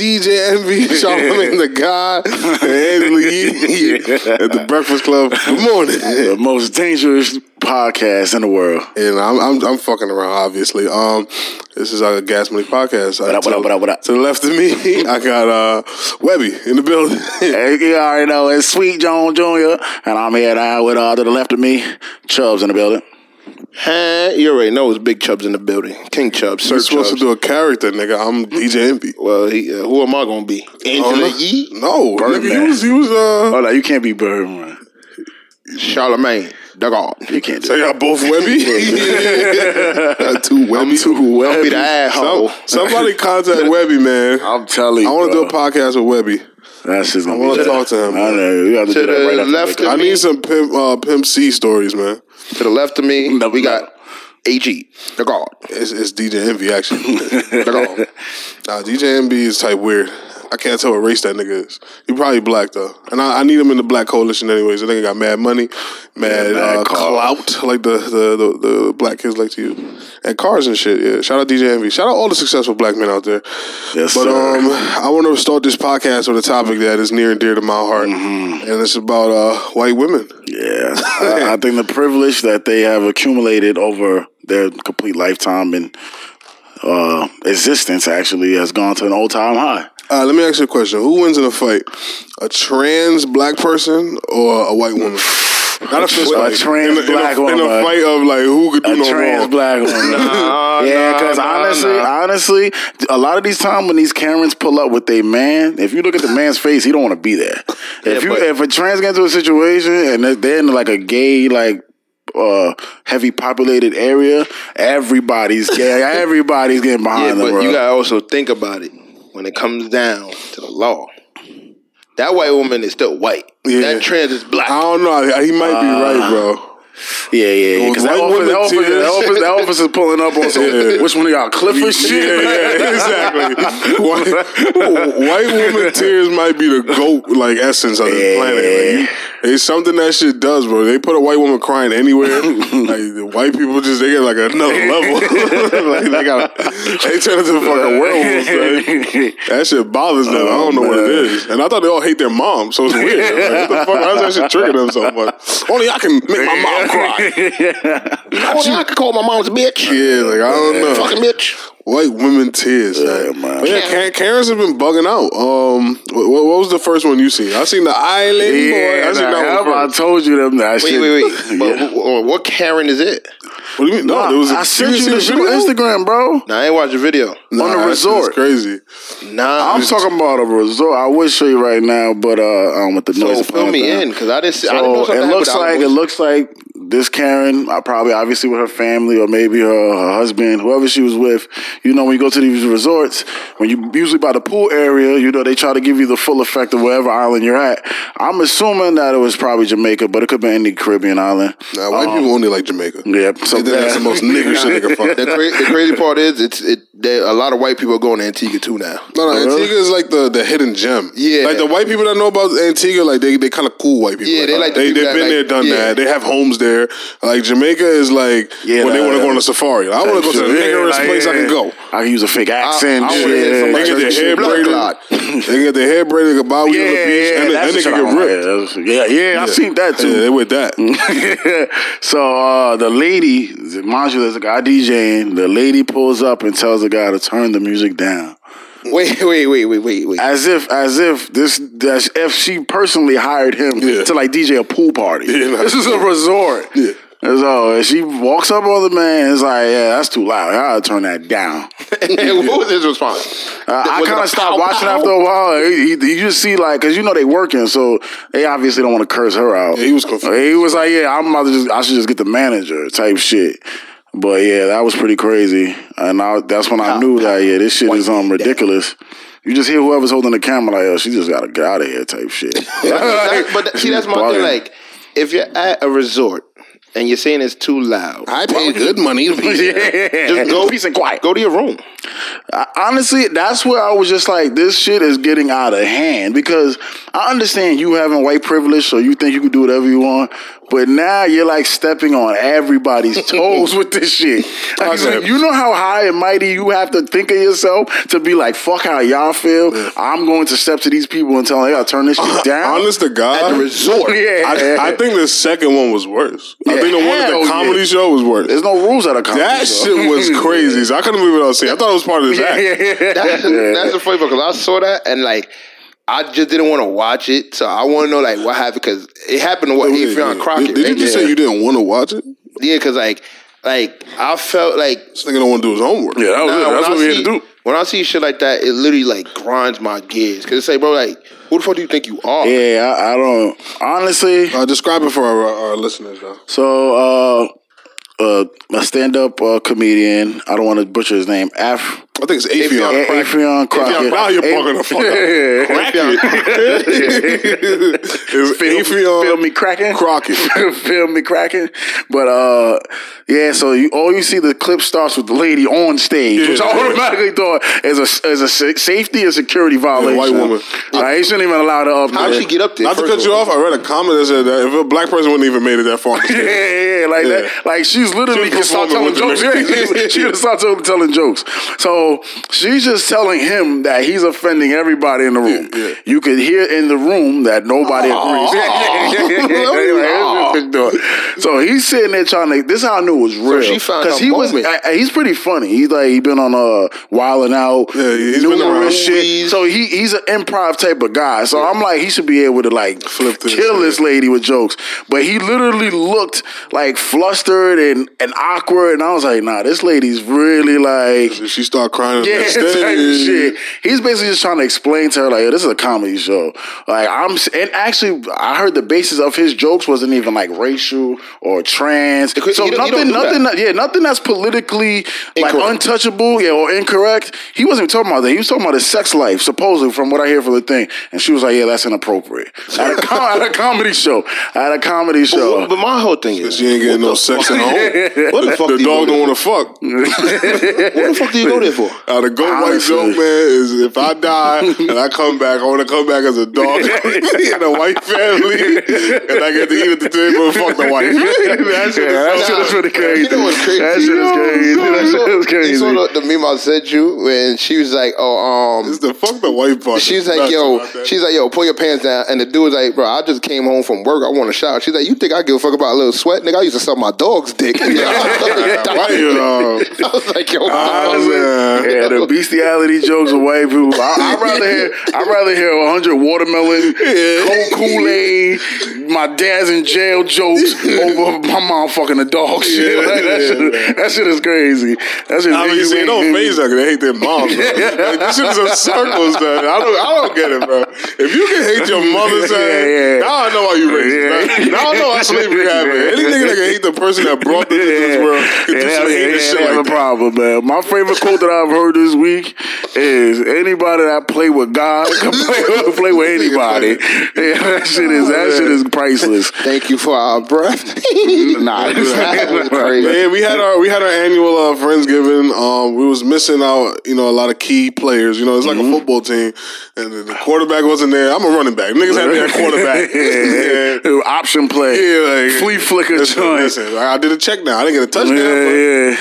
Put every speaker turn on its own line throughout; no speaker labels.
DJ Envy, Charlamagne the God, and Yee at the Breakfast Club. Good morning.
the most dangerous podcast in the world.
And I'm, I'm I'm fucking around, obviously. Um, this is our Gas Money podcast.
What up,
to,
what up, what up, what up?
To the left of me, I got uh Webby in the building.
Hey, you already know it's Sweet Jones Jr. and I'm here now with uh, to the left of me, Chubbs in the building.
Huh? You already know it's Big Chubs in the building. King Chubs. Sir
You're supposed
Chubbs.
to do a character, nigga. I'm DJ Envy.
well, he, uh, who am I going to be? Angela Yee?
No, nigga, he was he was uh.
Oh, no, you can't be Birdman.
Charlamagne, the God.
You can't
So y'all both Webby? Got two Webby.
Too
I'll be
well.
the asshole.
Some, somebody contact Webby, man.
I'm telling you.
I want to do a podcast with Webby.
That's just
I
gonna
want to talk to him.
I know. You have to,
To
do that
the
right after
left
we
I need some pimp uh, pimp C stories, man.
To the left of me,
No,
we
no.
got AG, the God.
It's, it's DJ Envy actually.
The God.
nah, DJ Envy is type weird. I can't tell what race that nigga is. He probably black though, and I, I need him in the black coalition anyways. I think I got mad money, mad,
mad
uh, clout, like the, the the the black kids like to use, and cars and shit. Yeah, shout out DJ Envy. Shout out all the successful black men out there.
Yes,
But
sir.
um, I want to start this podcast with a topic that is near and dear to my heart,
Mm-hmm.
and it's about uh, white women.
Yeah, I, I think the privilege that they have accumulated over their complete lifetime and uh, existence actually has gone to an all time high.
Uh, let me ask you a question: Who wins in a fight, a trans black person or a white woman? Not a fist
A
fight.
trans
in a,
black
in a, in a fight of like who could do
A
no
trans
wrong.
black woman. nah, yeah, because
nah,
honestly,
nah.
honestly, a lot of these times when these Karens pull up with a man, if you look at the man's face, he don't want to be there. If you
but-
if a trans gets into a situation and they're- they're in like a gay like uh heavy populated area, everybody's gay. everybody's getting
Yeah,
behind them.
but
bro.
you got to also think about it. When it comes down to the law, that white woman is still white.
Yeah.
That trans is black.
I don't know. He might be right, uh, bro.
Yeah, yeah, yeah. Because that, office, that, office, that, office, that office is pulling up on some.
Yeah.
Which one of y'all, Clifford shit?
Yeah, yeah, exactly. white, white woman tears might be the goat like essence of this
Yeah.
planet. Like, you- it's something that shit does, bro. They put a white woman crying anywhere. like the white people just they get like another level. like they got they turn into fucking werewolves. That shit bothers them. I don't know what it oh,
man.
is. And I thought they all hate their mom, so it's weird. Like, what the fuck? How's that shit trigger them so much? Only I can make my mom cry.
Only I can call my mom's a bitch.
Yeah, like I don't know.
Fucking bitch.
White women tears.
Yeah,
man.
man.
Yeah, Karen, Karen's have been bugging out. Um, what, what was the first one you seen? I seen the Island Boy. I seen
nah,
that one
I told you them that
Wait,
shit.
wait, wait. But
Yeah.
wh- wh- what Karen is it?
What do you mean? No, there was. A,
I sent you
seen
the shit on
video?
Instagram, bro.
Nah, I ain't watch the video.
Nah,
on the
that shit
resort.
crazy.
Nah,
I'm talking about a resort. I would show you right now, but uh, um, with the
So
noise.
fill me in because I didn't. See, I didn't know
So
something
it looks
happened
like it
Alamo.
looks like this Karen, uh, probably obviously with her family or maybe her, her husband, whoever she was with. You know, when you go to these resorts, when you usually by the pool area, you know they try to give you the full effect of wherever island you're at. I'm assuming that it was probably Jamaica, but it could be any Caribbean island.
Nah, white people only like Jamaica.
Yep. So
They think that's the most nigger shit can fuck.
The, cra- the crazy part is, it's it. There, a lot of white people are going to Antigua too now.
No, no, Antigua is like the, the hidden gem.
Yeah.
like the white people that know about Antigua, like they they kind of cool white people.
Yeah, they like the
they, They've
that,
been there, done
yeah.
that. They have homes there. Like Jamaica is like
Yeah,
when they want to go on a safari. I want to go to the
Yeah,
niggerest
like,
place I can go.
I can use a fake accent.
I hear somebody
They get their hair braided. they get their hair braided, like a bow
Yeah,
on the beach,
yeah,
and, and they can
I
get ripped.
Yeah, yeah, yeah, I seen that too.
Yeah, they with that.
so uh, the lady, mind you, there's a guy DJing. The lady pulls up and tells the guy to turn the music down,
Wait, wait, wait, wait, wait, wait.
as if, as if this, as if she personally hired him
Yeah.
to like DJ a pool party.
Yeah,
this is a resort.
Yeah.
And so and she walks up on the man. It's like, yeah, that's too loud. I gotta turn that down.
And what was his response?
Uh, I kind of stopped
pow,
watching
pow?
after a while. He, he- you just see like, cause you know they working, so they obviously don't want to curse her out.
Yeah, he was confused.
He was like, yeah, I'm about to just, I should just get the manager type shit. But yeah, that was pretty crazy, and I, that's when I knew that yeah, this shit is um ridiculous. You just hear whoever's holding the camera like, oh, she just gotta get out of here type shit.
That- but that- see, that's my thing. Like, if you're at a resort and you're saying it's too loud,
I paid good money to be there.
just go
peace and quiet.
Go to your room.
I- honestly, that's where I was just like, this shit is getting out of hand because I understand you having white privilege, so you think you can do whatever you want. But now you're like stepping on everybody's toes with this shit. Like, it's you know how high and mighty you have to think of yourself to be like, fuck how y'all feel. I'm going to step to these people and tell them, hey, I'll turn this shit uh, down.
Honest to God,
At the resort.
yeah.
I, I think the second one was worse. I think the one at
hell
the comedy
yeah.
show was worse.
There's no rules at a comedy show.
that
show.
shit was crazy. So I couldn't believe what I was saying. I thought it was part of this act.
That's, that's the funny part because I saw that and like I just didn't want to watch it, so I want to know like what happened because it happened to what
Wait,
Adrian
wait,
Crockett.
Did, did you
right?
just say you didn't want to watch it?
Yeah, because like like I felt like
This nigga don't want to do his homework.
Yeah, that was
Nah,
it. That's what
I
we had to do.
When I see shit like that, it literally like grinds my gears. Cause it's like, bro, like, who the fuck do you think you are?
Yeah, I, I don't. Honestly,
Uh, describe it for our, our listeners, though.
so uh, uh, a stand-up uh, comedian. I don't want to butcher his name. Af.
I think it's
Affion. Affion Crockett.
Now you're bugging the fuck out. It's
Feel,
Affion
feel me cracking?
Crockett.
feel me cracking? But uh, yeah. So you all you see the clip starts with the lady on stage, which I automatically thought is a is a safety and security violation.
white woman.
Like, he shouldn't even allow her up
How'd she get up there?
Not to cut you off, I read a comment that said that if a black person wouldn't even made it that far.
Yeah, yeah, yeah, like
Yeah.
that. Like she's literally
She
can
was
start telling jokes. Yeah, she can start telling, jokes. So she's just telling him that he's offending everybody in the room.
Yeah, yeah.
You could hear in the room that nobody agrees. so he's sitting there trying to. This is how I knew it was real.
found her
he was.
moment.
uh, he's pretty funny. He's like he been on uh Wild 'N Out.
Yeah, he's been around.
numerous shit. So he he's an improv type of guy. So I'm like he should be able to like
Flip this,
kill this lady with jokes. But he literally looked like flustered and, and awkward. And I was like, nah, this lady's really like.
Did she start crying
Yeah,
the stage?
shit. He's basically just trying to explain to her like, this is a comedy show. Like I'm, and actually, I heard the basis of his jokes wasn't even like racial or trans.
could-
So
you don't-
nothing,
don't
nothing, yeah, nothing that's politically like untouchable, yeah, or incorrect. He wasn't even talking about that. He was talking about his sex life, supposedly, from what I hear from the thing. And she was like, yeah, that's inappropriate. At a, com- at a comedy show, at a comedy show.
But, but my whole thing is,
She ain't getting no sex at home.
What the fuck?
The
do
dog don't want to fuck.
What the fuck do you go there for?
Uh, the go white joke, man, is if I die and I come back, I want to come back as a dog in a white family, and I get to eat at the table and fuck the wife. that shit is
shit is pretty crazy.
You know what's crazy?
That shit is crazy. That shit is
You
crazy.
saw the, the meme I sent you when she was like, "Oh, um."
It's the fuck the white part.
She's like, yo, she's like, yo, pull your pants down. And the dude was like, bro, I just came home from work. I want to shower. She's like, you think I give a fuck about a little sweat? Nigga, I used to suck my dog's dick. I
Why you, uh,
was like, yo,
Honestly,
man.
yeah, the bestiality jokes of white people. I, I'd rather hear, I'd rather hear hundred watermelon, cold Kool Aid, my dad's in jail jokes over my mom fucking a dog. Shit,
Yeah,
like, that,
yeah,
shit that shit is crazy. That shit.
I mean, see, it don't them 'cause they hate their moms. Bro. Like, this shit is a circle stuff. I don't, I don't get it, bro. If you can hate your mother, son,
Yeah, yeah.
now I know why you racist.
Yeah.
bro. Now I know why slavery happened. Any nigga that can hate the person that brought this into this world can do
Yeah,
some
yeah, yeah,
shit like
a
that.
problem, man. My favorite quote that I've heard this week is anybody that play with God can play, play with anybody. Yeah, that shit is that shit is priceless.
thank you for our breath.
Nah,
That was crazy.
Man, we had our we had our annual uh, friendsgiving. Um, we was missing out, you know, a lot of key players. You know, it's like
Mm-hmm.
a football team, and the quarterback wasn't there. I'm a running back. Niggas had me at quarterback.
yeah, option play.
Yeah, like
flea flicker
listen,
joint.
listen, I did a check down. I didn't get a touchdown.
Yeah,
but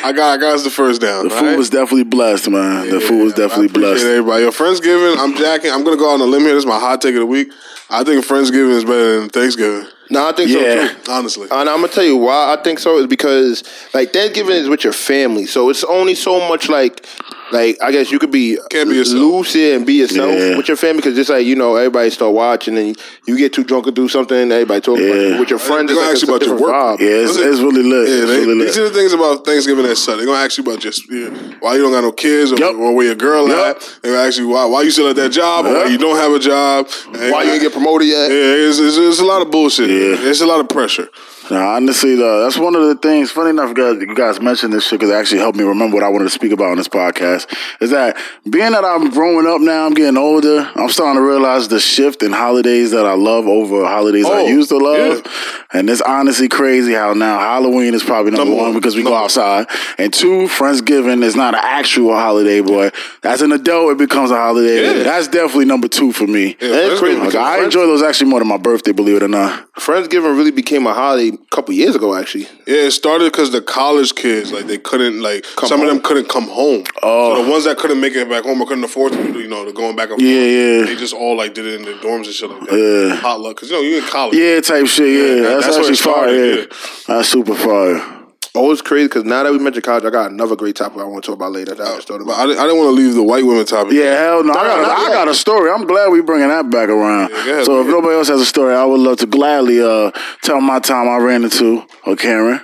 yeah.
I got I got us the first down.
The food was definitely blessed, man. the food was definitely
I appreciate
blessed.
Everybody, your Friendsgiving. I'm jacking. I'm gonna go on a limb here. This is my hot take of the week. I think Friendsgiving is better than Thanksgiving.
No, I think
Yeah.
so too.
Honestly,
And I'm gonna tell you why I think so is because like Thanksgiving is with your family, so it's only so much like like I guess you could be
Can't be yourself.
lucid and be yourself
Yeah.
with your family because just like you know everybody start watching and you get too drunk to do something, and everybody talking about
Yeah.
it. with your friends.
They're
It's
gonna
like
ask you
it's a
about your
different
work.
vibe.
Yeah, it's,
Was it-
it's really lit.
Yeah,
it's
they,
really
these
lit.
are the things about Thanksgiving that suck. They're gonna ask you about just yeah, why you don't got no kids or,
Yep.
or where your girl
Yep.
at. They're gonna ask you why why you still at that job or why
Yep.
you don't have a job. And-
Why you didn't get promoted yet?
Yeah, it's, it's, it's a lot of bullshit.
Yeah.
It's a lot of pressure.
Nah, honestly, though, that's one of the things. Funny enough, you guys mentioned this shit because it actually helped me remember what I wanted to speak about on this podcast. Is that being that I'm growing up now, I'm getting older. I'm starting to realize the shift in holidays that I love over holidays I
Oh,
used to love.
yeah.
And it's honestly crazy how now Halloween is probably number,
Number
one
one.
because we go
Number one.
outside, and two, Friendsgiving is not an actual holiday, boy. As an adult, it becomes a holiday.
Yeah.
That's definitely number two for me.
Yeah,
That's crazy
Like, I enjoy those actually more than my birthday, believe it or not.
Friendsgiving really became a holiday couple years ago actually.
Yeah, it started because the college kids, like they couldn't, like some of them couldn't come home.
Oh.
So the ones that couldn't make it back home or couldn't afford to, you know, the going back and
Yeah,
forth,
yeah.
they just all like did it in their dorms and shit like that.
Yeah.
Potluck, because you know you in college.
Yeah, type shit. Yeah,
that-
that's,
that's where
actually
it started,
fire. Yeah.
yeah.
That's super fire.
Oh, it's crazy because now that we mentioned college, I got another great topic I want to talk about later. That I just thought about.
I didn't, I didn't want to leave the white women topic.
Yeah, hell no. I got,
not
a, I got a story. I'm glad we bringing that back around.
Yeah, ahead,
so if nobody else has a story, I would love to gladly uh, tell my time I ran into a Karen.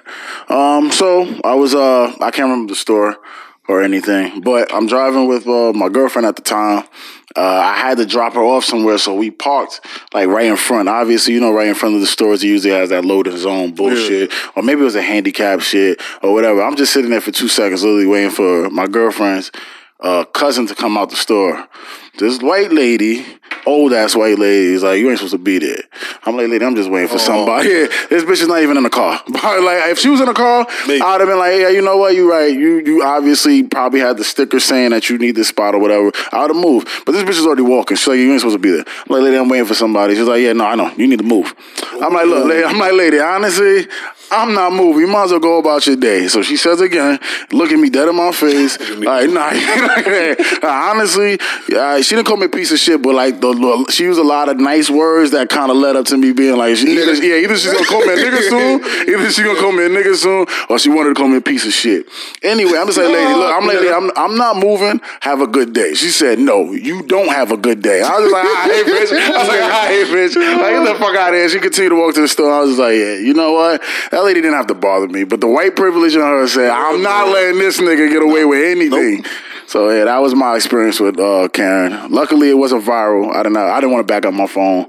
Um, so I was uh, I can't remember the store or anything, but I'm driving with uh, my girlfriend at the time. Uh, I had to drop her off somewhere, so we parked like right in front. Obviously, you know, right in front of the stores, it usually has that loading zone bullshit, or maybe it was a handicap shit or whatever. I'm just sitting there for two seconds, literally waiting for my girlfriend's uh, cousin to come out the store. This white lady, old ass white lady, is like, you ain't supposed to be there. I'm like, lady, I'm just waiting for somebody. Yeah, this bitch is not even in the car. But like, if she was in the car,
Maybe.
I'd have been like, yeah, you know what, you right. You you obviously probably had the sticker saying that you need this spot or whatever. I would have moved. But this bitch is already walking. She's like, you ain't supposed to be there. I'm like, lady, I'm waiting for somebody. She's like, yeah, no, I know. You need to move. I'm like, look, lady, I'm like, lady, honestly, I'm not moving. You might as well go about your day. So she says again, look at me dead in my face. like, nah, honestly, uh, she didn't call me a piece of shit, but like the, she used a lot of nice words that kind of led up to me being like, she, either, yeah, either she's gonna call me a nigga soon, either she's gonna call me a nigga soon, or she wanted to call me a piece of shit. Anyway, I'm just like, lady, look, I'm lady, I'm, I'm not moving. Have a good day. She said, no, you don't have a good day. I was just like, I hate bitch. I was like, I hate bitch. Like, get the fuck out of here. She continued to walk to the store. I was just like, yeah, you know what? That lady didn't have to bother me, but the white privilege in her said, I'm not letting this nigga get away with anything. So yeah, that was my experience with uh, Karen. Luckily, it wasn't viral. I didn't know. I didn't want to back up my phone.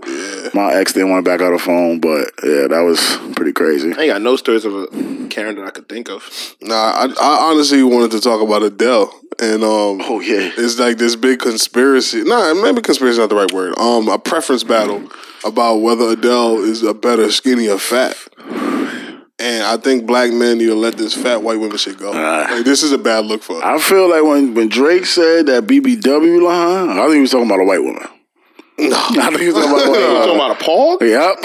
My ex didn't want to back out her phone, but yeah, that was pretty crazy.
I ain't got no stories of a Karen that I could think of.
Nah, I, I honestly wanted to talk about Adele, and um,
Oh yeah,
it's like this big conspiracy. Nah, maybe conspiracy is not the right word. Um, a preference battle about whether Adele is a better skinny or fat. And I think black men need to let this fat white woman shit go. Like, this is a bad look for her.
I feel like when when Drake said that BBW line, I think he was talking about a white woman. No, I think he was talking about a
You
woman.
talking about a pog?
Yep.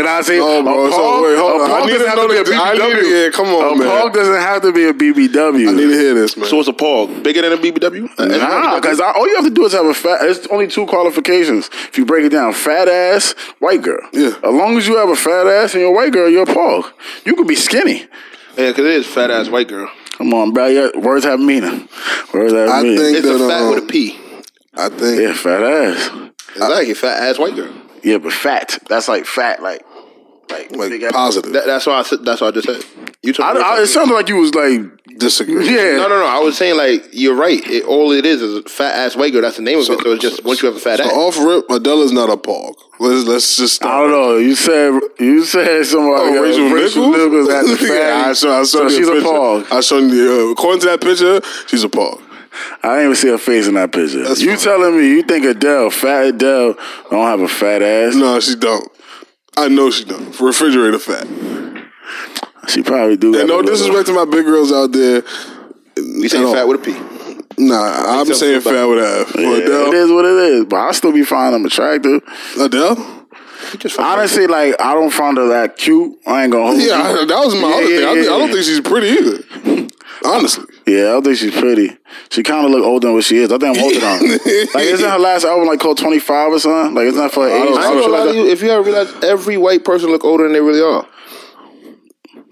and I say,
No, bro,
a
so wait, hold
a
on. I need
doesn't
to
have
know
be a
the- need
BBW.
yeah, come on,
a
man.
Pog doesn't have to be a BBW.
I need to hear this, man.
So what's a pog? Bigger than a BBW?
Nah, because all you have to do is have a fat. It's only two qualifications. If you break it down, fat ass, white girl.
Yeah.
As long as you have a fat ass and you're a white girl, you're a pog. You could be skinny.
Yeah, because it is fat ass white girl.
Come on, bro. Your words have meaning. Words have
I
meaning.
think-
It's a fat
um,
with a P.
I think
yeah, fat ass.
Exactly, fat ass white girl.
Yeah, but fat. That's like fat, like like,
like positive.
That, that's why I said. That's what I just said. You told
I,
me.
I, it sounded like you was like,
Disagree.
yeah.
no, no, no. I was saying like you're right. It, all it is is a fat ass white girl. That's the name of it. So it's just once you have a fat
So
ass.
off rip, Adele's not a pog. Let's let's just start.
I don't know. You said you said somebody
Oh,
uh,
Rachel, Nichols?
at the fat.
yeah, I saw, I saw
so
the
she's a
picture.
pog.
I showed you. Uh, according to that picture, she's a pog.
I didn't even see her face in that picture.
That's
you
fine.
telling me you think Adele, fat Adele, don't have a fat ass?
No, she don't. I know she don't. Refrigerator fat.
She probably do.
And no disrespect to my big girls out there.
you saying fat with a P?
Nah, I'm
Except
saying fat with F.
Yeah,
For Adele,
it is what it is. But I still be finding them attractive.
Adele?
You just fucking-
Honestly, like I don't find her that cute. I ain't gonna hold
Yeah,
you.
I- that was my
Yeah,
other thing. I,
yeah,
I don't think she's pretty either. Honestly.
Yeah, I don't think she's pretty. She kind of look older than what she is. I think I'm older than her. Like, isn't her last album like called 25 or something? Like, isn't that for her age?
I
Some
ain't
shit
gonna lie
like
to you. If you ever realize every white person look older than they really are.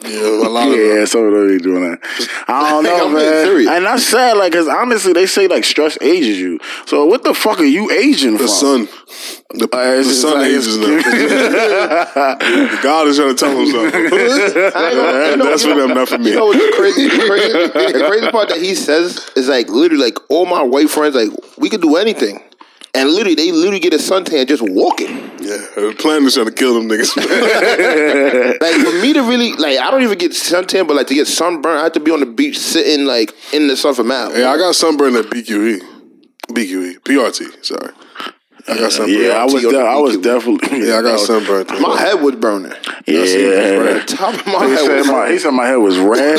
Yeah, a lot of
Yeah, some of them be doing that. I don't know,
I'm being
man.
serious.
And that's sad, like, cause honestly, they say like stress ages you. So what the fuck are you aging
the
from?
sun. The, uh,
it's
the
just
sun
like-
ages now. God is trying to tell him something.
I ain't gonna- you know-
That's
you
for
know-
them, not for me.
You know what's crazy? The crazy, the crazy part that he says is like literally like all my white friends like we could do anything, and literally they literally get a suntan just walking.
Yeah, the plan is trying to kill them niggas.
Like for me to really like, I don't even get suntan, but like to get sunburn, I have to be on the beach sitting like in the sun for mad.
yeah, I got sunburn at BQE. BQE. PRT, sorry. I got sunburn.
Yeah, I was, de- I was definitely.
Yeah, I got sunburn. too.
My head was burning.
Yeah.
The top of my
He
head
said,
was
my, he said my head was red.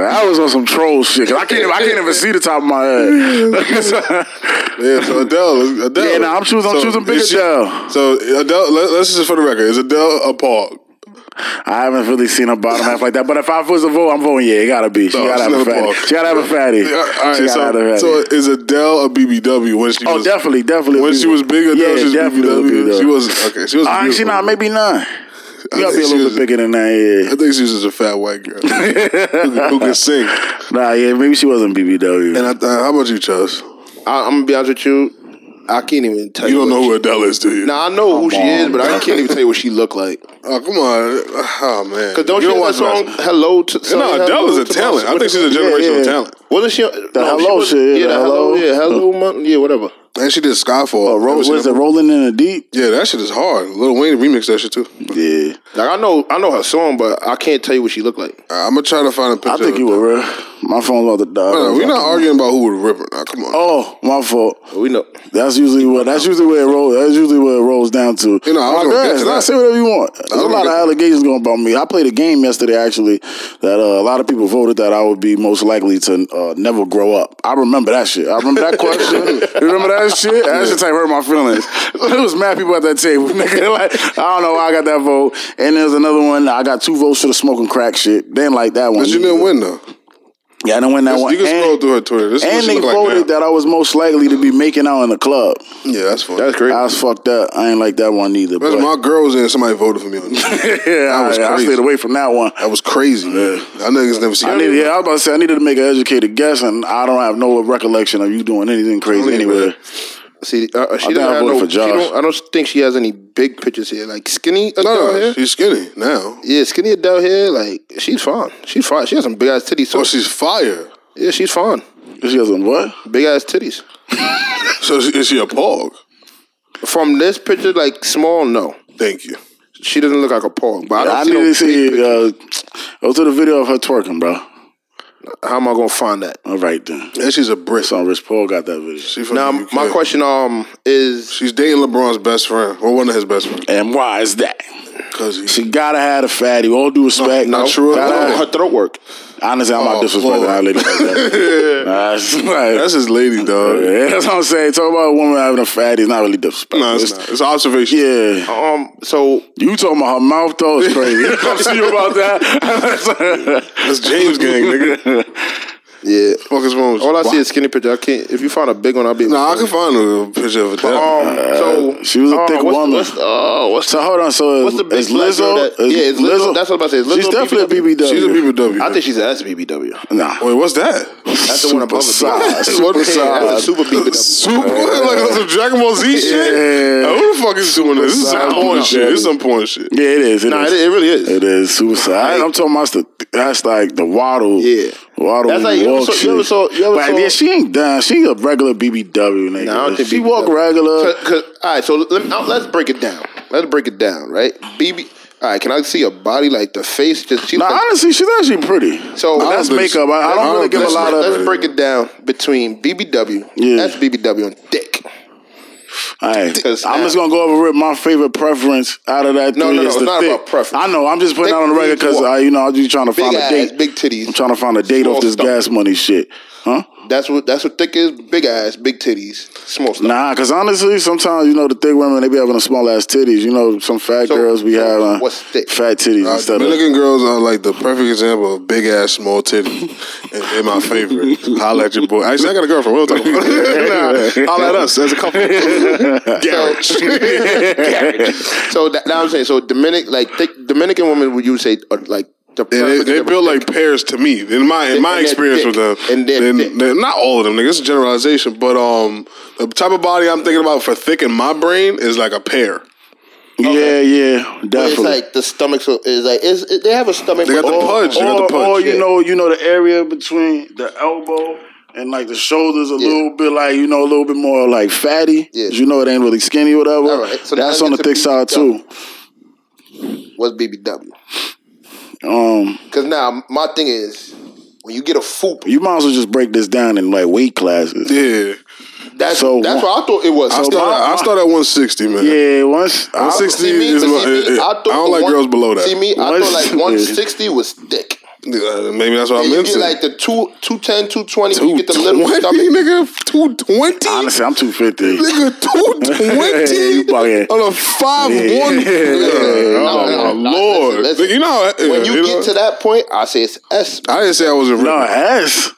I was on some troll shit. I can't. I can't even see the top of my head.
Yeah, so Adele, Adele.
Yeah, nah, I'm choosing- I'm choosing Big
is she-
Adele.
So Adele, let, let's just for the record, is Adele a pog?
I haven't really seen her bottom half like that. But if I was a vote, I'm voting. Yeah, it gotta be. She
No,
gotta have a fatty.
ball.
She gotta have a fatty.
Yeah, all right,
she gotta
so,
have a fatty.
so is Adele a BBW when she
oh,
was
definitely, definitely.
when she was bigger, Adele?
Yeah,
she was
definitely. a
BBW.
BBW.
She was okay. She was.
Actually,
beautiful.
not maybe not. You gotta be a little bit bigger than that.
I think she was just a fat white girl who, could- who could sing.
Nah, yeah, maybe she wasn't BBW.
And I, uh, how about you, Chuz?
I, I'm gonna be honest with you. I can't even tell you.
You don't know who Adele is, do you?
She, now I know who she is, but I
oh,
can't even tell you what she looked like.
Oh come on! Oh man!
Cause don't
you
you, know that
watch
song
wrestling.
"Hello" to
No, Adele
Hello
is a talent.
My-
I think she's a generational
yeah.
talent.
Wasn't she?
The Hello
was,
shit,
Yeah,
the
the hello.
Hello.
Yeah, hello. Mon- yeah, whatever.
And she did Skyfall.
Oh, Ro-
Ever seen
was it? Rolling in the Deep?
Yeah, that shit is hard. Lil Wayne remixed that shit too.
Yeah.
Like I know, I know her song, but I can't tell you what she looked like.
I'm gonna try to find a picture.
I think
of
you were real. My phone's about to die.
No, we're not arguing about who would rip. Now, come on.
Oh, my fault.
We know.
That's usually what. That's usually where it rolls. That's usually where it rolls down to.
You know, I was gonna get to that.
Say whatever you want. There's a lot of allegations going about me. I played a game yesterday actually that uh, a lot of people voted that I would be most likely to uh, never grow up. I remember that shit. I remember that question. you remember that shit? That shit type hurt my feelings. There was mad people at that table. Nigga, like I don't know why I got that vote. And there's another one. I got two votes for the smoking crack shit. Didn't like that one.
But you didn't win though.
Yeah, I don't win that one.
You can
And-
scroll through her Twitter. This is what
and
she
they
look like
voted that I was most likely to be making out in the club.
Yeah, that's fine.
That's great.
I was fucked up. I ain't like that one either.
That's
but-
my girl was in. Somebody voted for me on that.
yeah,
was
I, I stayed away from that one.
That was crazy, man. I niggas never seen
I
that.
needed, yeah, I was about to say I needed to make an educated guess, and I don't have no recollection of you doing anything crazy
Believe
anywhere.
me.
See, uh, she
think
doesn't have no.
for
She don't, I don't think she has any big pictures here, like skinny Adele
No,
here.
she's skinny now.
Yeah, skinny Adele here, like she's fine. She's fine. She has some big ass titties. So
Oh, she's fire.
yeah, she's fine.
She has some what?
Big ass titties.
So is she a pog?
From this picture, like small, no,
Thank you.
she doesn't look like a pog. But I don't
I
see
need
no
to see. Uh, go to the video of her twerking, bro.
How am I gonna find that?
All right then.
And she's a brick.
Son, Rich Paul got that video.
She from
Now,
the UK.
my question um is
She's dating LeBron's best friend, or one of his best friends,
And why is that?
because.
She gotta have a fatty. All due respect.
not true at
Gotta
all.
have-
her throat work.
Honestly, I'm not
Oh,
disrespecting that lady like that. Nah, like-
That's his lady, dog.
Yeah, that's what I'm saying. Talk about a woman having a fatty is not really disrespectful.
No, it's not. It's observation.
Yeah.
Um, so
You talking about her mouth though is crazy. I'm see you about that.
That's James gang, nigga.
Yeah,
Fuck is wrong with you?
all I see is skinny picture. I can't. If you find a big one, I'll be.
Nah, I can find a picture of a Adele.
Um, so
she was a
uh,
thick
what's,
woman.
What's, uh, what's
so hold on. So
What's the big
is Lizzo?
that-
is
yeah, it's Lizzo. That's what I'm about to say.
She's
Lizzo
definitely a
BBW?
BBW.
She's a BBW.
I think she's an SBBW.
nah.
Wait, what's that?
That's the one above it.
size.
What
Super
the-
size.
That's a super BBW.
Super, like some Dragon Ball Z shit.
Yeah.
Uh, who the fuck is doing this? This is some
Super
porn shit. This is some porn shit.
Yeah, it is.
Nah, it, it really is.
It is suicide. I'm talking about the that's like the waddle.
Yeah.
Waddle.
That's like- you ever
walk
saw- you ever saw- you ever
but
saw-
yeah, she ain't done. She a regular BBW nigga.
Nah, I don't think
she
BBW.
walk regular.
Cause, 'cause- all right, so let me, let's break it down. Let's break it down, right? BB. All right, can I see a body like the face? Just she like,
honestly, she's actually pretty.
so
I
That's
don't think
makeup. I, I don't really give a lot of.
let's break it down between BBW.
Yeah.
That's BBW and dick. Because
I'm just gonna go over with my favorite preference out of that.
No,
three
no, no, it's not
thick.
about preference.
I know. I'm just putting
Thick
that on the record because? I, you know, I'm just trying to
Big
find a date.
big titties.
I'm trying to find a date
Small
off this
stomach.
gas money shit, huh?
That's what that's what thick is. Big ass, big titties, small stuff.
Nah, because honestly, sometimes you know the thick women they be having a small ass titties. You know, some fat
So-
girls be
so
having
what's thick?
fat titties
Uh,
instead of.
Dominican girls are like the perfect example of big ass small titties, and they're my favorite. Holla at your boy. Actually, I got a girlfriend. We'll talk about it. nah, holla at us as a couple. Garrett.
So that, now I'm saying, so Dominic, like thick, Dominican women, would you say are like the
Yeah, they, they built like pairs to me. In my in my experience
thick.
with them,
And they're
Then-
thick.
they're- not all of them. Nigga, it's a generalization, but um, the type of body I'm thinking about for thick in my brain is like a pear.
Yeah, yeah,
It's
definitely.
like the stomach so is like is it, they have a stomach.
They got the pudge. They got the punch.
or you
yeah.
know, you know the area between the elbow and like the shoulders a
Yeah.
little bit like you know a little bit more like fatty.
Yeah.
You know it ain't really skinny or whatever.
All right, so
That's on the thick side too.
What's BBW?
Um,
Because now my thing is when you get a foop,
you might as well just break this down in like weight classes.
Yeah,
that's
So
that's what I thought it was.
I
So
start.
my-
I start at 160, man.
Yeah, once
160
See me,
is
but
my,
see me,
I,
I,
don't like
one-
girls below that.
See me, I thought like 160 was thick.
Uh, maybe that's what
And
I'm
you
into.
get like the two, 210, 220, you get the little
220,
stomach.
nigga. Two twenty.
Honestly, I'm two fifty.
Nigga, two twenty
You bugging.
on a five
Yeah.
one.
Yeah.
Oh
No, no,
my
no,
lord!
listen, listen.
You know how-
When you
you
get
know-
to that point, I say it's S.
I didn't say I was a
No,
ripper.
S.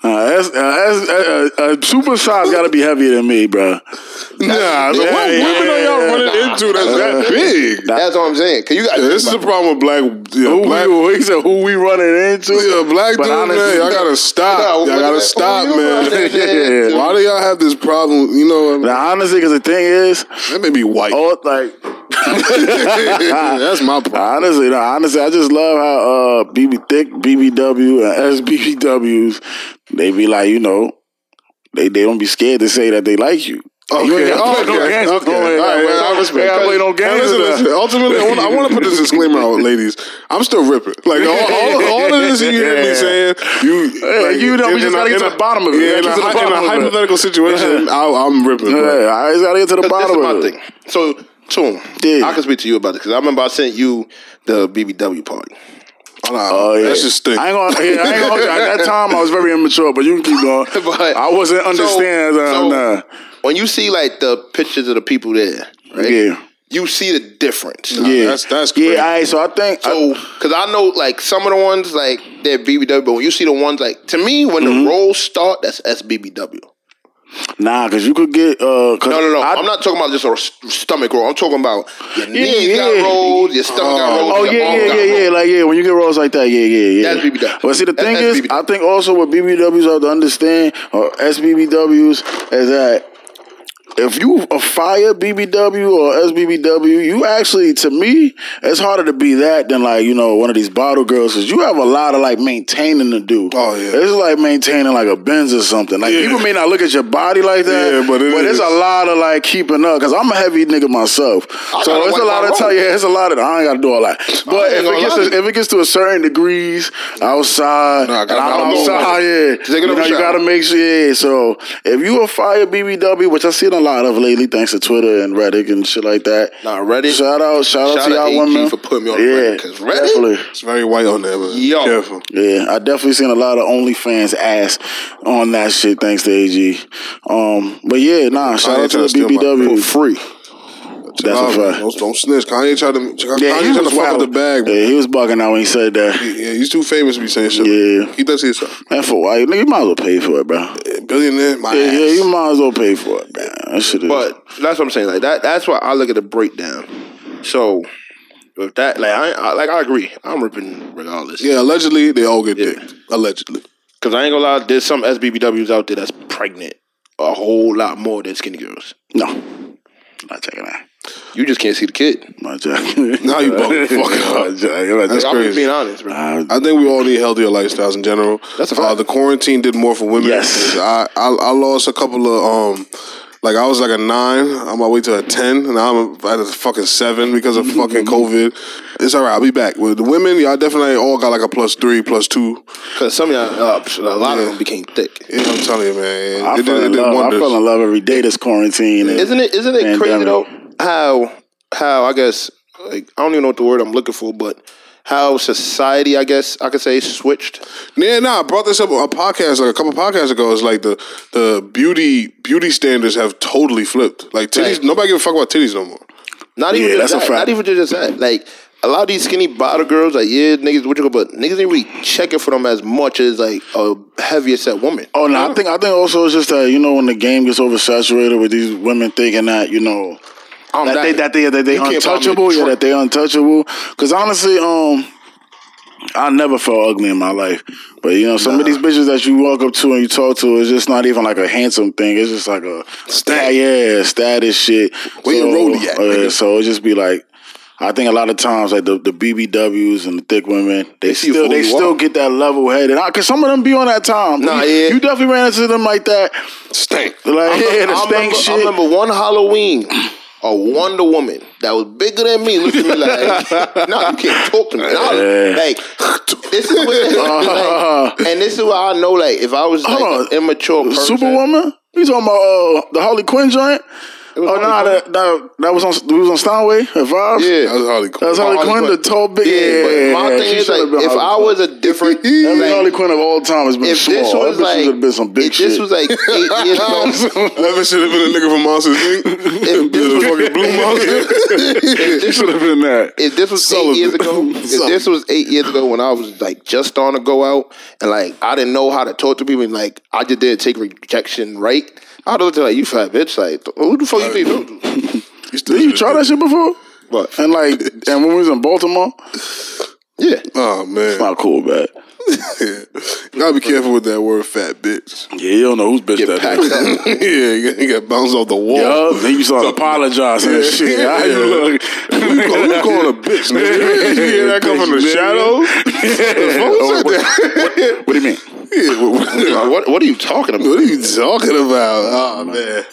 Uh, S, uh, S, uh, uh, uh, super size got to be heavier than me, bro.
Nah, the
Yeah,
what
yeah,
women are y'all
yeah.
running into that's that big?
That's what I'm saying. Cause you got
Yeah, this is the problem with black. Yeah,
Who
black.
we, he said, who we running into?
Yeah, black
But
dude, man,
honestly-
y'all gotta stop.
No,
y'all gotta
that?
stop,
Who you
man.
running into?
Why do y'all have this problem? You know, what I
Now, honestly, because the thing is,
that may be white.
oh, like,
That's my problem.
honestly, no, honestly, I just love how uh, BB Thick, BBW, and SBBWs, they be like, you know, they, they don't be scared to say that they like you.
Okay,
You ain't gotta
okay,
play no games.
okay.
No,
All right, well, I respect
ain't gotta play no games.
listen, listen, ultimately, I want, I want to put this disclaimer out, ladies. I'm still ripping. Like all, all, all of this you hear me saying, you,
Yeah,
like,
you know, we just gotta get to the bottom of it.
Yeah, in a,
to the
hy- in a hypothetical situation, I, I'm ripping.
Yeah, I just gotta get to the
This
bottom
is my
of it.
thing. So, so
Yeah.
I can speak to you about this because I remember I sent you the BBW party.
Oh, nah,
Oh yeah,
that's just stink.
I ain't gonna. Yeah, I ain't gonna hold you. At that time, I was very immature, but you can keep going.
But-
I wasn't understanding.
So,
uh,
so
nah.
when you see like the pictures of the people there, right?
Yeah,
You see the difference.
yeah,
that's- that's crazy.
yeah. All right, so I think
So, because I know like some of the ones like they're BBW, but when you see the ones like to me when
Mm-hmm.
the rolls start, that's SBBW.
Nah, because you could get. Uh,
No, no, no.
I,
am not talking about just a stomach roll. I'm talking about your
Yeah,
knees got
yeah.
rolls, your stomach got rolls.
Oh
your
yeah,
arm
yeah,
got
yeah, yeah.
rolls.
Like yeah, when you get rolls like that, yeah, yeah, yeah.
That's BBW.
But see, the
That's
thing is,
SBBW.
I think also what BBWs have to understand or SBBWs is that if you a fire BBW or SBBW, you actually, to me, it's harder to be that than like you know one of these bottle girls because you have a lot of like maintaining to do.
Oh, yeah.
it's like maintaining like a Benz or something. Like
Yeah.
people may not look at your body like that,
Yeah, but it
but it's a lot of like keeping up because I'm a heavy nigga myself,
I
so it's a lot of time.
roll.
Yeah, it's a lot of. I ain't got to do all that. But if it gets to, if it gets to a certain degrees outside,
Nah, I
and
gotta know.
outside, yeah, you know you got to make sure. Yeah, so if you a fire BBW, which I seen a lot of lately, thanks to Twitter and Reddit and shit like that.
Nah, Reddit.
Shout out, shout, out to y'all
AG
women
for putting me on
yeah,
Reddit, 'cause Reddit-
definitely.
It's very white on there, man.
Yo.
Careful.
Yeah, I definitely seen a lot of OnlyFans ass on that shit. Thanks to AG. Um, but yeah, nah. Shout out to the BBW.
for free.
That's
Nah,
a
oh,
fact.
Don't, don't snitch. Kanye tried to. Kanye
Yeah, he
tried
was
to fuck
wild.
with the bag. man.
Yeah, he was bugging out when he said that.
Yeah, he's too famous to be saying shit.
Yeah.
Keep that to yourself.
Man, for why? Nigga, you might as well pay for it, bro.
Yeah, Billionaire, my
Yeah,
ass.
yeah, you might as well pay for it, man. That shit is.
But that's what I'm saying. Like that. That's why I look at the breakdown. So with that, like I, I like I agree. I'm ripping regardless.
Yeah, allegedly they all get
Yeah.
dick. Allegedly.
Because I ain't gonna lie, there's some SBBWs out there that's pregnant a whole lot more than skinny girls.
no, not checking that.
You just can't see the kid.
My checking.
Now you bugging the fuck out.
Not checking, not
That's
I'm
checking.
just being honest, bro.
Uh,
I think we all need healthier lifestyles in general.
That's a
Uh,
fact.
the quarantine did more for women.
Yes.
I, I I lost a couple of um like I was like a nine on my way to a ten, and now I'm at a fucking seven because of fucking COVID. It's all right. I'll be back. With the women, y'all definitely all got like a plus three, plus two.
Because some of y'all, uh, a lot of them became thick.
Yeah, I'm telling you, man.
I
It,
fell in love. I fell in love every day this quarantine. and-
Isn't it? Isn't it crazy though? How how I guess like I don't even know what the word I'm looking for, but how society I guess I could say switched.
Yeah, nah, I brought this up on a podcast like a couple podcasts ago. It's like the the beauty beauty standards have totally flipped. Like titties,
Right.
nobody give a fuck about titties no more.
Not even
Yeah,
just
that's a
that.
fact.
Not even just that. Like a lot of these skinny bottle girls, like yeah, niggas what you call, but niggas ain't really checking for them as much as like a heavier set woman.
Oh no, I think I think also it's just that you know when the game gets oversaturated with these women thinking that you know
I'm
that, they that they that they
You can't buy me a
untouchable, yeah, that they untouchable. Because honestly, um, I never felt ugly in my life. But you know, some of these bitches that you walk up to and you talk to, it's just not even like a handsome thing. It's just like a stat, yeah, status shit.
Where your rollie at,
uh, so it just be like. I think a lot of times, like the, the BBWs and the thick women, they,
you
still they still get that level headed. Cause some of them be on that time.
Nah,
you,
yeah.
you definitely ran into them like that.
Stank.
Like yeah, the
I,
stank
remember,
shit.
I remember one Halloween, a Wonder Woman that was bigger than me looked at me like, "No, you can't talk to me." Was like, this is what, like, and this is why I know, like, if I was like immature person,
Superwoman? You talking about uh, the Harley Quinn joint?
It was
Oh no,
Harley
that, that that was on we was on Steinway at Vibes.
Yeah.
That was Harley Quinn.
that was Harley
Harley
Quinn,
Quinn.
the tall big.
Yeah, but my
yeah,
thing is like, if
Harley
I was a different,
Every
like,
Harley Quinn of all time has been
if
small.
this
That
was
bitch
like,
should have been some big
if
shit.
this was like eight years ago,
That should have been a nigga from Monsters Inc.
if this was,
fucking Blue Monster.
this
should have been that.
if this was
Sullivan.
eight years ago, if this was eight years ago when I was like just starting to go out and like I didn't know how to talk to people and like I just didn't take rejection right, I'd look at like you fat bitch, like who the fuck you think?
You still
Did you try that shit before?
What?
And like, and when we was in Baltimore,
Yeah,
Oh man,
not cool, man.
yeah. Gotta be careful with that word, fat bitch.
Yeah, you don't know whose bitch
get
that
packed
is.
yeah, you got, bounced off the wall.
Yeah, then you saw apologizing and shit. How you look?
Who you call- calling a bitch, nigga? you hear that come from the shadows?
Oh, what, what do you mean?
Yeah, what,
what What are you talking about?
what are you talking about? Oh man,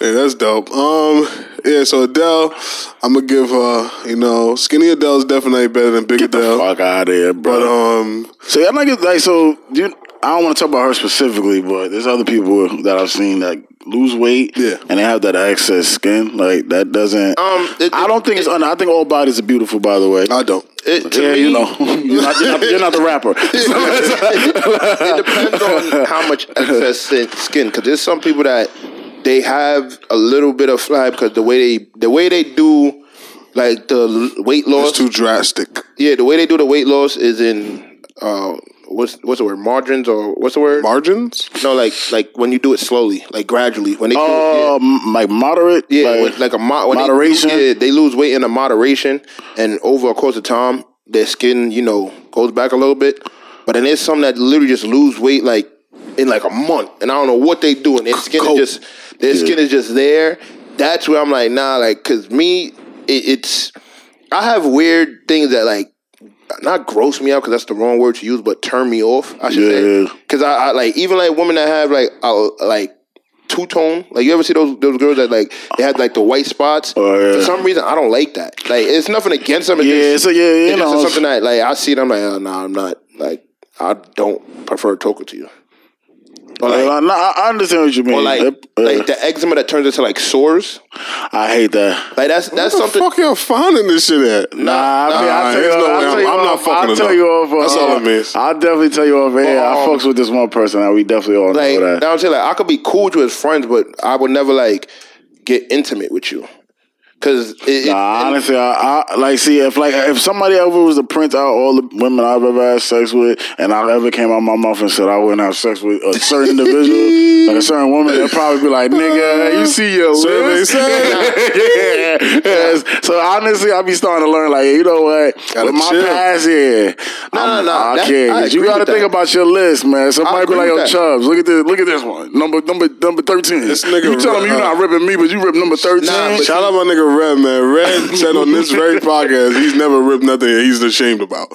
man, that's dope. Um, yeah. So Adele, I'm gonna give her. You know, skinny Adele's definitely better than big
Get the
Adele.
fuck out of here, bro.
But um,
So y'all not like so you. I don't want to talk about her specifically, but there's other people that I've seen that lose weight,
Yeah.
and they have that excess skin. Like that doesn't.
Um, it-
I don't think it's. un- I think all bodies are beautiful. By the way,
I don't.
It, to
yeah,
me,
you know, you're not, you're not, you're not the rapper.
it depends on how much excess skin. Because there's some people that they have a little bit of fly because the way they the way they do like the weight loss.
It's too drastic.
yeah, the way they do the weight loss is in uh, what's what's the word margins or what's the word?
Margins?
no, like like when you do it slowly, like gradually. When they do it,
Oh, like moderate.
yeah,
like,
with, like a mo- when
moderation?
They, yeah, they lose weight in a moderation, and over a course of time, their skin, you know, goes back a little bit. But then there's some that literally just lose weight like in like a month, and I don't know what they do, and their skin
Coat.
is just their skin is just there. That's where I'm like, nah, like, cause me, it, it's I have weird things that like not gross me out because that's the wrong word to use, but turn me off. I should
Yeah.
say because I, I like even like women that have like uh, like two tone. Like you ever see those those girls that like they have like the white spots?
Oh, yeah.
For some reason, I don't like that. Like it's nothing against them. It's
Yeah,
just,
so yeah, you
it's
know,
something that like I see. I'm like, oh, no, I'm not. Like I don't prefer talking to you. Or like,
Like, no, I I understand what you mean.
or like,
Yep, uh,
like the eczema that turns into like sores.
I hate that.
Like that's that's
What the
something.
fuck y'all finding this shit at?
Nah, I mean,
Nah,
I'll tell you,
there's no
I'll
way.
tell
I'm- I'm not
off,
fucking
I'll tell
enough.
you off. uh,
That's all it means.
I'll definitely tell you off air. I
Um,
fucks with this one person. and We definitely all
Like,
know
now
that.
I'm saying, like, I could be cool with you as friends, but I would never like get intimate with you. Cause it, it-
Nah,
and-
honestly, I, I like see if like if somebody ever was to print out all the women I've ever had sex with, and I ever came out my mouth and said I wouldn't have sex with a certain individual, like a certain woman, they'd probably be like, "Nigga, you see your list?" yeah. Yes. So honestly, I be starting to learn like, you know what?
Gotta
with my
chill.
past, yeah,
No, no, no.
I
That-
can't.
I
you got to think
that.
about your list, man. Somebody be like, "Yo. Chubbs, look at this, look at this one, number number number thirteen.
This nigga
you telling me you're
uh,
not ripping me, but you rip number thirteen?
Nah,
Shout out my nigga Red, man. Red said on this very podcast he's never ripped nothing he's ashamed about.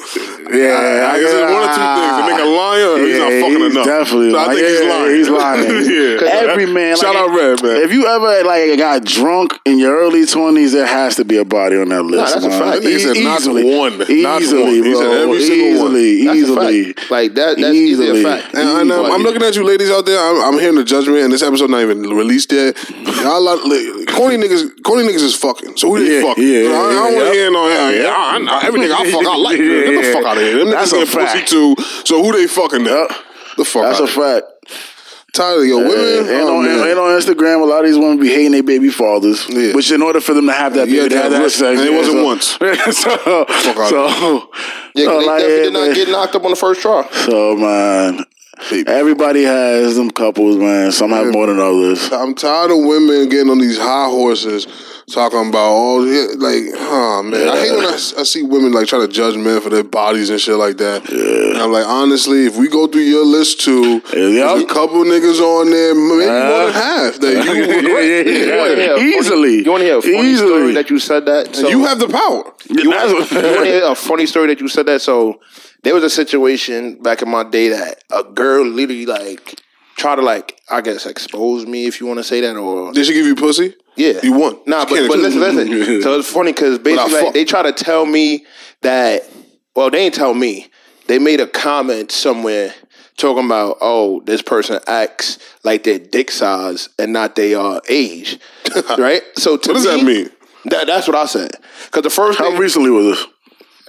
Yeah,
I guess it's one or two things. The nigga lying or he's not fucking
he's
enough.
Definitely,
So I
like,
think he's lying.
He's lying.
yeah.
Every man.
Shout
like,
out Red, man.
If you ever like got drunk in your early twenties, there has to be a body on that list.
that's a fact.
That nigga said
E-
not
easily,
one. Not
easily,
one. He said every single one.
easily,
That's
easily.
Like that. That's easily,
Easily.
a fact.
And, and um, I'm looking at you ladies out there. I'm, I'm hearing the judgment, and this episode not even released yet. Y'all like, corny niggas, corny niggas is fucking. So who they
Yeah,
fucking?
yeah,
I, I don't want to hear no. Yeah, yeah, I, I, every nigga I fuck, I like.
Yeah,
Get the fuck out of here. Them
That's
niggas
a
get pussy too. So who they fucking? Now?
Yep.
The fuck
That's
out
a
of here.
fact.
Tired of your women.
And,
oh,
on, and on Instagram, a lot of these women be hating their baby fathers.
Yeah.
Which, in order for them to have that,
Yeah,
baby,
they
they had
have
to have
risk.
sex.
And it wasn't
so,
once.
so,
out
so,
Yeah, 'cause
so,
they
like,
definitely did
man.
not get knocked up on the first try.
So man, everybody has them couples, man. Some have more than others.
I'm tired of women getting on these high horses talking about all the- like, oh man. I hate when I, I see women like trying to judge men for their bodies and shit like that. And I'm like, honestly, if we go through your list too, there's a couple niggas on there, maybe
Uh,
more than half that you
Yeah,
regret.
yeah, yeah.
You wanna hear funny-
Easily.
You want to hear a funny
Easily.
story that you said that? So,
You have the power.
You want to hear a funny story that you said that? So there was a situation back in my day that a girl literally like tried to like I guess expose me if you want to say that or
Did she give you pussy?
yeah
You won.
Nah, but, but listen, listen. So it's funny because basically like, they try to tell me that well they ain't tell me they made a comment somewhere talking about oh this person acts like their dick size and not their uh, age, right? So to
What does
me,
that mean?
That, that's what I said. Because the first
How
thing,
recently was this?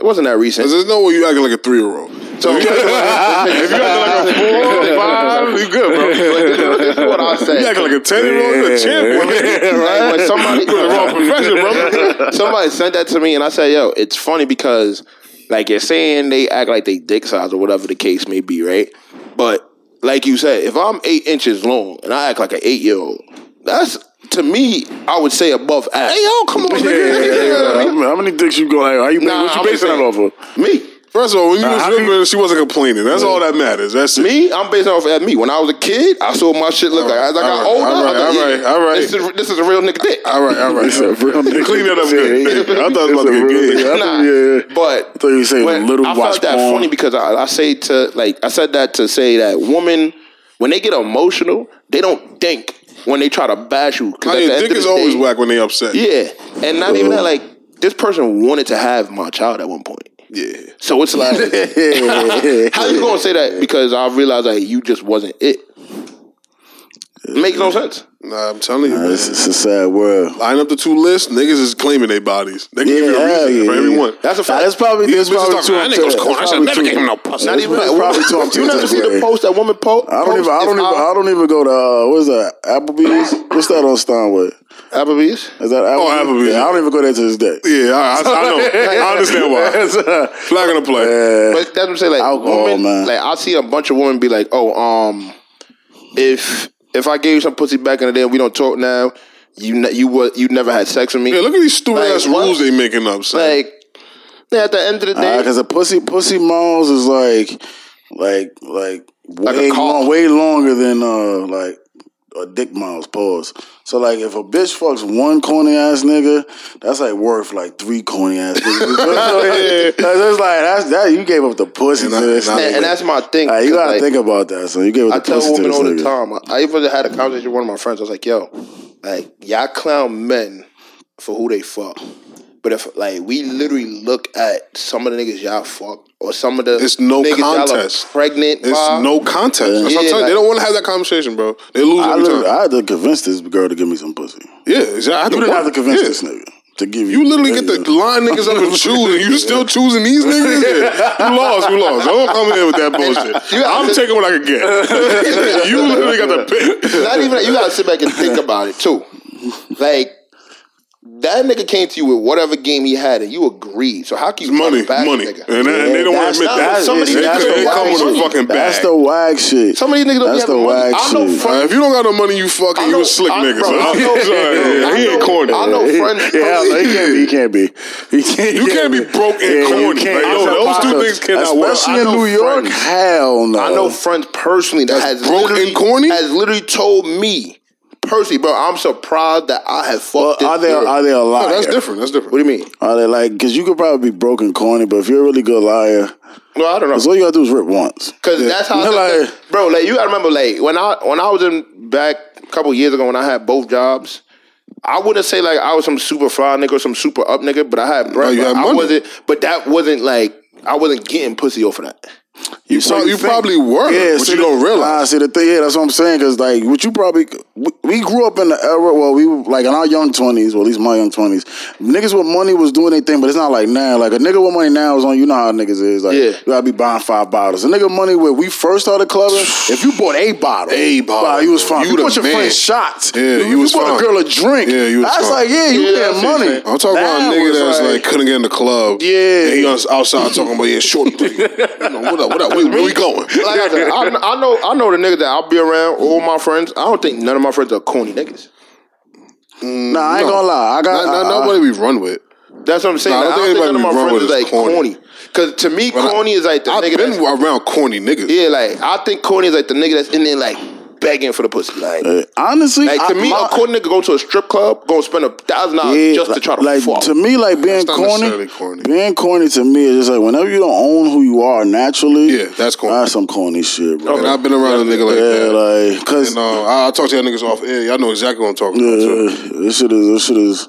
It wasn't that recent.
There's no way you acting like a three year old.
So if you acting like a four, five, you good, bro. But this, is- this is what I said.
You acting like a ten year old, you a champ.
Like, when somebody
the wrong profession, brother.
somebody sent that to me, and I said, "Yo, it's funny because like you're saying they act like they dick size or whatever the case may be, right? But like you said, if I'm eight inches long and I act like an eight year old, that's to me, I would say above average. Hey, yo, come on, nigga.
How many- How many dicks you go? Like, how you?
Nah,
what you
I'm
basing that off of?
Me.
First of all, when you
Nah,
was
how do
younger, she wasn't complaining. That's all that matters. That's it.
Me, I'm basing off at me. When I was a kid, I saw my shit look like as I got
All right,
older.
all right,
I was like,
all right,
yeah,
all right.
This is, this is a real nigga dick.
All right, all right.
It's a real nigga.
Clean that up good. I thought it was about to get gay.
Nah,
Yeah.
but
thought you were saying little
I
watch
felt that
porn.
funny because I, I say to like I said that to say that women when they get emotional, they don't think when they try to bash you.
I
at
mean,
the end
dick is always
day-
whack when they upset.
Yeah, and not even that. Like this person wanted to have my child at one point.
Yeah.
So it's like, how you gonna say that? Because I realized like you just wasn't it. Makes no sense.
Nah, I'm telling you, man.
It's, it's a sad world.
Line up the two lists, niggas is claiming their bodies. They can give you a
hell
reason for
yeah.
everyone.
That's a
Nah,
fact.
That's probably
These
that's
bitches
probably
talking,
too
that nigga was corny. I should never
too-
give him no pussy.
Not even like,
probably too
you never see the post that woman post.
I don't even. I don't even. I don't even go to uh, what is that? Applebee's. What's that on Steinwood?
Applebee's.
Is that Applebee's?
Oh, Applebee's.
Yeah, I don't even go there to this day.
Yeah, I, I, I know. I understand why. Flag on the play.
But that's what I'm saying. Like
Alcohol,
women,
man.
like I see a bunch of women be like, "Oh, um, if if I gave you some pussy back in the day, and we don't talk now. You ne- you would you never had sex with me.
Yeah, look at these stupid
Like,
ass
what?
rules they making up. Son.
like yeah, at the end of the day,
Because a pussy pussy miles is like like like
Like a
way
car.
long, way longer than uh like a dick miles. Pause. So like if a bitch fucks one corny ass nigga, that's like worth like three corny ass niggas. That's it's like that's that you gave up the pussy
And
to this
and
and,
nigga.
and that's my thing.
Like, you
'cause,
gotta
like,
think about that. So you gave up
I
the
tell
pussy to
women
this
all the
nigga.
time. I even had a conversation with one of my friends. I was like, "Yo, like y'all clown men for who they fuck." But if like we literally look at some of the niggas y'all fuck or some of the
It's no
niggas y'all are
contest.
pregnant
It's
by,
no contest. That's what I'm
Yeah,
telling
like-
They don't want to have that conversation, bro. They lose
I,
every time.
I had to convince this girl to give me some pussy.
yeah, exactly. I had
You didn't have to convince
Yeah.
this nigga to give you.
You literally get the line niggas up and choose, and you still choosing these niggas? Yeah. You lost, you lost. Don't come in here with that bullshit. I'm
sit-
taking what I can get. you literally got to pick.
Not even that. You gotta sit back and think about it too. Like that nigga came to you with whatever game he had, and you agreed. So how can you
Money,
back
money.
nigga?
And, they- and they don't want to admit that.
that's-
Somebody-
they,
that's
they
the
come with a fucking bag.
That's the wag shit.
Some of these niggas don't
That's
be
the
money.
wag
I know
shit.
Uh, if you don't got no money, you fucking,
I
you a slick
I-
nigga.
bro,
so
I
I'm
know-
sorry.
I
he ain't corny.
I know friends.
Yeah, no, he can't be. He can't be. He can't.
You can't be broke and
Yeah,
corny.
can't.
Yo, those two
impossible.
things cannot work.
Especially in New York. Hell no.
I know friends personally that has
broke
literally,
and corny?
has literally told me personally, bro. I'm so proud that I have
Well,
fucked. this
are they
girl.
are they a
No,
liar?
that's different. That's different.
What do you mean?
Are they like? Because you could probably be broken corny, but if you're a really good liar,
No, I don't know.
that's all you gotta do is rip once.
Cause that's how,
Like-
like, bro. Like you gotta remember, like when I when I was in back a couple years ago when I had both jobs, I wouldn't say like I was some super fly nigga or some super up nigga, but I had bread.
you
but
had
I wasn't, but that wasn't like I wasn't getting pussy off of that.
You,
So
prob- you probably were, but
see
you
the-
don't
Nah,
realize.
see the thing, yeah, that's what I'm saying. Because like, what you probably we, grew up in the era. Well, we like in our young twenties, well, at least my young twenties. Niggas with money was doing their thing, but it's not like now. Like a nigga with money now is on. You know how niggas is. Like
Yeah.
you gotta be buying five bottles. A nigga money where we first started clubbing. if you bought a boutle,
A bottle,
bah, you was fine.
You
You, bought your
man.
friend shots.
Yeah,
you,
you was
bought
fine.
a girl a drink.
Yeah, you was
That's
fine.
like yeah, you
Yeah, I
getting money.
I'm talking about a
That
nigga
was
that's like, couldn't get in the club.
Yeah.
And he was outside talking about, yeah, shorty. you know, up, what up? Where, where we going?
Like I, said, I, I know, I know the niggas that I'll be around. All my friends. I don't think none of my friends are corny niggas.
Nah, I ain't gonna lie. I got
Not, not,
I- I-
nobody we run with.
That's what I'm saying.
Nah, I don't
I
think
don't think none of my friends is like
corny.
Because to me,
But I-
corny is like the
I've
nigga
been
that's
around corny niggas.
Yeah, like I think corny is like the nigga that's in there like begging for the pussy. Like,
Uh, honestly,
like to
I-
me,
my-
a corny nigga go to a strip club, gonna spend a thousand dollars
Yeah,
just to
like-
try to
like
fuck.
to me, like being corny,
corny.
being corny to me is just like whenever you don't own who you are naturally.
Yeah, that's corny.
That's some corny shit, bro.
And I've been around a nigga like
yeah,
that.
like cause
And uh, I, I talk to y'all niggas off air. Y'all know exactly what I'm talking about. Too.
yeah, this shit is this shit is.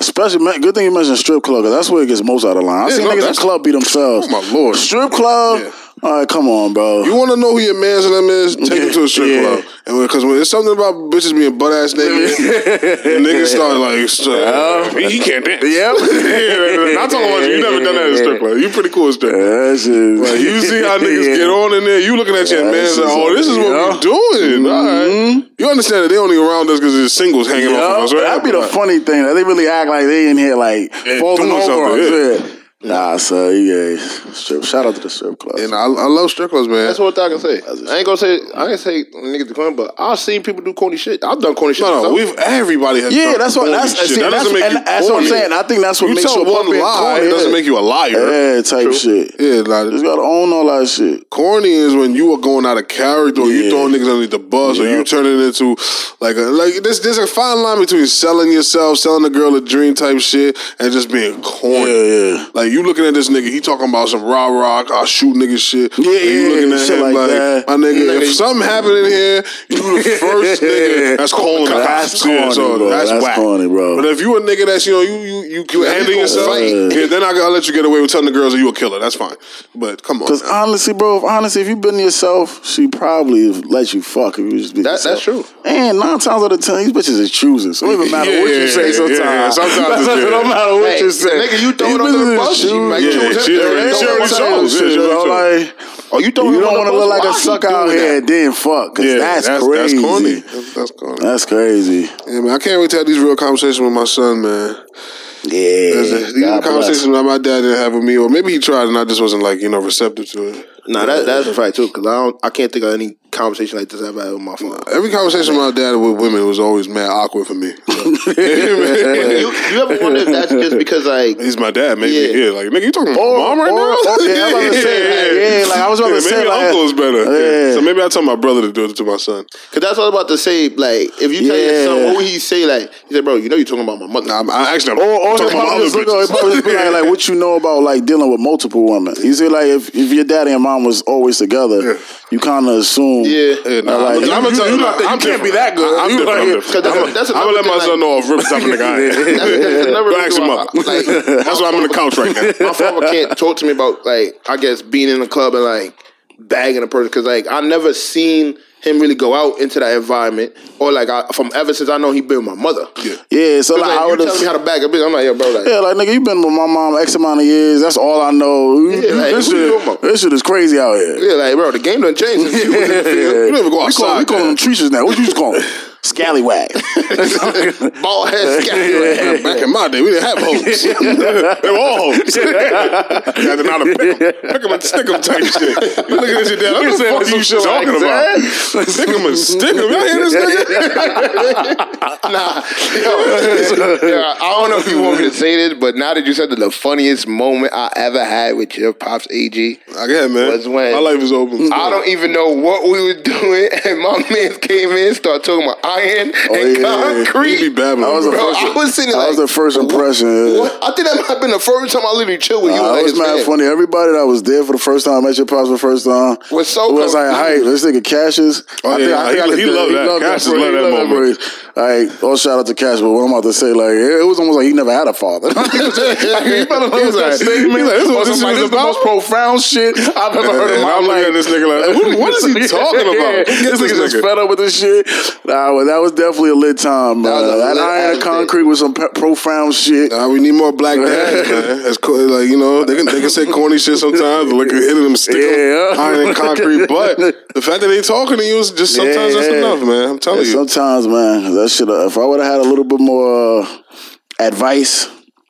Especially, man, good thing you mentioned strip club because that's where it gets most out of line. I
Yeah,
see
no,
niggas in club beat themselves.
Oh, my lord.
Strip club,
Yeah.
All right, come on, bro.
You want to know who your man's and them is? Take him to a strip
Yeah.
club. And because when it's something about bitches being butt ass naked, and niggas start like, st- he, uh, he can't dance.
Yep.
yeah, not talking about you. You never done that in a strip club. You pretty cool at strip club.
That shit.
Like, you see how niggas
Yeah.
get on in there. You looking at your
Yeah,
man
this
like,
is
oh, this is what
yeah.
we doing. All right. Mm-hmm. You understand that they only around us because there's singles hanging off of us. Right?
that'd be the funny thing. That they really act like they in here like
Yeah,
folding
doing
over.
something,
us. Yeah. Nah, so yeah, strip. Shout out to the strip club.
And I, I love strip clubs, man.
That's what I can say. I ain't gonna say I ain't say niggas do corny, but I've seen people do corny shit. I've done corny shit.
no, no, we've everybody has.
yeah,
done
that's what.
corny
That's
shit.
see,
that
that's,
doesn't make
and
you
that's what I'm saying. I think that's what
You
makes
tell
you a
one lie,
corny.
it doesn't make you a liar.
Yeah, type shit.
Yeah, like,
Just gotta own all that shit.
corny is when you are going out of character, or you
Yeah.
throwing niggas underneath the bus, or
Yeah.
you turning into like a like. There's there's a fine line between selling yourself, selling a girl a dream type shit, and just being corny.
Yeah, yeah.
Like you looking at this nigga, he talking about some rah rah, I shoot nigga shit.
Yeah,
And you looking at him
like
like,
that.
my nigga,
Nigga,
if something happened in here, you the first nigga that's calling the
That's
cops.
corny,
Yeah, so
bro.
That's,
That's
whack.
corny, bro.
But if you a nigga that's you know you you you, you handling yourself,
fight.
yeah, then I gotta let you get away with telling the girls that you a killer. That's fine. But come on,
Because honestly, bro, if honestly, if you been yourself, she probably let you fuck if you just be
That-
yourself.
that's true.
And nine times out of ten, these bitches is choosing. So it doesn't matter
Yeah,
what you say. Sometimes,
yeah. Sometimes
it don't matter what
Hey,
you say.
nigga you throw it under the bus, she might
Yeah, she already- she
don't
already. Yeah,
bro, like,
Oh, you throwing
you don't want to look like a sucker out here and then fuck. Cause
Yeah,
that's,
that's
crazy.
That's corny. That's, that's corny.
That's crazy.
Yeah, man, I can't wait to have these real conversations with my son, man.
Yeah.
These are
God bless.
conversations that my dad didn't have with me, or maybe he tried and I just wasn't like you know receptive to it.
Nah, that, that's a fact too. Because I don't, I can't think of any conversation like this I've had with my father.
Every conversation my dad with women was always mad awkward for me.
you, you ever wonder if that's just because like
He's my dad, maybe.
Yeah.
Yeah, like nigga, you talking about
Or-
mom right
or-
now?
or- yeah, I was about to say, like, yeah, like, I was about to say,
maybe
like-
uncle's better.
Yeah.
Yeah. So maybe I tell my brother to do it to my son.
Cause that's what I was about to say. Like, if you tell your son, what would he say? Like, he said, "Bro, you know you're talking about my mother."
Nah, I'm, I actually, I'm
Or, or
talking about
probably
other
just look, he'll
bitches.
probably just be like, like, what you know about like dealing with multiple women? You see, like if, if your daddy and mom was always together, you kind of assume.
Yeah.
Uh, yeah, nah,
Like,
I'm, I'm gonna
you-
tell
you
you,
not that- you
I'm
can't be that good.
I'm
You
different.
like-
I'm different.
Cause that's- that's
I'm gonna let
another
my
thing,
son know if rip the type of nigga I am.
That's, that's
Go ask
reason
your
why. Like,
That's why I'm on the couch right now.
my father can't talk to me about like I guess being in the club and like bagging a person because like I never seen him really go out into that environment or like I, from ever since I know he been with my mother.
Yeah.
Yeah, so like,
Like,
I
you
would
telling me how to bag a bitch? I'm like, yo, bro, like,
Yeah, like nigga, you been with my mom X amount of years. That's all I know.
Yeah, like,
this, shit, this shit is crazy out here.
yeah, like, bro, the game done changed. Since you was in the
don't even go
We call,
outside.
we call them
man.
treaches now. What you just call them? Scallywag.
Ball head scallywag.
Back in my day, we didn't have hoes. they were all hoes. to know how to pick them, pick them and stick them type shit. You looking at your dad, what the fuck are you
shit like
talking about? Stick them and stick them. Y'all hear this nigga?
Nah, yo, yeah, I don't know if you want me to say this, but now that you said that the funniest moment I ever had with your pops AG,
I get it, man.
Was when-
My life is open.
I don't even know what we were doing, and my man came in, started talking about iron and
Oh, yeah.
concrete.
He be babbling,
I was the
bro.
Bro,
first.
I was sitting
that
like,
was the first impression. yeah.
I think that might have been the first time I literally chilled with you.
Uh,
and
it was mad
man.
funny. Everybody that was there for the first time, met your pops for the first time,
Was so
was like,
confused.
"Hype, this nigga Cassius."
Oh, yeah, he-
could
he
do it.
loved that. Cassius loved that moment.
Like, all shout out to Cash, but what I'm about to say, like, it was almost like he never had a father. like, in that statement.
he's like, this is
This
this
like, this is the most profound shit I've ever heard in
And
my
I'm looking at this nigga like, what, what is he talking about?
This
this
nigga just fed up with this shit. Nah, well, that was definitely a lit time,
was
That,
lit
iron and concrete was some pe- profound shit.
Nah, we need more black dads, man. That's cool. Like you know, they can they can say corny shit sometimes. Look at hitting them, stick
Yeah.
iron and concrete. But the fact that they talking to you is just sometimes that's
Yeah.
enough, man. I'm telling
Yeah,
you.
Sometimes, man, that should. If I would have had a little bit more uh, advice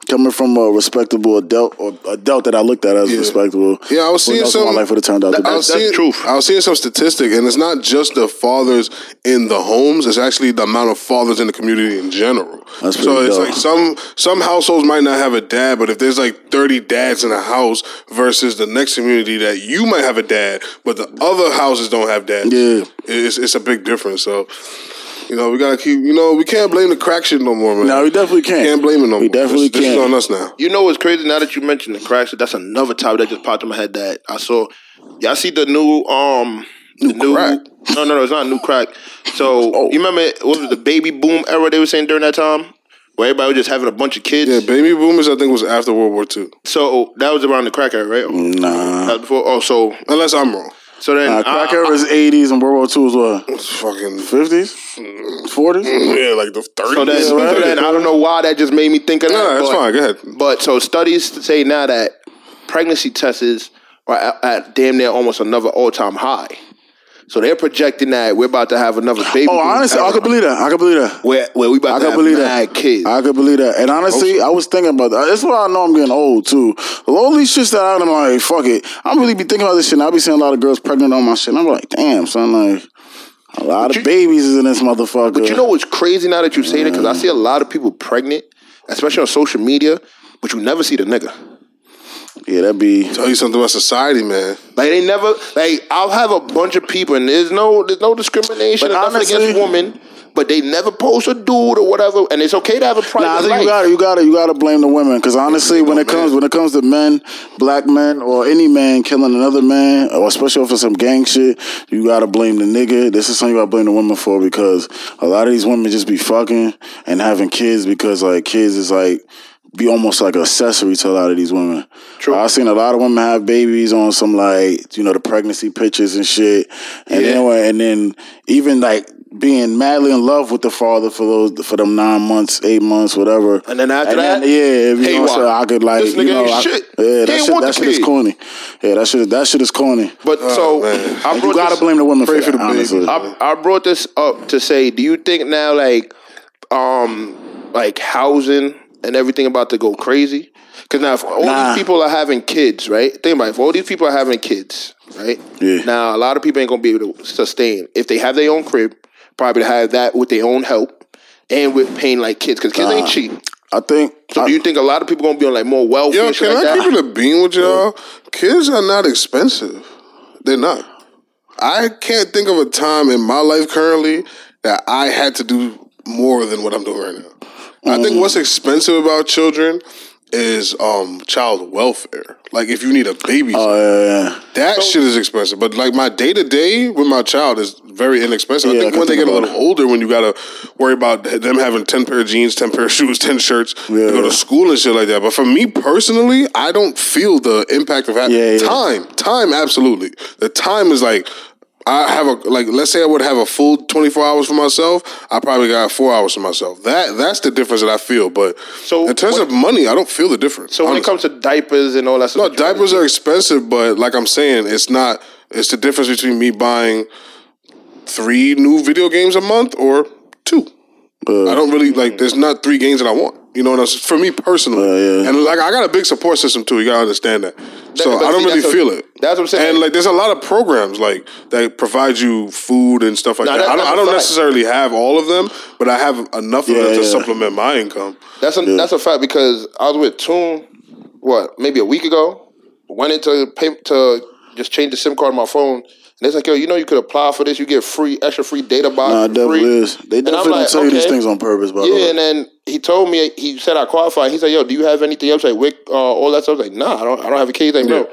coming from a respectable adult or adult that I looked at as
Yeah.
respectable,
Yeah, I was seeing some.
my life would have turned out to be.
I was
That's
seeing,
truth.
I was seeing some statistic, and it's not just the fathers in the homes; it's actually the amount of fathers in the community in general.
That's
so it's
dope.
like some some households might not have a dad, but if there's like thirty dads in a house versus the next community that you might have a dad, but the other houses don't have dads,
Yeah.
it's it's a big difference. So. You know, we gotta keep. You know, we can't blame the crack shit no more, man.
No, we definitely can't.
can't blame it no
We
more.
definitely
this, This is
can't.
on us now.
You know what's crazy? Now that you mentioned the crack shit, that's another topic that just popped in my head that I saw. Y'all see the new um the new
crack?
No, no, no, it's not a new crack. So
Oh.
you remember what was the baby boom era they were saying during that time? where everybody was just having a bunch of kids.
Yeah, baby boomers. I think was after World War II.
So that was around the crack era, right?
Nah.
That was before. Oh, so
Unless I'm wrong.
So then
Nah,
I-
crack
I-
era is 80s and World War II is what?
It's fucking
50s? 40s?
yeah, like the 30s.
So then, so
right.
then I don't know why that just made me think of that.
Nah, that's
but,
fine. Go ahead.
But so studies say now that pregnancy tests are at, at damn near almost another all time high. So they're projecting that we're about to have another baby.
Oh, honestly, I could believe that. I could believe that.
where where we
I
about to
could
have
believe
mad
that.
kids.
I could believe that. And honestly, I was thinking about that. That's why I know I'm getting old too. All these shits that I'm like, fuck it. I'm really be thinking about this shit. And I be seeing a lot of girls pregnant on my shit. And I'm like, damn, son, like a lot of
you-
babies is in this motherfucker.
But you know what's crazy now that you say that? Because I see a lot of people pregnant, especially on social media, but you never see the nigga.
Yeah, that'd be.
Tell you something about society, man.
Like they never like I'll have a bunch of people and there's no there's no discrimination
But honestly-
against women, but they never post a dude or whatever, and it's okay to have a private
Nah, I think
life.
you got to you got to you got to blame the women because honestly, when oh, it comes when it comes to men, black men or any man killing another man, or especially for some gang shit, you got to blame the nigga. This is something you got to blame the women for because a lot of these women just be fucking and having kids because like kids is like be almost like accessory to a lot of these women.
True.
I've seen a lot of women have babies on some like you know the pregnancy pictures and shit, and
Yeah.
then and then even like being madly in love with the father for those for them nine months, eight months, whatever.
And then after
then,
that,
yeah, you
hey,
know, so? I could like
This
you know,
ain't
I-
shit.
Yeah,
He
that
ain't
shit, that shit is corny. Yeah, that shit that shit is corny.
But so
man.
I
you gotta
this,
blame the women
Pray
for,
for
that,
the baby.
honestly.
I, I brought this up to say, do you think now like um like housing and everything about to go crazy? Because now if all
Nah.
these people are having kids, right? Think about it. If all these people are having kids, right?
Yeah.
Now a lot of people ain't gonna be able to sustain if they have their own crib, probably to have that with their own help and with paying like kids because kids ain't cheap.
I think.
So
I,
do you think a lot of people gonna be on like more welfare?
Yo, can
like
I keep it a bean with y'all? Kids are not expensive. They're not. I can't think of a time in my life currently that I had to do more than what I'm doing right now. I
Mm.
think what's expensive about children is um child welfare. Like if you need a baby,
Oh yeah, yeah.
that shit is expensive. But like my day to day with my child is very inexpensive.
Yeah,
I
I
think
can
when they get a little older, when you gotta worry about them having ten pair of jeans, ten pair of shoes, ten shirts
Yeah.
to go to school and shit like that. But for me personally, I don't feel the impact of having time. Time, absolutely. The time is like. I have a like. Let's say I would have a full twenty four hours for myself. I probably got four hours for myself. That that's the difference that I feel. But
So
in terms of money, I don't feel the difference.
So when it comes to diapers and all that stuff.
No, diapers are expensive, but like I'm saying, it's not. It's the difference between me buying three new video games a month or two.
Uh,
I don't really like. There's not three games that I want. You know what I'm saying? For me personally,
Uh, yeah.
and like I got a big support system too. You gotta understand that. So I don't
see,
really feel
what-
it.
that's what I'm saying.
And like, there's a lot of programs like that provide you food and stuff like
Nah,
that.
that-
I don't.
that's
I
a
don't necessarily have all of them, but I have enough of them to
yeah.
supplement my income.
That's a that's a fact because I was with Tune, what maybe a week ago. Went into pay to just change the SIM card on my phone, and it's like, yo, you know, you could apply for this. You get free extra free data box.
Nah, it definitely
free.
is. They
And I'm
definitely
like,
tell you these things on purpose, by the way.
Yeah, and then he told me he said I qualified. He said, "Yo, do you have anything else like WIC, uh, all that stuff?" I was like, nah, I don't. I don't have a case. Like, bro,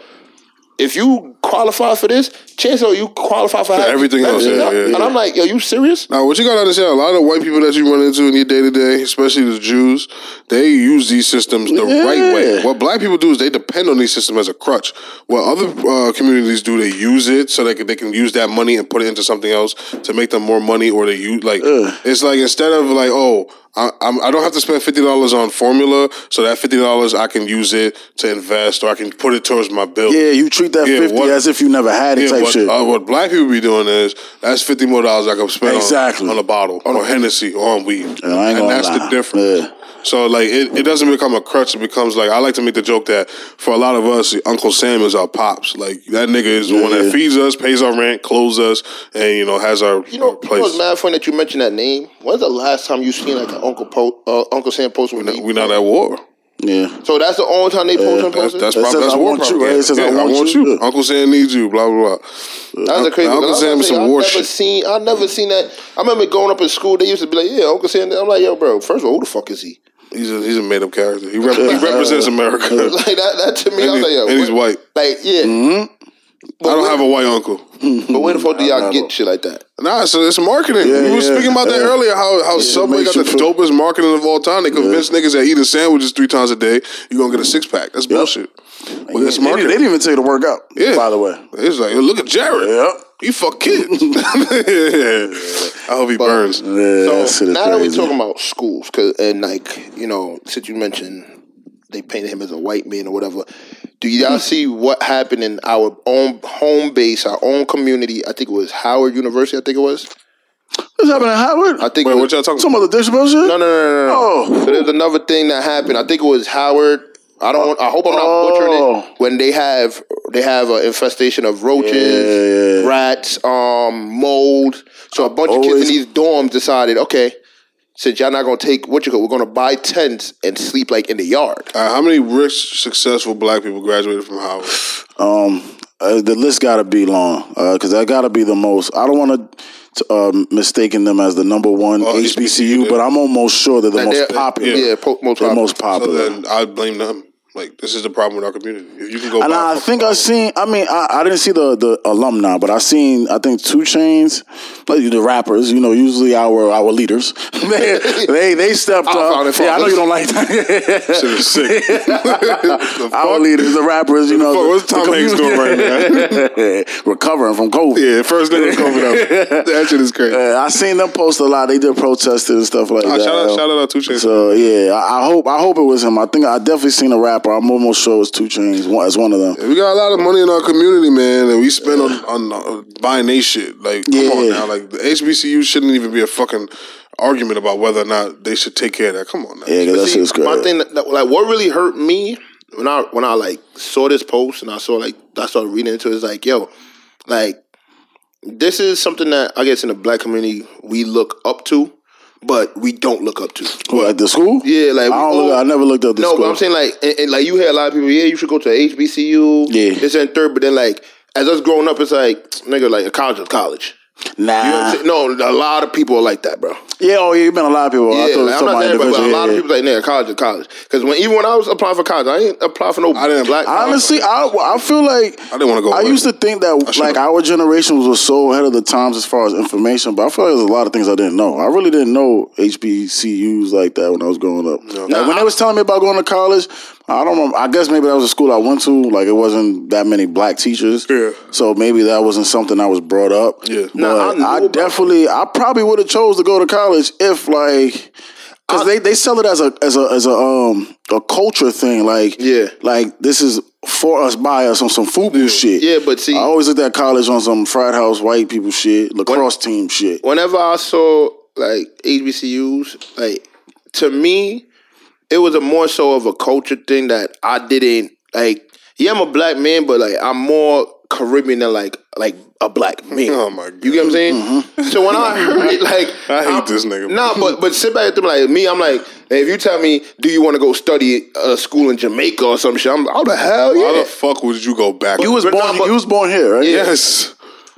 if you qualify for this, chances are you qualify for, having
everything else, yeah, yeah,
And. I'm like, yo, you serious?
Now, what you gotta understand, a lot of white people that you run into in your day to day, especially the Jews, they use these systems the right way. What black people do is they depend on these systems as a crutch. What other uh, communities do, they use it so they can they can use that money and put it into something else to make them more money, or they use like it's like instead of like oh. I, I'm, I don't have to spend fifty dollars on formula, so that fifty dollars I can use it to invest, or I can put it towards my bill.
Yeah, you treat that
Yeah,
fifty
what-
as if you never had it
Yeah,
type
what,
shit.
uh, what black people be doing is that's fifty more dollars I can spend
Exactly.
on, on a bottle or Hennessy or on weed,
And I ain't gonna
that's the difference.
Yeah.
So like it, it doesn't become a crutch. It becomes like I like to make the joke that for a lot of us, Uncle Sam is our pops. Like that nigga is the one
Yeah.
that feeds us, pays our rent, clothes us, and you know has our,
You know,
our
you know
place.
it's mad funny that you mentioned that name. When's the last time you seen like an Uncle po- uh, Uncle Sam post with me?
we not at war.
yeah.
So that's the only time they post him
That's
posting.
that's probably
says,
that's
"I
war
want you,"
propaganda.
right? It says,
Yeah,
"I want
want
you."
you. Uncle Sam needs you. Blah blah blah.
That's the crazy.
Uncle Sam is some
saying,
war
I never
shit.
seen. I never seen that. I remember growing up in school. They used to be like, "Yeah, Uncle Sam." I'm like, "Yo, bro. First of all, who the fuck is he?"
He's a he's a made up character. He, rep- he represents America.
Like that. That to me, I was
And
like, "Yo,"
and he's white.
Like, yeah. Mm-hmm.
I don't have a white uncle.
But where the fuck do y'all get shit like that?
Nah, so it's marketing.
Yeah,
we were
yeah,
speaking about that
yeah.
earlier. How how Subway got the
feel-
dopest marketing of all time. They convince niggas that eating sandwiches three times a day, you are gonna get a six pack. That's bullshit. But
They,
it's
they,
marketing.
didn't even tell you to work out.
Yeah.
By the way.
It's like, look at Jared.
Yep.
He fuck kids. I hope he burns.
Yeah,
So
shit is
now that we
crazy.
talking about schools, cause and like you know, since you mentioned they painted him as a white man or whatever, do y'all see what happened in our own home base, our own community? I think it was Howard University. I think it was.
What's happening at Howard?
I think.
Wait,
it
what y'all talking
Some
about?
other dish about shit?
no, no, no, no, no.
Oh.
So there's another thing that happened. I think it was Howard. I don't. want- I hope I'm not
Oh.
butchering it. When they have they have an infestation of roaches,
Yeah,
rats, um, mold. So a bunch of kids in these dorms decided, okay, since y'all not gonna take what you call, we're gonna buy tents and sleep like in the yard.
All right, how many rich, successful black people graduated from Howard?
Um, uh, the list got to be long because that got to be the most. I don't want to um, mistaken them as the number one
Oh,
HBCU,
HBCU,
but I'm almost sure they're the
Like,
most
they're-
popular.
Yeah, po- most
They're
popular.
most
So
popular.
then I blame them. Like this is the problem with our community. If you can go,
and I think I seen. I mean, I, I didn't see the the alumni, but I seen. I think Two Chainz, like the rappers. You know, usually our our leaders. they they, they stepped
Our
up. Yeah, I know you don't like that.
shit is sick.
Our leaders, the rappers. You know,
what's
the
Tom Hanks doing right now?
Recovering from COVID.
Yeah, first nigga coming up. That shit is crazy.
Uh, I seen them post a lot. They did protesting and stuff like
Ah,
that.
shout out, shout out, Two Chainz.
So yeah, I, I hope I hope it was him. I think I definitely seen a rapper. I'm almost sure it was Two Chainz as one of them.
We got a lot of money in our community, man, and we spend on, on uh, buying they shit. Like, come on now. Like, the HBCU shouldn't even be a fucking argument about whether or not they should take care of that. Come on now.
Yeah, 'cause that
See,
shit is
My thing, that, like, what really hurt me when I when I like saw this post and I saw like I started reading into it, it, is like, yo, like this is something that I guess in the black community we look up to, but we don't look up to.
What, at the school?
Yeah, like
I don't look. I never looked up the
no,
school.
but I'm saying like, and, and, like you hear a lot of people, yeah, you should go to HBCU,
Yeah.
this and third, but then like as us growing up, it's like nigga, like a college is college. You know
nah.
No, a lot of people are like that, bro.
Yeah, oh yeah, you been a lot of people. I
Yeah,
thought
like, I'm not
about
saying everybody, but a lot of
yeah.
people like, nigga, college is college. Because when even when I was applying for college, I ain't apply for no
I didn't-
black. college.
Honestly, I I feel like
I didn't wanna go
I
away.
used to think that like our generation was so ahead of the times as far as information, but I feel like there's a lot of things I didn't know. I really didn't know HBCUs like that when I was growing up. Like, when they was telling me about going to college, I don't know. I guess maybe that was a school I went to. Like it wasn't that many black teachers.
Yeah.
So maybe that wasn't something I was brought up.
Yeah.
But
Nah, I
I, definitely, I probably would have chose to go to college if like. Cause they, they sell it as a as a as a um a culture thing like
Yeah.
like this is for us by us on some FUBU shit
Yeah, but see-
I always looked at college on some frat house white people shit lacrosse team shit
whenever I saw like HBCUs, like to me, it was a more so of a culture thing that I didn't like. Yeah, I'm a black man, but like I'm more Caribbean than like like a black man.
Oh, my God.
You get what I'm saying?
Mm-hmm.
So when I heard it, like
I hate
I'm-
this nigga.
Nah, but but sit back and like me, I'm like, if you tell me, do you want to go study a school in Jamaica or some shit? I'm like, oh the hell
Why
yeah.
the fuck would you go back?
you was born
but-
you was born here right
yes.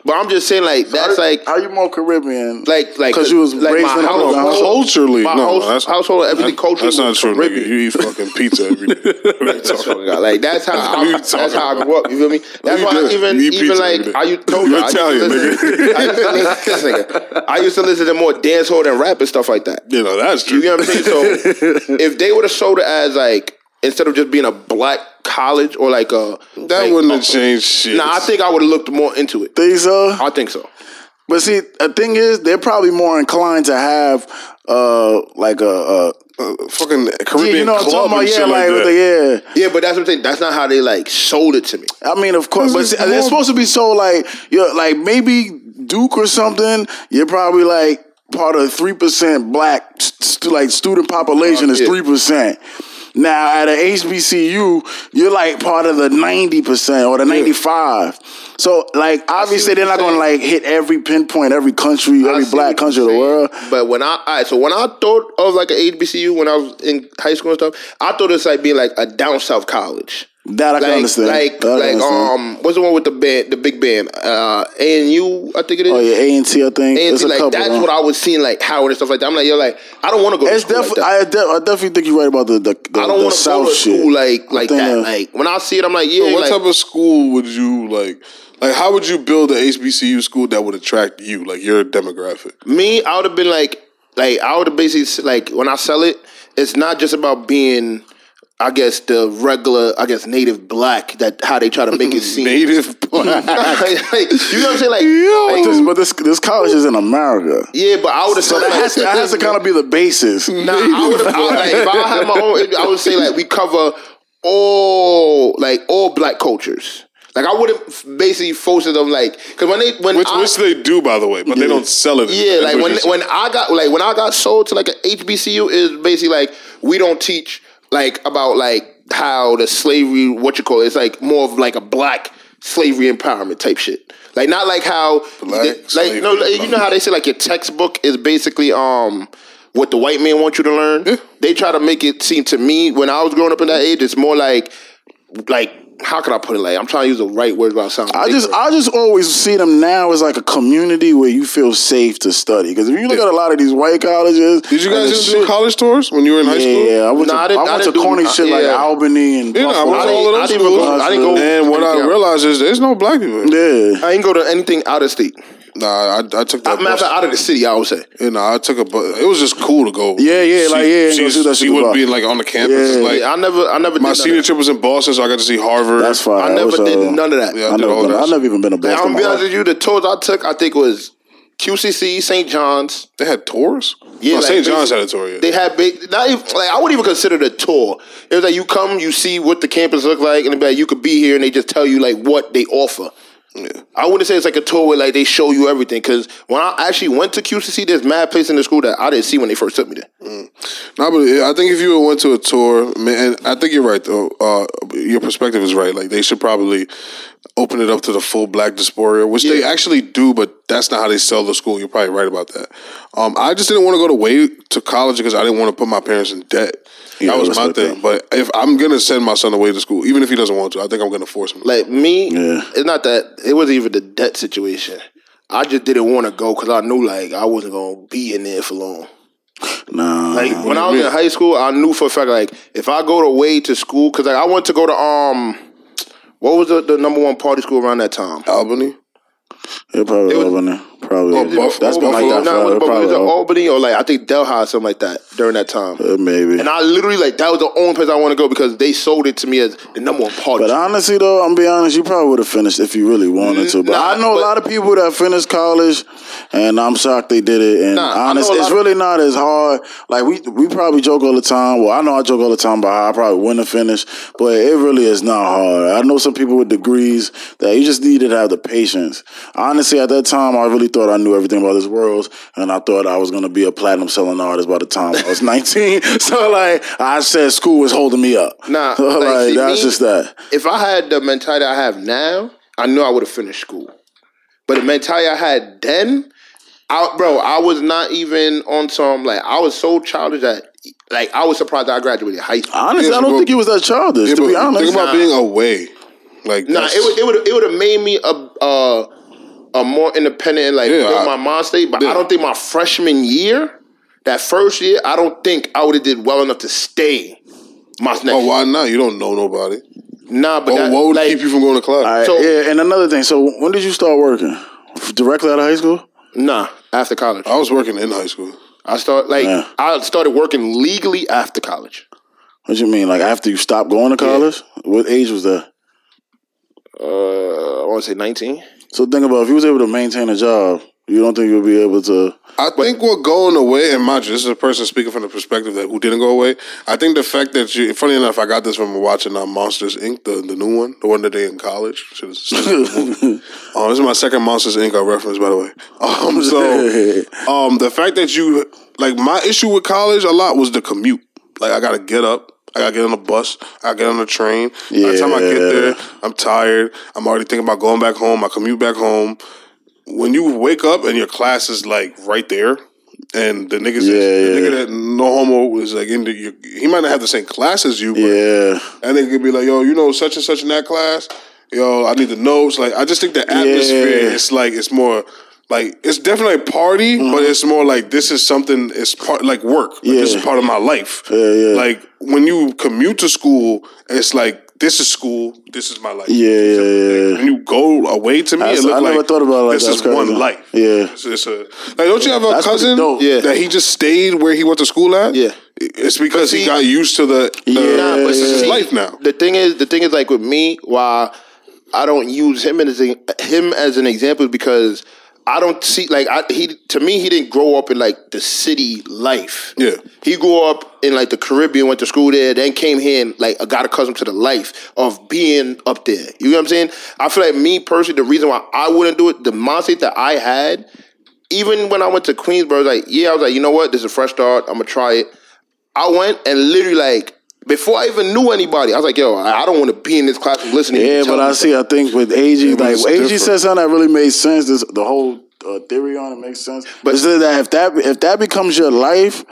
But I'm just saying, like that's like
are you more Caribbean
like like
because you was
like
raised in a-
household-
Culturally,
my
no,
house-
that's,
household, everything
that-
culturally
That's not
was
true, nigga. You eat fucking pizza every day. What are you talking about?
Like that's how
What you
that's how I grew up. You feel me? That's
you
why I even
You
even like
every day.
I used told
You're
you, I used to
Italian,
listen-
nigga.
I used to listen, this nigga. I used to listen to more dancehall than rap and stuff like that.
You know, that's true.
You get what I'm saying? So if they would have sold it as like instead of just being a black college or like a
that
like,
wouldn't
uh,
have changed shit.
Nah, I think I would have looked more into it.
think so
I think so.
but see the thing is they're probably more inclined to have uh like a, a
Uh, fucking
yeah,
Caribbean
you know what I'm talking about
and
yeah
shit
like,
like that.
the, yeah
Yeah, but that's what I'm saying. That's not how they like sold it to me.
I mean, of course, but
Because
see,
it's
they're supposed to be so like you're like maybe Duke or something. You're probably like part of three percent black st- like student population is
yeah.
three percent. Now at a HBCU, you're like part of the ninety percent or the ninety five. So like obviously they're not going to like hit every pinpoint every country, every black country of the world.
But when I, all right, so when I thought of like an HBCU when I was in high school and stuff, I thought it's like being like a down south college.
That I can
like
understand.
like
can
like
understand.
um what's the one with the band the big band uh ANU I think it is.
Oh yeah, A and T. I think
And
it's a
like
couple.
that's
huh?
what I was seeing like Howard and stuff like that. I'm like, yo, like I don't want to go to
It's
school like
definitely.
that.
I, de- I definitely think you're right about the the, the,
I don't want to
South
go to
shit.
school like like that.
that-
Like when I see it, I'm like, yeah,
what
like,
type of school would you like? Like, how would you build an HBCU school that would attract you, like your demographic?
me, I would have been like, like I would have basically like when I sell it, it's not just about being, I guess the regular, I guess native black that how they try to make it seem.
Native black.
like, you know what I'm saying? Like,
But
like,
this, but this this college is in America,
yeah, but I would have
so that has to, that has to kind of be the basis.
Nah, I would have like if I had my own. I would say like we cover all like all black cultures. Like I wouldn't basically force them like because when they when
which,
I,
which they do, by the way, but they don't sell it.
Yeah, like when when I got like when I got sold to like an HBCU is basically like we don't teach like about like how the slavery what you call it. It's like more of like a black slavery empowerment type shit. Like not like how
Black
they- like no like, you know how they say like your textbook is basically um what the white man wants you to learn. They try to make it seem to me when I was growing up in that age, it's more like like how can I put it? Like I'm trying to use the right words without sounding.
I just. I just always see them now as like a community where you feel safe to study. Because if you look at a lot of these white colleges,
Did you guys
the
just do
shit-
college tours when you were in high school?
Yeah, I went
Nah, I
to
didn't-
I
I
went to
didn't do-
corny shit like
yeah.
Albany and
Yeah, I
Buffalo.
went to
I
all of
didn't-
those
I didn't
schools.
I didn't go-
And what I
anything
realized is there's no black people.
Yeah,
I ain't go to anything out of state.
Nah, I, I took that.
Matter of
bus.
out of the city, I would say.
You know, I took a bus. It was just cool to go.
Yeah, yeah, like, yeah,
See,
go see that
see
shit
what
about.
being like on the campus.
Yeah.
like
I never, I never.
my
did
senior
none
trip was in Boston, so I got to see Harvard.
that's fine.
that. I never
was,
did
uh,
none of that.
Yeah, I
I
did
never,
all
been,
that
I
shit.
never even been to
Like, I'm
Boston.
gonna be
my
honest with you. The tours I took, I think was QCC, St. John's.
They had tours.
Yeah,
no,
like,
St. John's had a tour. Yeah.
They had big. Not even like I wouldn't even consider it a tour. It was like you come, you see what the campus look like, and it'd be like you could be here, and they just tell you like what they offer. I wouldn't say it's like a tour where like they show you everything. Because when I actually went to QCC, there's mad places in the school that I didn't see when they first took me there.
No, but I think if you went to a tour, man, I think you're right though. Uh, your perspective is right. Like they should probably open it up to the full black diaspora, which they actually do, but that's not how they sell the school. You're probably right about that. Um, I just didn't want to go to way to college because I didn't want to put my parents in debt.
Yeah,
that was my thing.
that-
But if I'm gonna send my son away to school, even if he doesn't want to, I think I'm gonna force him.
Like me,
Yeah.
it's not that it wasn't even the debt situation. I just didn't want to go because I knew like I wasn't gonna be in there for long.
Nah,
Like when I was in high school, I knew for a fact like if I go to way to school because like I went to go to um, what was the, the number one party school around that time?
Albany.
It probably
it was-
Albany. Probably.
Oh, Buff-
That's been like that
Nah, but was
Probably.
it Albany or like I think Delhi or something like that during that time?
Uh, maybe.
And I literally like that was the only place I want to go because they sold it to me as the number one party.
But honestly, though, I'm be honest, you probably would have finished if you really wanted to. But
Nah,
I know a lot of people that finished college, and I'm shocked they did it. And
Nah,
honest, it's
of-
really not as hard. Like we we probably joke all the time. Well, I know I joke all the time about how I probably wouldn't have finished, but it really is not hard. I know some people with degrees that you just needed to have the patience. Honestly, at that time, I really thought I knew everything about this world, and I thought I was going to be a platinum selling artist by the time I was 19. so like I said, school was holding me up.
Nah,
like,
like,
that's just that.
if I had the mentality I have now, I knew I would have finished school. But the mentality I had then, I, bro, I was not even on some like I was so childish that like I was surprised that I graduated high school.
Honestly,
Yeah,
I don't
but-
think he was that childish.
Yeah,
to be honest,
think about
Nah.
being away. Like
Nah,
that's-
it would it would it would have made me a uh, a more independent and like
Yeah,
build
I-
my mind state. But
yeah.
I don't think my freshman year, that first year, I don't think I would have did well enough to stay. My next
Oh, why not? You don't know nobody.
nah, but
What,
that,
what would
like,
keep you from going to class?
All right,
So-
yeah, and another thing. So when did you start working? Directly out of high school?
Nah, after college,
I was working in high school.
I start like
Yeah.
I started working legally after college.
What do you mean? Like after you stopped going to college? What age was that?
Uh, I want to say nineteen.
So think about if you was able to maintain a job, you don't think you'll be able to?
I think what going away, and mind you, this is a person speaking from the perspective that who didn't go away. I think the fact that you, funny enough, I got this from watching uh, Monsters Inc., the, the new one, the one that they in college. Have seen um, this is my second Monsters Inc. I reference, by the way. Um, so, um, the fact that you like my issue with college a lot was the commute. Like I got to get up. I gotta get on the bus. I gotta get on the train. By the time I get there, I'm tired. I'm already thinking about going back home. I commute back home. When you wake up and your class is like right there, and the niggas,
Yeah,
that, the
yeah.
nigga that no homo was like in the, you, he might not have the same class as you, but
Yeah.
and they could be like, yo, you know, such and such in that class. Yo, I need the notes. Like, I just think the atmosphere
Yeah.
is like it's more like it's definitely a party,
Mm-hmm.
but it's more like this is something. It's part like work. Like, This is part of my life.
Yeah, yeah.
Like when you commute to school, it's like this is school. This is my life.
Yeah, yeah, yeah.
When you go away to me,
That's-
it look
I
like
never thought about it like
this
that.
is
That's
one life.
Yeah.
It's, it's a like. Don't you have a
That's
cousin.
Yeah.
that he just stayed where he went to school at?
Yeah.
It's because
But
he got used to the, the
Yeah,
Nah, but
this is his life now.
The thing is, the thing is, like with me, why I don't use him as a, him as an example because I don't see like I, he to me he didn't grow up in like the city life.
Yeah.
he grew up in like the Caribbean, went to school there, then came here and like got accustomed to the life of being up there. You know what I'm saying? I feel like me personally, the reason why I wouldn't do it, the mindset that I had even when I went to Queensborough, I was like, yeah, I was like, you know what? This is a fresh start. I'm gonna try it. I went and literally like before I even knew anybody, I was like, yo, I I don't want to be in this classroom listening. to you
Yeah,
tell
but
me
I see. I think with AG, like
it's
AG
different.
said something that really made sense. This the whole uh, theory on it makes sense. But
But-
it's just that if that if that becomes your life,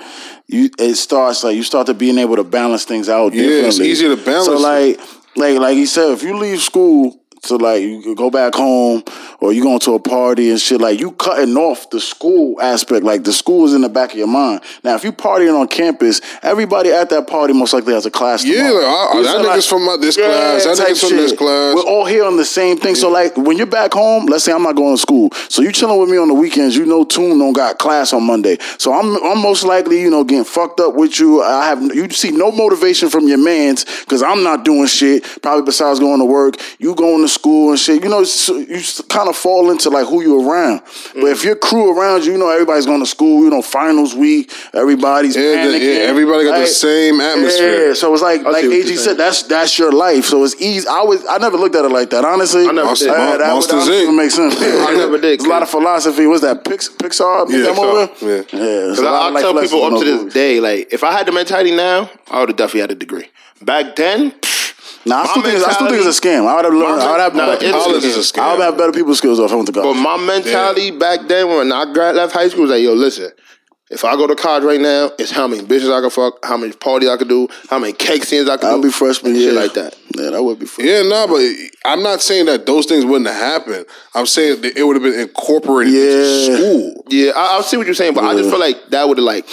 you it starts like you start to being able to balance things out.
Yeah, it's
differently.
easier to balance
So
it.
like like like he said, if you leave school. To like you go back home or you going to a party and shit like you cutting off the school aspect like the school is in the back of your mind now if you partying on campus everybody at that party most likely has a class
Yeah,
tomorrow.
like, I-
You
that nigga's from my- this class, that nigga's from this class.
We're all here on the same thing. So like when you're back home, let's say I'm not going to school. So you chilling with me on the weekends, you know Tune don't got class on Monday. So I'm I'm most likely, you know, getting fucked up with you. I have you see no motivation from your mans because I'm not doing shit, probably besides going to work. You going to school and shit. You know, so you kind of fall into like who you around. But if mm. your crew around you, you know everybody's going to school, you know, finals week, everybody's
Yeah, the- yeah, everybody got the same atmosphere.
Yeah, so it's like like
see what
AG said, that's that's your life. So it's easy. I was I never looked at it like that. Honestly,
I never
Monster-
did.
Mon-
that
Monsters,
that
Inc.
would make sense.
I never did,
a lot of philosophy. What's that? Pix, Pixar?
Yeah? Pixar, yeah.
yeah.
Because I, I tell people up to this day, like if I had the mentality now, I would have definitely had a degree. Back then, pfft,
Nah, I still, think it's, I still think it's a scam. I would have learned. I would have
Nah,
better.
it's-
College is a scam.
I would have better people skills off. I went to college.
But my mentality back then when I grad left high school was like, yo, listen, if I go to college right now, it's how many bitches I can fuck, how many parties I can do, how many cake scenes I can
I'll
do.
be freshman year
Shit like that.
Yeah, that would be freshman.
Yeah, no, but I'm not saying that those things wouldn't have happened. I'm saying that it would have been incorporated
Yeah.
into school.
Yeah, I, I see what you're saying, but I just feel like that would have like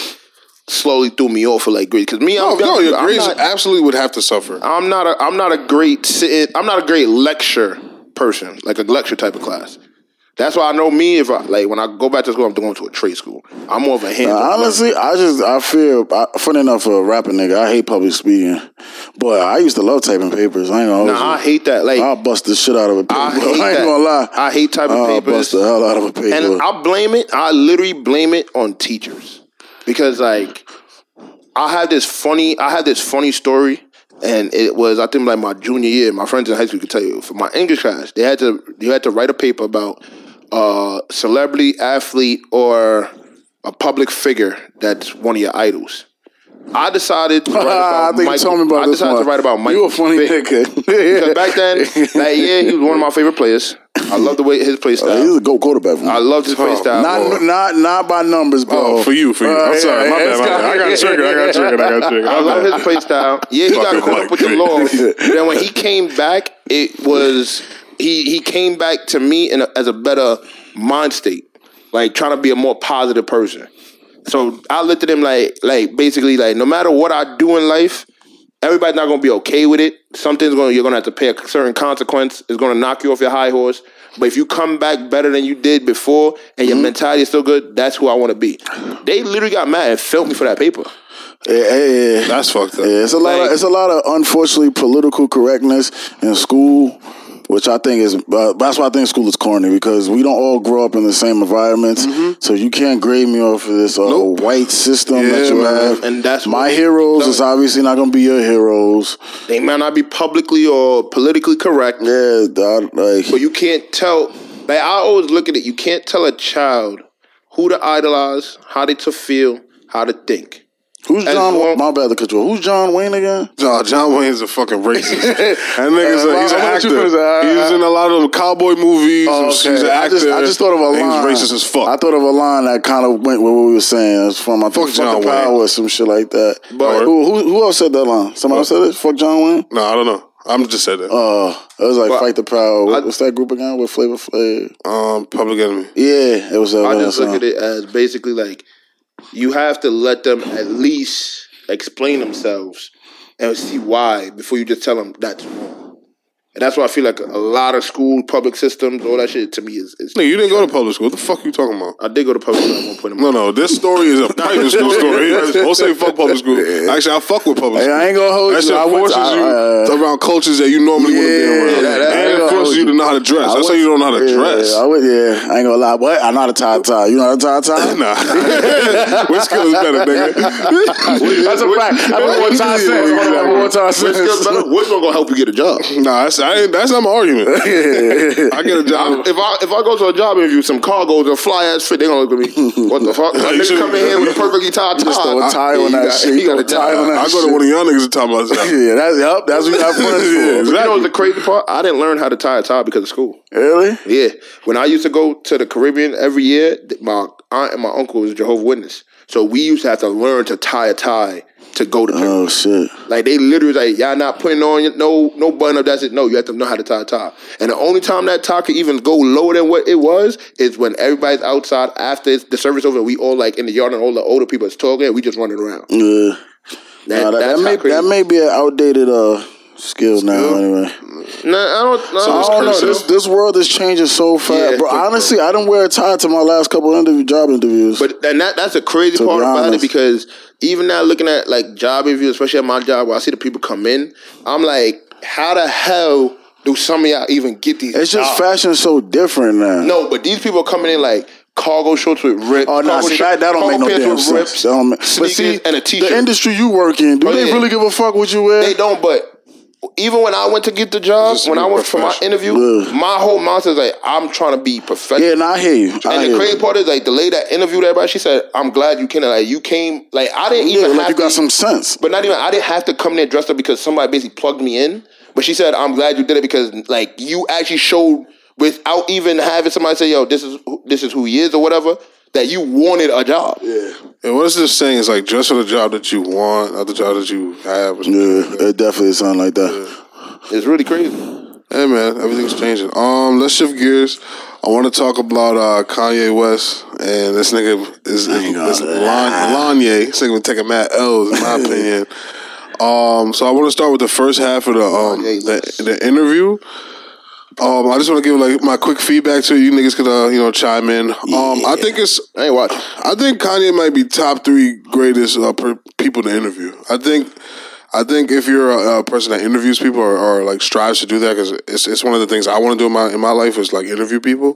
slowly threw me off for like grades. Because me,
No,
I'm,
no, your
I'm not,
absolutely would have to suffer.
I'm not a I'm not a great sit. I'm not a great lecture person, like a lecture type of class. That's why I know me. If I like when I go back to school, I'm going to a trade school. I'm more of a hands.
Nah, honestly, I just I feel I, funny enough for a rapper nigga. I hate public speaking, but I used to love typing papers. I ain't gonna.
Nah, I hate that. Like
I'll bust the shit out of a paper.
I
I,
hate
ain't
that.
gonna lie.
I hate typing
I'll
papers.
bust the hell out of a paper.
And I blame it. I literally blame it on teachers because like I had this funny. I had this funny story, and it was I think like my junior year. My friends in high school could tell you for my English class, they had to you had to write a paper about a celebrity, athlete, or a public figure that's one of your idols. I decided to write
I
about
think you
Michael.
told me about
I decided
one.
to write about Michael.
You a funny nigga.
Because back then, like yeah, he was one of my favorite players. I love the way his play style.
He's
style.
a go quarterback for me.
I love his play style.
not not not by numbers, bro.
Oh, for you, for you. I'm
Uh,
sorry, my bad, my bad. I got triggered, I got triggered, I got triggered.
I love his play style. Yeah, he got
Fucking
caught up with the law. Then when he came back, it was he he came back to me in a, as a better mind state, like trying to be a more positive person. So I looked at him like like basically like no matter what I do in life, everybody's not gonna be okay with it. Something's gonna you're gonna have to pay a certain consequence. It's gonna knock you off your high horse. But if you come back better than you did before and your mm-hmm. mentality is still good, that's who I want to be. They literally got mad and felt me for that paper.
Yeah, yeah, yeah.
That's fucked up.
Yeah, it's a lot.
Like-
of, it's a lot of unfortunately political correctness in school, which I think is. Uh, that's why I think school is corny because we don't all grow up in the same environments. So you can't grade me off of this uh,
Mm-hmm. Nope.
white system that you
man.
have.
And that's
my heroes is obviously not going to be your heroes.
They might not be publicly or politically correct,
Yeah, dog, like
but you can't tell. Like I always look at it, you can't tell a child who to idolize, how they to feel, how to think.
Who's
as
John?
well-
My bad, the control. Who's John Wayne again?
John, John Wayne's a fucking racist. that nigga's a, he's an
Why don't you
actor.
finish that?
He's in a lot of cowboy movies.
Oh,
He's an
I just, I just thought of a line.
He's racist as fuck.
I thought of a line that kind of went with what we were saying. It was from I think
Fuck
Fuck
John
the Power
Wayne.
or some shit like that.
But-
who, who who else said that line? Somebody else said it. Fuck John Wayne.
no, I don't know. I'm just said that.
Uh, it was like
But
Fight the Power. What,
I-
what's that group again with Flavor Flav?
Um, Public Enemy.
Yeah, it was. Uh,
I
that
just look
song.
at it as basically like you have to let them at least explain themselves and see why before you just tell them that's wrong. And that's why I feel like a lot of school, public systems, all that shit to me is. is
Nigga, you didn't go to public school. What the fuck are you talking about?
I did go to public school at one point. In my
No, no, this story is a private school story. Don't say fuck public school. Actually, I fuck with public
Hey,
school.
I ain't gonna hold
That
you.
shit
I
forces
to-
you
uh,
around cultures that you normally wouldn't be
Yeah,
around.
that- that- I
and it forces you to know how to dress.
I
That's how you don't know how to
yeah,
dress.
I would, yeah, I ain't gonna lie. What? I'm not a tie tie. You know how to tie tie?
Nah. Which skill is better, nigga?
That's a fact. I don't know what tie says. I don't know what tie
Which
says.
Which one gonna help you get a job?
Nah, that's, I that's not my argument. I get a job.
If I if I go to a job interview, some cargos and fly ass fit, they gonna look at me. What the fuck?
You
Nigga come in here with a perfectly tied tie.
Just throw a tie
Yeah,
on
you
that shit.
You got a
tie on that
I go to one of y'all niggas and talk about that.
Yeah, that's yep. That's what you got friends for.
Yeah,
You know what's the crazy part? I didn't learn how to tie a tie because of school.
Really?
Yeah, when I used to go to the Caribbean every year, my aunt and my uncle was Jehovah Witness, so we used to have to learn to tie a tie to go to church.
Oh shit.
Like they literally like y'all not putting on no no button up. That's it. No, you have to know how to tie a tie. And the only time that tie could even go lower than what it was is when everybody's outside after the service over. We all like in the yard and all the older people is talking. and We just running around.
Yeah.
That,
Nah, that, that, may, that may be an outdated uh skill now. Anyway.
Nah, I don't. No,
I don't know. This this world is changing so fast,
Yeah,
bro.
bro.
Honestly, I didn't wear a tie to my last couple interview job interviews.
But and that that's a crazy
To
part about it because even now looking at like job interviews, especially at my job where I see the people come in, I'm like, how the hell do some of y'all even get these?
it's just
jobs?
fashion so different now.
No, but these people are coming in like cargo shorts with rips.
Oh no, see,
shirt-
that, that don't make no
pants
damn
with
sense.
rips,
That don't make, but see,
and a t-shirt.
the industry you work in, do
Oh,
they
yeah.
really give a fuck what you wear?
They don't, but even when I went to get the job,
Just
when I went for my interview,
Yeah.
my whole mindset is like, I'm trying to be professional.
yeah, and I hear you. I
And
hear
the
you.
crazy part is like the lady that interviewed everybody, she said, I'm glad you came. Like you came like I didn't
Yeah,
even
like
have
you got
to,
some sense.
but not even I didn't have to come there dressed up because somebody basically plugged me in. But she said, I'm glad you did it because like you actually showed without even having somebody say, Yo, this is this is who he is or whatever, that you wanted a job.
Yeah,
And what is this saying? Is like dress for the job that you want, not the job that you have. or like
yeah, it definitely sound like that.
It's really crazy.
Hey man, everything's changing. Um, let's shift gears. I want to talk about uh, Kanye West and this nigga is,
ain't
is
lie.
Lon- Kanye. This nigga been taking mad L's in my opinion. Um, so I want to start with the first half of the um the, the interview. Um, I just want to give like my quick feedback to you niggas could uh, you know chime in. Um, I think it's
I ain't watching.
I think Kanye might be top three greatest uh, per, people to interview. I think, I think if you're a, a person that interviews people or, or like strives to do that, because it's, it's one of the things I want to do in my in my life is like interview people.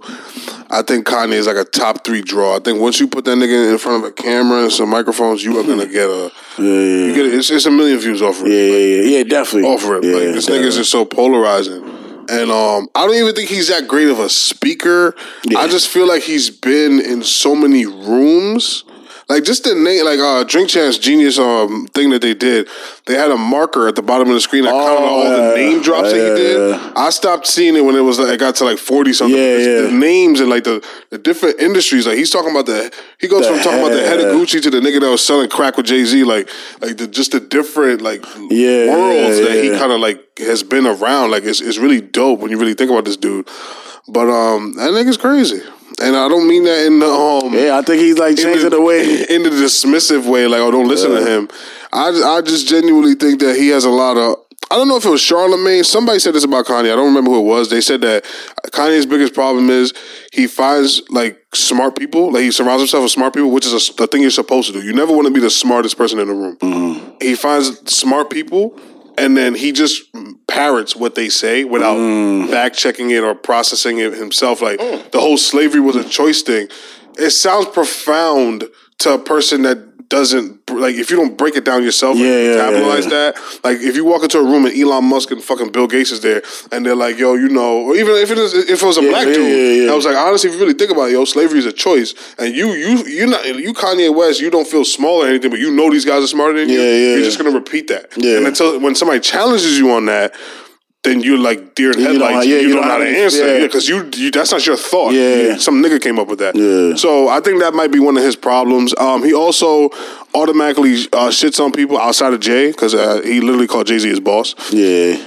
I think Kanye is like a top three draw. I think once you put that nigga in front of a camera and some microphones, you are gonna get a
Yeah, yeah,
you get a, it's, it's a million views off of it.
yeah, yeah, yeah, yeah, definitely.
Off rip.
Yeah,
like this nigga is just so polarizing. And um, I don't even think he's that great of a speaker. I just feel like he's been in so many rooms. Like just the name, like uh, Drink Champs Genius um thing that they did. They had a marker at the bottom of the screen that counted
Oh,
all the name drops that he did.
yeah.
I stopped seeing it when it was like it got to like forty something.
Yeah, yeah.
The names and like the, the different industries. Like he's talking about the he goes
The
from talking about the head of. Gucci to the nigga that was selling crack with Jay Z. Like like the, just the different like
Yeah,
worlds
yeah,
that he kind of like has been around. Like it's it's really dope when you really think about this dude. But um, that nigga's crazy, and I don't mean that in the um
Yeah, I think he's like changing the, way.
in the dismissive way. Like oh, don't listen to him. I I just genuinely think that he has a lot of. I don't know if it was Charlamagne. Somebody said this about Kanye. I don't remember who it was. They said that Kanye's biggest problem is he finds like smart people. Like he surrounds himself with smart people, which is a, a thing you're supposed to do. You never want to be the smartest person in the room. He finds smart people, and then he just parrots what they say without mm. fact checking it or processing it himself. Like mm. the whole slavery was a choice thing. It sounds profound to a person that doesn't like if you don't break it down yourself
Yeah,
and
yeah,
capitalize
yeah,
that. Like if you walk into a room and Elon Musk and fucking Bill Gates is there, and they're like, "Yo, you know," or even if it is if it was a black
yeah,
dude,
yeah, yeah.
I was like, honestly, if you really think about it, yo, slavery is a choice, and you you you not you Kanye West, you don't feel small or anything, but you know these guys are smarter than you.
Yeah, yeah.
You're just gonna repeat that.
Yeah.
And until when somebody challenges you on that. Then you're like deer in
You
headlights.
know- yeah,
you,
you
don't know how to answer.
yeah.
Yeah, because you, you that's not your thought.
Yeah.
Some nigga came up with that.
Yeah.
So I think that might be one of his problems. Um, he also automatically uh, shits on people outside of Jay because uh, he literally called Jay Z his boss.
Yeah.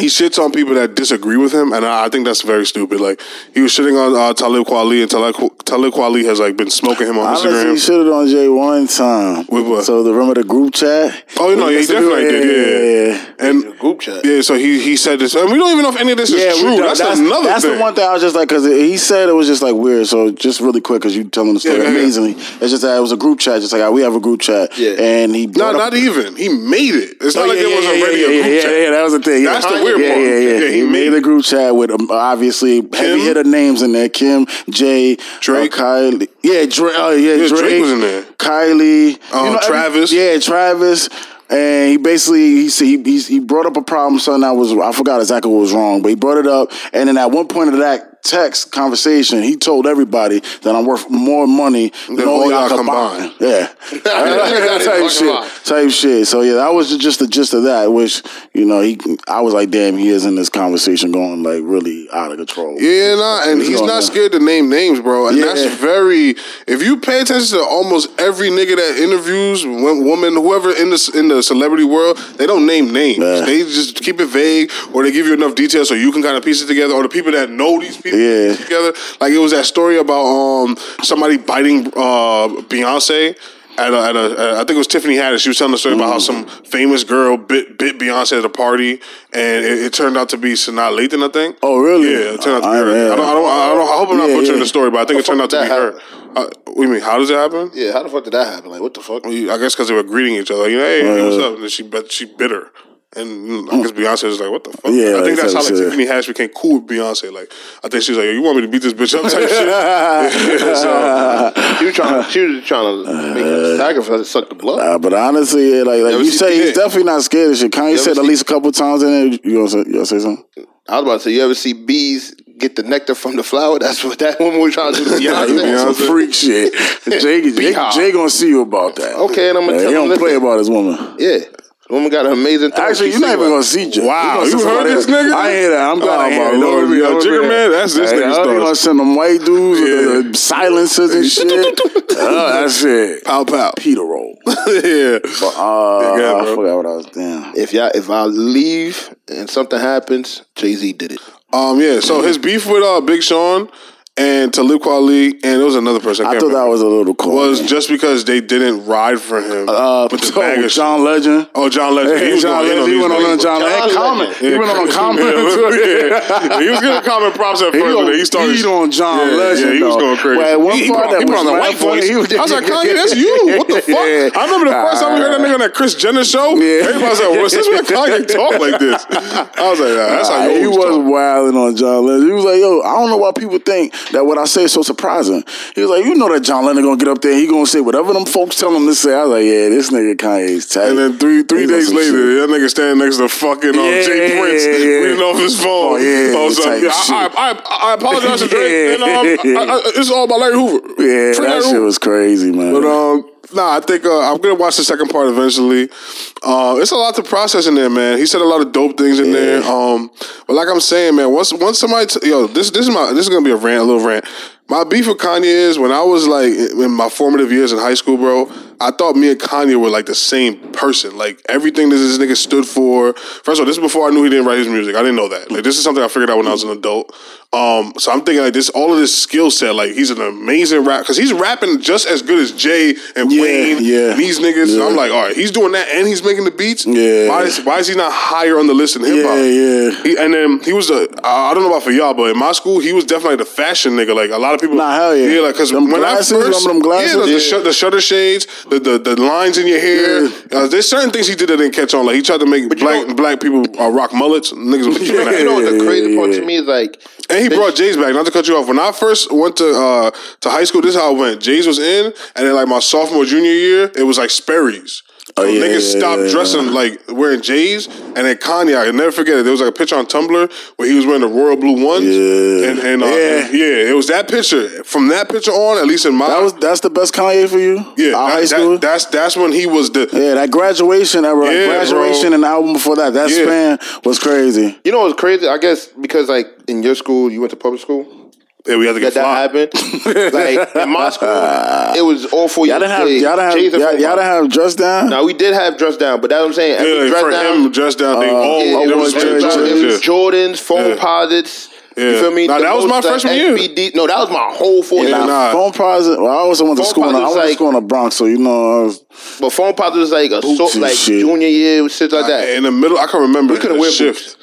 He shits on people that disagree with him, and I, I think that's very stupid. Like he was shitting on uh, Talib Kweli, and Talib, Talib Kweli has like been smoking him on
Honestly,
Instagram.
he should have on Jay one time.
With what?
So the remember the group chat?
Oh, no, he definitely did, yeah. And
Group chat.
yeah, so he he said this, and we don't even know if any of this
Yeah,
is
we
true. That's,
that's,
another
that's
thing.
the one thing I was just like because he said it was just like weird. So just really quick because you telling the story
Yeah, yeah, yeah.
amazingly. It's just that it was a group chat. Just like we have a group chat.
Yeah.
and he
No,
brought up-
not even. He made it. It's
Oh,
not like
yeah,
it was
yeah,
already
yeah,
a
yeah,
group
yeah,
chat.
Yeah, that was the thing.
That's the weird
yeah. Yeah, yeah,
Yeah, he
He, made
made
a group chat with um, obviously heavy hitter names in there: Kim, Jay,
Drake.
uh, Kylie. Yeah, Drake. Oh, yeah,
Yeah,
Drake,
Drake was in there.
Kylie.
Um,
every-
Travis.
yeah, Travis. And he basically he, he he brought up a problem, something that was I forgot exactly what was wrong, but he brought it up. And then at one point of that text conversation, he told everybody that I'm worth more money than, all
all
y'all combined.
combined.
Yeah, type
fucking
shit, type shit. So yeah, that was just the gist of that. Which you know, he I was like, damn, he is in this conversation going like really out of control.
Yeah, nah, and
What's
he's not scared to name names, bro. And
Yeah.
that's very. If you pay attention to almost every nigga that interviews, wo- woman, whoever in the in the celebrity world, they don't name names.
Yeah.
They just keep it vague, or they give you enough details so you can kind of piece it together. Or the people that know these people
Yeah.
together. Like it was that story about um somebody biting uh Beyonce. At a, at a, I think it was Tiffany Haddish. She was telling the story about how some famous girl bit bit Beyonce at a party, and it, it turned out to be Sanaa Lathan, I think.
Oh, really?
Yeah, it turned out to be
I-
her.
yeah.
I, don't, I, don't, I don't. I hope I'm not
Yeah,
butchering
yeah.
the story, but I think it turned out to be
the
her. Uh, what do you mean? How does it happen?
Yeah, how the fuck did that happen? Like, what the fuck?
I guess because they were greeting each other. You know, hey, hey, what's up? And then she, but she bit her. And I guess Beyonce was like, "What the fuck?"
Yeah,
I think that's how like. Tiffany Haddish became cool with Beyonce. Like, I think she was like, "Yo, "You want me to beat this bitch up?" Type shit. so,
She was trying. She was trying to make a sacrifice to suck the blood.
Uh, but honestly, yeah, like like you
see
say, he's
Big.
definitely not scared of shit. Kanye said at least a couple times in there. You gonna say, you gonna say something?
I was about to say, you ever see bees get the nectar from the flower? That's what that woman was trying to do. to
Yeah,
Beyonce.
he on some freak shit. Jay, Jay,
Beehive.
Jay gonna see you about that.
Okay, and I'm gonna
Yeah,
tell
he
him.
don't play about his woman.
Yeah, the woman got an amazing. throat.
Actually, you're not even gonna see Jay.
Wow,
You
you heard
somebody
this nigga?
I ain't hear that. I'm glad
Oh,
I ain't
my
hear that.
Lord.
Don't
Yo,
don't
Jigga Man, that's this
Hey,
nigga's
I
stuff.
gonna send them white dudes with
Yeah.
the silencers and shit. oh, that's it.
pow pow.
Peter roll.
yeah.
But, uh,
Yeah,
I forgot what I was doing.
If y'all, if I leave and something happens, Jay Z did it.
Um. Yeah. So his beef with uh Big Sean and Talib Kweli, and there was another person. I,
I thought
remember.
that was a little cool.
was just because they didn't ride for him
uh,
with the
so
bag of
John Legend.
Oh, John Legend.
Hey,
he was
John Legend. He went on
niggas.
John,
John
Legend. Comment. He went on a comment.
He was getting comment props at
He
first, but then he started
beat on John
yeah,
Legend.
Yeah, he was
though.
going crazy.
Well, at one
he, he
part
put,
that
he put on the white voice.
He was-
I was like, Kanye, that's you. What the fuck?
Yeah.
I remember the first time we heard that nigga on that Kris Jenner show.
Yeah.
Everybody was like, well, since when Kanye talk like this? I was like, nah, that's how
Nah,
you
he
always
was
talk.
wilding on John Lennon. He was like, "Yo, I don't know why people think that what I say is so surprising." He was like, "You know that John Lennon gonna get up there, and he gonna say whatever them folks tell him to say." I was like, "Yeah, this nigga Kanye's tight."
And then three three days later,
shit.
that nigga standing next to fucking um,
Yeah,
J. Prince
yeah, yeah.
reading off his phone.
Oh, yeah,
Oh, so, yeah. I, I, I, apologize to Drake. And, um, I, I, it's all about Larry Hoover.
yeah,
Free
that
Larry
shit
Hoover.
was crazy, man.
But um, nah, I think uh, I'm gonna watch the second part eventually. Uh, it's a lot to process in there, man. He said a lot of dope things in there. Um, but like I'm saying, man, once once somebody, t- yo, this this is my this is gonna be a rant, a little rant. My beef with Kanye is when I was like in my formative years in high school, bro. I thought me and Kanye were like the same person. Like everything that this nigga stood for. First of all, this is before I knew he didn't write his music. I didn't know that. Like this is something I figured out when I was an adult. Um, so I'm thinking like this, all of this skill set. Like he's an amazing rap because he's rapping just as good as Jay and
Yeah,
Wayne.
yeah.
and these niggas.
Yeah.
I'm like, all right, he's doing that and he's making the beats.
Yeah.
Why is why is he not higher on the list than hip hop?
yeah, yeah.
He, and then he was a. I don't know about for y'all, but in my school, he was definitely the fashion nigga. Like a lot of people.
Nah, hell yeah.
Yeah, like because when
glasses,
I first,
them glasses?
yeah, the, the, shut- the shutter shades, the, the, the lines in your hair. Uh, there's certain things he did that didn't catch on. Like he tried to make black
know-
black people uh, rock mullets. Niggas was
You know, you know what the crazy part to me is like,
And he
they-
brought Jays back. Not to cut you off. When I first went to uh, to high school, this is how it went. Jays was in, and then like my sophomore junior year, it was like Sperry's. So
yeah,
niggas
yeah,
stopped
yeah.
dressing like wearing J's, and then Kanye. I can never forget it. There was like a picture on Tumblr where he was wearing the royal blue ones.
Yeah.
and, and uh,
Yeah.
yeah, it was that picture. From that picture on, at least in my
That was that's the best Kanye for you.
yeah, that-
high
that-
school.
that's that's when he was the
yeah, that graduation era, like graduation
bro.
and the album before that. That
Yeah.
span was crazy.
you know what's crazy? I guess because like in your school, you went to public school.
Yeah. We had to get
That that
fly.
happened. like in my school, it was all for
Y'all
you.
didn't have y'all didn't have
J's
y'all,
four
y'all didn't have dress down.
Now we did have dress down, but that's what I'm saying. Every
Yeah,
dress
for
down,
him, dressed down. They
Uh,
all
yeah,
there
it
was
was,
Jordans,
dress down.
yeah.
It was Jordans, foam
Yeah.
posits. You feel me?
Nah,
The
that was my
like,
freshman year.
SBD No, that was my whole four
Yeah,
years.
nah.
nah, phone posit. Well, I also went to
Phone
school. In, I
posit's
went to
like-
school in the Bronx, so you know. I was,
But phone posits was like a so, like
shit.
junior year, shit like that.
in the middle. I can remember We
couldn't
the
wear
shift.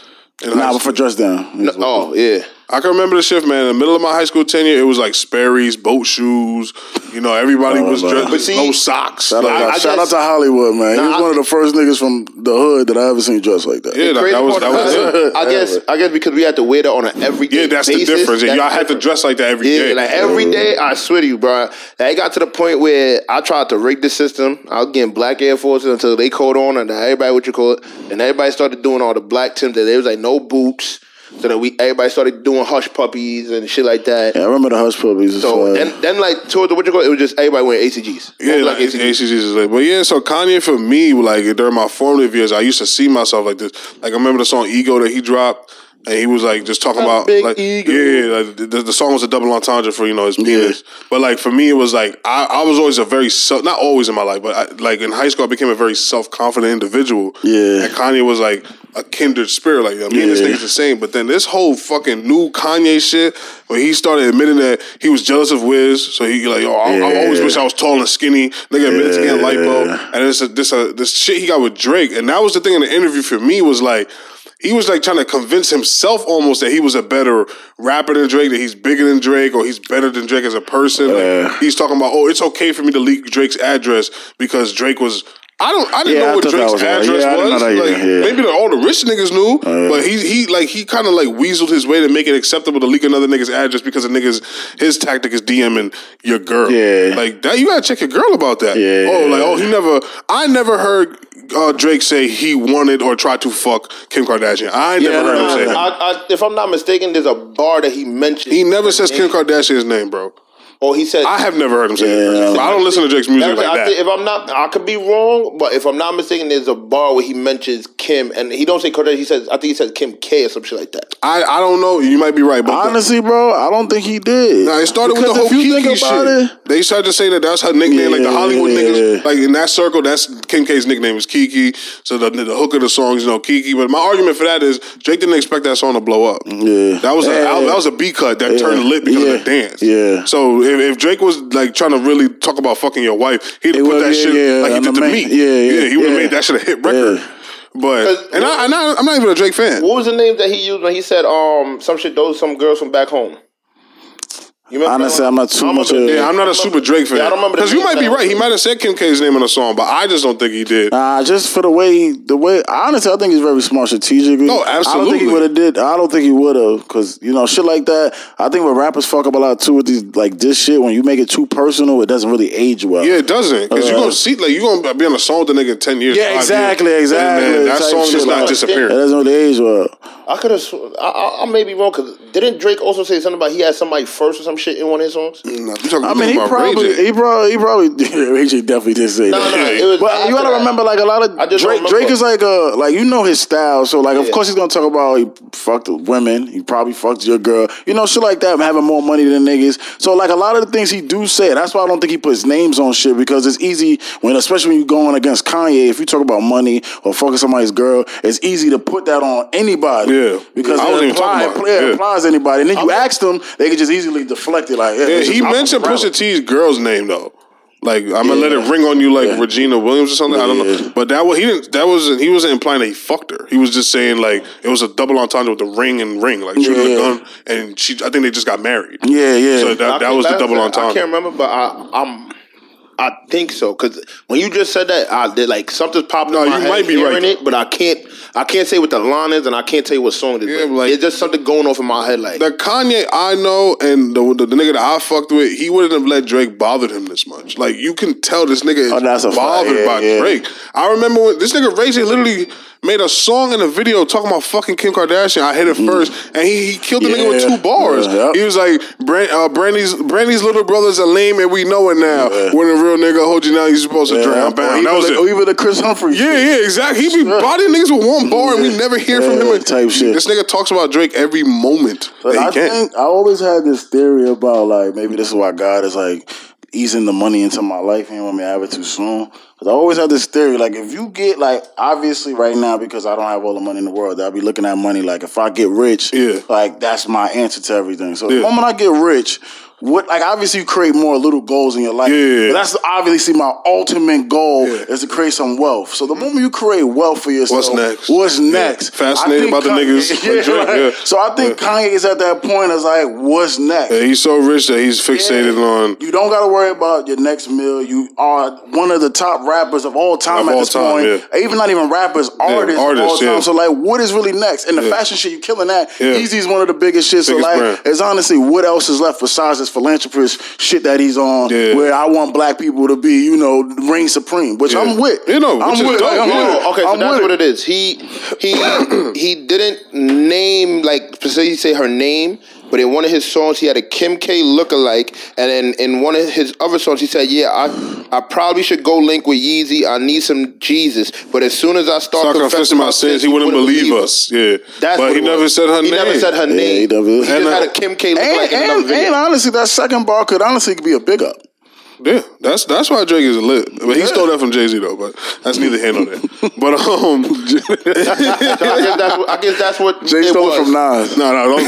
in high
nah, but for dress down.
oh yeah.
I can remember the shift, man. In the middle of my high school tenure, it was like Sperry's, boat shoes. You know, everybody
Oh,
was
man.
dressed
But see-
no socks.
Shout,
Like,
out,
I
shout out
guess-
to Hollywood, man. he was
I-
one of the first niggas from the hood that I ever seen dressed like that.
yeah, like,
Crazy
that was that was it.
it, I guess I guess because we had to wear that on an everyday.
Yeah, that's
basis,
the difference. Yeah,
that's
y'all had to dress like that every
Yeah,
day.
like every day, I swear to you, bro. Like, it got to the point where I tried to rig the system. I was getting black Air Forces until they caught on, and everybody, what you call it, and everybody started doing all the black Timbs. There was like no boots, so that we everybody started doing hush puppies and shit like that.
Yeah, I remember the hush puppies.
So
well.
then, then like towards the what you call it, it was just everybody wearing ACGs.
Yeah,
All
like
black
ACGs is like, but yeah. So Kanye for me, like during my formative years, I used to see myself like this. Like I remember the song "Ego" that he dropped, and he was like just talking about
big
like
ego.
yeah, like, the, the song was a double entendre for you know his penis. But like for me, it was like I, I was always a very self, not always in my life, but I, like in high school, I became a very self confident individual.
Yeah.
and Kanye was like a kindred spirit. Like I mean, this
Yeah.
nigga's the same. But then this whole fucking new Kanye shit, when he started admitting that he was jealous of Wiz, so he like, oh, I, I always wish I was tall and skinny. Nigga admitted to getting
Yeah.
lipo, and this this uh, this shit he got with Drake, and that was the thing in the interview for me was like. He was like trying to convince himself almost that he was a better rapper than Drake, that he's bigger than Drake, or he's better than Drake as a person. Like,
Yeah.
he's talking about, oh, it's okay for me to leak Drake's address because Drake was. I don't. I didn't
Yeah,
know
I
what Drake's
was
address
Yeah, I didn't know
was.
that.
Like,
Yeah.
maybe the, all the rich niggas knew, but he he like he kind of like weaseled his way to make it acceptable to leak another nigga's address because the nigga's his tactic is DMing your girl.
Yeah.
like that. You gotta check your girl about that.
Yeah.
Oh, like oh, he never. I never heard uh, Drake say he wanted or tried to fuck Kim Kardashian. I never
Yeah,
heard
no,
him say
no,
that.
I, I, if I'm not mistaken, there's a bar that he mentioned.
He never says Kim Kardashian's name, bro.
Or he said.
I have never heard him say
Yeah.
that. I don't listen to Drake's music like
I
that.
think- if I'm not, I could be wrong, but if I'm not mistaken, there's a bar where he mentions Kim, and he don't say Kardashian. He says, I think he says Kim K or some shit like that.
I, I don't know. You might be right, but
Honestly, bro, I don't think he did.
Nah, it started
Because
with the whole
if you
Kiki
think about
shit.
it,
They started to say that that's her nickname, like the
Yeah,
Hollywood
yeah,
niggas.
yeah.
Like in that circle, that's Kim K's nickname is Kiki. So the, the hook of the songs, you know, Kiki. But my argument for that is Drake didn't expect that song to blow up.
Yeah.
that was a
Yeah.
that was a B cut that turned lit because
Yeah.
of the dance.
Yeah.
So if, if Drake was like trying to really talk about fucking your wife, he'd
It
put
was-
that
yeah,
shit
yeah,
like he did
the
to
main-
me.
yeah, yeah,
he would have
yeah.
made that shit a hit record.
Yeah.
But
Cause-
and I, and I I'm not even a Drake fan.
What was the name that he used when he said um some shit? Those some girls from back home. You?
Honestly, I'm not too
I
much
remember-
of-
Yeah, I'm not a super Drake fan.
Yeah, I don't remember
because you might be right. He might have said Kim K's name in a song, but I just don't think he did.
Nah, just for the way the way honestly, I think he's very smart strategically.
No, absolutely.
I don't think he would have did. I don't think he would have because you know shit like that. I think what rappers fuck up a lot too with these like this shit. When you make it too personal, it doesn't really age well.
Yeah, it doesn't because
Uh,
you're gonna see like you're gonna be on a song with the nigga ten years.
Yeah, exactly,
years, and
exactly.
then that song
shit
does not
like-
disappear.
It doesn't really age well.
I could have. I, I, I may be wrong because didn't Drake also say something about he had somebody first or some shit in one of his songs?
Nah, you talking,
I mean, he
talking about Ray
probably,
J.
he probably, he probably, Ray J definitely did say
No,
that.
no, it was.
But
after
you gotta
that.
Uh, remember, like a lot of
I just
Drake.
don't
Drake
remember.
is like a like you know his style. So like, of
Yeah.
course he's gonna talk about he fucked women. He probably fucked your girl. You know, shit like that. Having more money than niggas. So like a lot of the things he do say. That's why I don't think he puts names on shit because it's easy when, especially when you're going against Kanye. If you talk about money or fucking somebody's girl, it's easy to put that on anybody.
Yeah.
because
I
it,
wasn't even talking about
it,
it. Yeah.
applies anybody. And then you ask them, they can just easily deflect it. Like, yeah,
Yeah, he mentioned Pusha T's girl's name though. Like I'm gonna let it ring on you like
Yeah.
Regina Williams or something. I don't know, but that was he didn't. That was he wasn't implying that he fucked her. He was just saying like it was a double entendre with the ring and ring, like shooting
Yeah.
a gun, and she. I think they just got married.
Yeah, yeah.
So that, that was the
last
double
time- I can't remember, but I, I'm I think so because when you just said that, I did like something's popping.
No,
in my
you
head
might be
hearing
right.
it, but I can't. I can't say what the line is, and I can't tell you what song it is.
Yeah, like-
it's just something going off in my head. Like
The Kanye I know and the, the the nigga that I fucked with, he wouldn't have let Drake bother him this much. Like you can tell this nigga is
Oh, that's a
bothered
Yeah,
by
yeah.
Drake. I remember when this nigga Ray J literally made a song and a video talking about fucking Kim Kardashian. I hit it first, and he, he killed the nigga with
Mm.
Two bars.
Yeah, yep.
He was like, Brand, uh, Brandy's Brandy's little brothers are lame, and we know it now.
Yeah.
When a real nigga hold you down, you're supposed to drown. Bam. That was
the,
it.
Even the Kris Humphries.
Yeah,
shit.
yeah, exactly. He be bodying niggas with one bar, and we never hear from
Yeah,
him.
type shit.
This nigga talks about Drake every moment.
But I
can.
think I always had this theory about like maybe this is why God is like easing the money into my life. He didn't want me to have it too soon. Because I always had this theory like if you get like obviously right now because I don't have all the money in the world, I'll be looking at money like if I get rich,
Yeah.
like that's my answer to everything. So
Yeah.
the moment I get rich. What like obviously you create more little goals in your life.
Yeah.
But that's obviously my ultimate goal
Yeah.
is to create some wealth. So the moment you create wealth for yourself,
What's next?
What's
Yeah.
next?
Fascinated
I think
about the niggas
Yeah,
yeah.
So I think Kanye is at that point as like, what's next?
Yeah, he's so rich that he's fixated
Yeah.
on.
You don't got to worry about your next meal. You are one of the top rappers of all time
Of
at
all
this
time,
point.
yeah.
Even not even rappers, artists, of all
artists,
time.
yeah.
So like, what is really next? And the
Yeah.
fashion shit, you killing that.
Yeah.
Yeezy's one of the biggest shit. So like,
brand.
it's honestly what else is left besides this philanthropist shit that he's on,
Yeah.
where I want black people to be, you know, reign supreme, which
Yeah.
I'm with.
You know, which
I'm
is
with.
dope,
Like, I'm
yeah.
with.
Okay, so
I'm
that's
with
what it is. He he he didn't name like specifically say her name, but in one of his songs he had a Kim K lookalike, and then in one of his other songs he said, "Yeah, I I probably should go link with Yeezy. I need some Jesus, but as soon as I start,
Start confessing my sins, he wouldn't believe us. Yeah,
That's
but he never
was.
said her
he
name.
He never said her
Yeah,
name.
he never-
He just
And,
had a Kim K lookalike
And, and, and honestly, that second bar could honestly be a big up.
Yeah, that's that's why Drake is lit. But he stole that from Jay Z though. But that's neither here nor there. But um,
So I guess that's what, I guess that's what
Jay
it
stole
was.
it from Nas.
no, no, don't.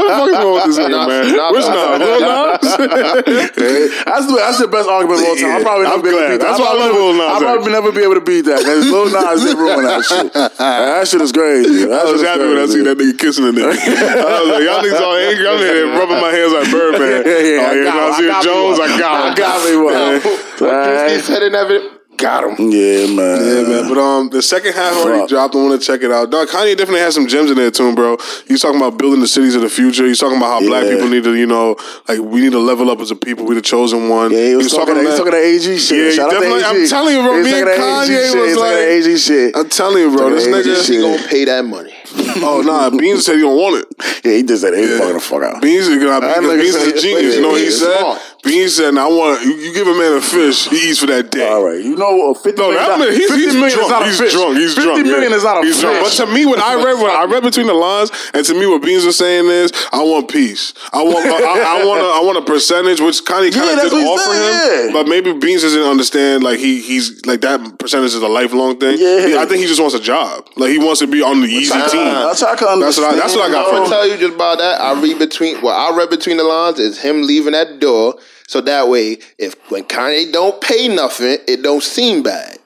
What the fuck is wrong with this nigga, man?
Nas-
Where's Nas? Lil Nas?
That's the that's the best argument of all time. I probably
I'm
never be able to
glad.
beat that.
That's why I love Lil Nas
I'll probably never be able to beat that because Lil Nas did ruin that shit. That shit is crazy. That
I
shit
was
is
happy when I
crazy.
seen that nigga kissing a nigga. I was like, y'all niggas all angry. I'm here rubbing my hands like Birdman.
Yeah, yeah,
oh,
I
yeah,
got him. I
Nasir
got
Jones. I got him.
I got me one.
What Drewski said in that got him.
Yeah, man.
Yeah, man. But um, the second half already
Fuck.
dropped. I want to check it out. Dog, Kanye definitely has some gems in there too, bro. He's talking about building the cities of the future. He's talking about how black
Yeah.
people need to, you know, like we need to level up as a people. We the chosen one.
Yeah, he was, talking, he was talking that AG shit.
Yeah, he
Shout out to
definitely-
AG.
I'm telling you, bro,
He was
me and
talking that AG
Kanye
shit.
was
talking
like-
that AG shit.
I'm telling you, bro. This
Yeah,
nigga.
He gonna pay that money.
Oh nah, Beans said he don't want it.
Yeah, he just said he was fucking the fuck out.
Beans is gonna.
That
Beans,
nigga
Beans is
said-
a genius. You know what he
he's
said?
smart.
Beans said, "I want you, you give a man a fish, he eats for that day."
All right, you know, a fifty
No,
million
that man,
dollars-
he's,
50
he's
million
drunk.
is not a
he's
fish.
drunk. He's
50
drunk.
million
yeah.
is not a
he's
fish.
Drunk. But to me, what I read, what I read between the lines, and to me, what Beans was saying is, I want peace. I want, I, I want, a, I want a percentage, which Kanye kind of did offer
said,
him.
yeah.
But maybe Beans doesn't understand. Like he, he's like that percentage is a lifelong thing.
Yeah.
He- I think he just wants a job. Like he wants to be on the easy team.
That's how I can
That's what I-
understand.
that's what I got
I'm gonna tell you just about that. I read between what I read between the lines is him leaving that door, so that way, if when Kanye don't pay nothing, it don't seem bad.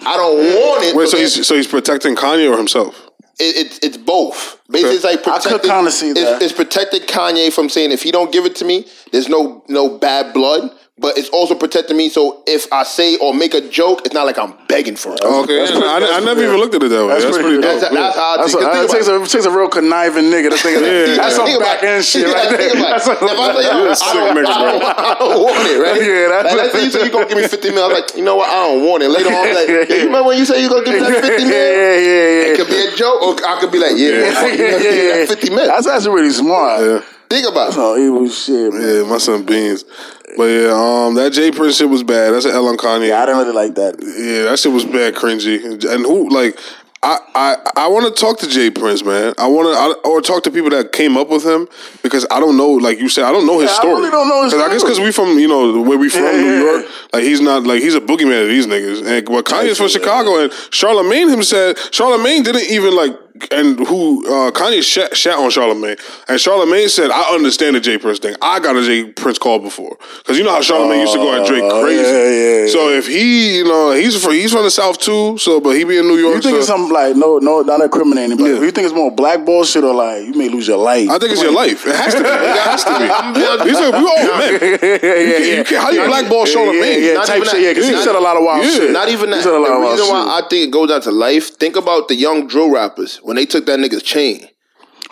I don't want it.
Wait, so he's so he's protecting Kanye or himself?
it, it's it's both. Basically, it's like
I could
protecting.
kinda see
it's,
that.
it's protecting Kanye from saying if he don't give it to me, there's no no bad blood. But it's also protecting me. So if I say or make a joke, it's not like I'm begging for it.
Oh, okay,
That's pretty-
I, I never
pretty-
even looked at it that way. That's,
That's
pretty,
pretty-
dope.
That's, that's how I
That's
think.
a,
Think
that
about
takes,
it.
a, takes a real conniving nigga to think of that.
Yeah.
That's some
Think
back end shit
Yeah,
right there.
about.
That's some,
If I say, yo,
You're a
I
sick
don't,
nigga,
I
bro.
don't, I don't want it, right?
Yeah, that's-
like, let's say you say you gonna give me fifty mil. I'm like, you know what? I don't want it. Later on, I'm like, yeah, you remember when you say you're gonna give me that fifty mil?
yeah, yeah, yeah.
It could be a joke, or I could be like, yeah,
yeah,
fuck, you gonna give me
yeah,
fifty mil.
That's actually really smart.
Yeah.
Think about it.
Oh, evil shit, man.
Yeah, my son Beans. But yeah, um, that J. Prince shit was bad. That's an L on Kanye.
Yeah, I didn't really like that.
Yeah, that shit was bad, cringy. And who like I I, I want to talk to J. Prince, man. I want to or talk to people that came up with him because I don't know. Like you said, I don't know his
Yeah, I
story.
really don't know his
'Cause I guess because we from you know where we from,
Yeah,
New York. Like he's not like he's a boogeyman of these niggas. And well, Kanye's from Chicago, and Charlamagne him said Charlamagne didn't even like and who uh, Kanye shat, shat on Charlamagne, and Charlamagne said, "I understand the J. Prince thing. I got a J. Prince call before because you know how Charlamagne used to go at Drake
Oh,
crazy.
yeah, yeah, yeah.
So if he, you know, he's from he's from the South too. So, but he be in New York.
You think
so-
it's something like no, no, not incriminating, but
Yeah.
you think it's more black bullshit or like you may lose your life?
I think it's your life. It has to be. It has to be. These are we all men.
yeah, yeah, yeah.
You can't- how you blackball Charlamagne?
Yeah, yeah,
Not
type
even
shit.
that.
Yeah, because he said a lot of wild
Yeah.
shit.
Not even
He
that.
said a lot
The
of wild
reason why
shit.
I think it goes down to life. Think about the young drill rappers when they took that nigga's chain.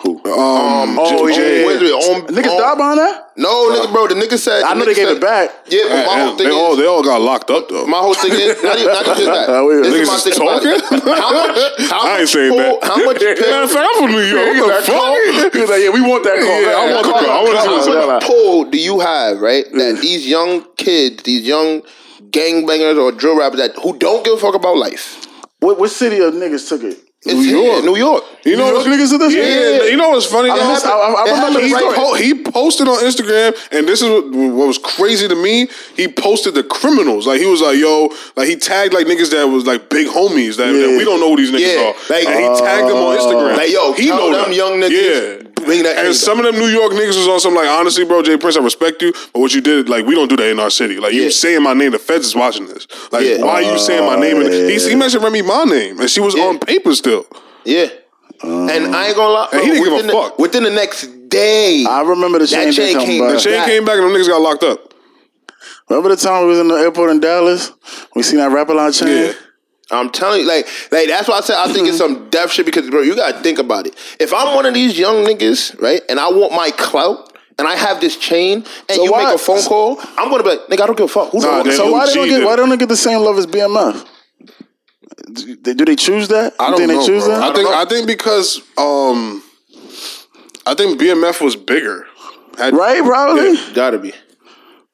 Who?
Um, um
Oh,
J-
yeah.
Wait, wait, on-
Niggas
on-
died behind that.
No, nigga, bro. The nigga said.
I
the
know they gave
said-
it back.
Yeah, but my whole thing
they all
is.
they all got locked up though.
My whole thing is not even, not even just that.
Wait,
This is
niggas
my
is
thing about. How much? How
I ain't saying
pull,
that.
How much?
Matter of
pill-
fact, I'm from New York. What the fuck?
He was like, yeah, we want that call.
Yeah, I want the call. I want to see what's
How much pull do you have, right? That mm. these young kids, these young gangbangers or drill rappers that who don't give a fuck about life.
What, what city of niggas took it?
It's
New
here,
York.
New York.
You know
New
what
York niggas did this?
Yeah,
Yeah.
you know what's funny?
I
guys?
I- I- I remember
he,
the
po- he posted on Instagram, and this is what, what was crazy to me. He posted the criminals, like he was like, "Yo," like he tagged like niggas that was like big homies that, that we don't know who these niggas
Yeah.
are. Like and he tagged them on Instagram.
Like, yo,
he
tell
know
them young niggas,
Yeah.
Bring that
and
anger.
some of them New York niggas was on some like, honestly, bro, J. Prince, I respect you, but what you did, like, we don't do that in our city. Like,
Yeah.
you saying my name, the feds is watching this. Like,
Yeah.
why are you saying my name? And he, he mentioned Remy my name, and she was
Yeah.
on paper still.
Yeah. and I ain't gonna lie.
And he didn't give a
within the-
fuck.
Within the next day,
I remember the chain,
That chain came
coming
back.
back.
Shane came back and them niggas got locked up.
Remember the time we was in the airport in Dallas? We seen that rapper line chain.
Yeah.
I'm telling you, like, like that's why I said I think it's some deaf shit because, bro, you gotta think about it. If I'm one of these young niggas, right, and I want my clout. And I have this chain, and
So
you
why-
make a phone call. I'm gonna be like, nigga, I don't give a fuck. Who
Nah,
knows?
So why they don't
OG
get why don't they get the same love as BMF? Do they, do they choose that?
I don't
think
know,
they choose
bro.
that?
I think
know.
I think because um, I think BMF was bigger, Had-
right, probably.
Yeah.
Gotta be.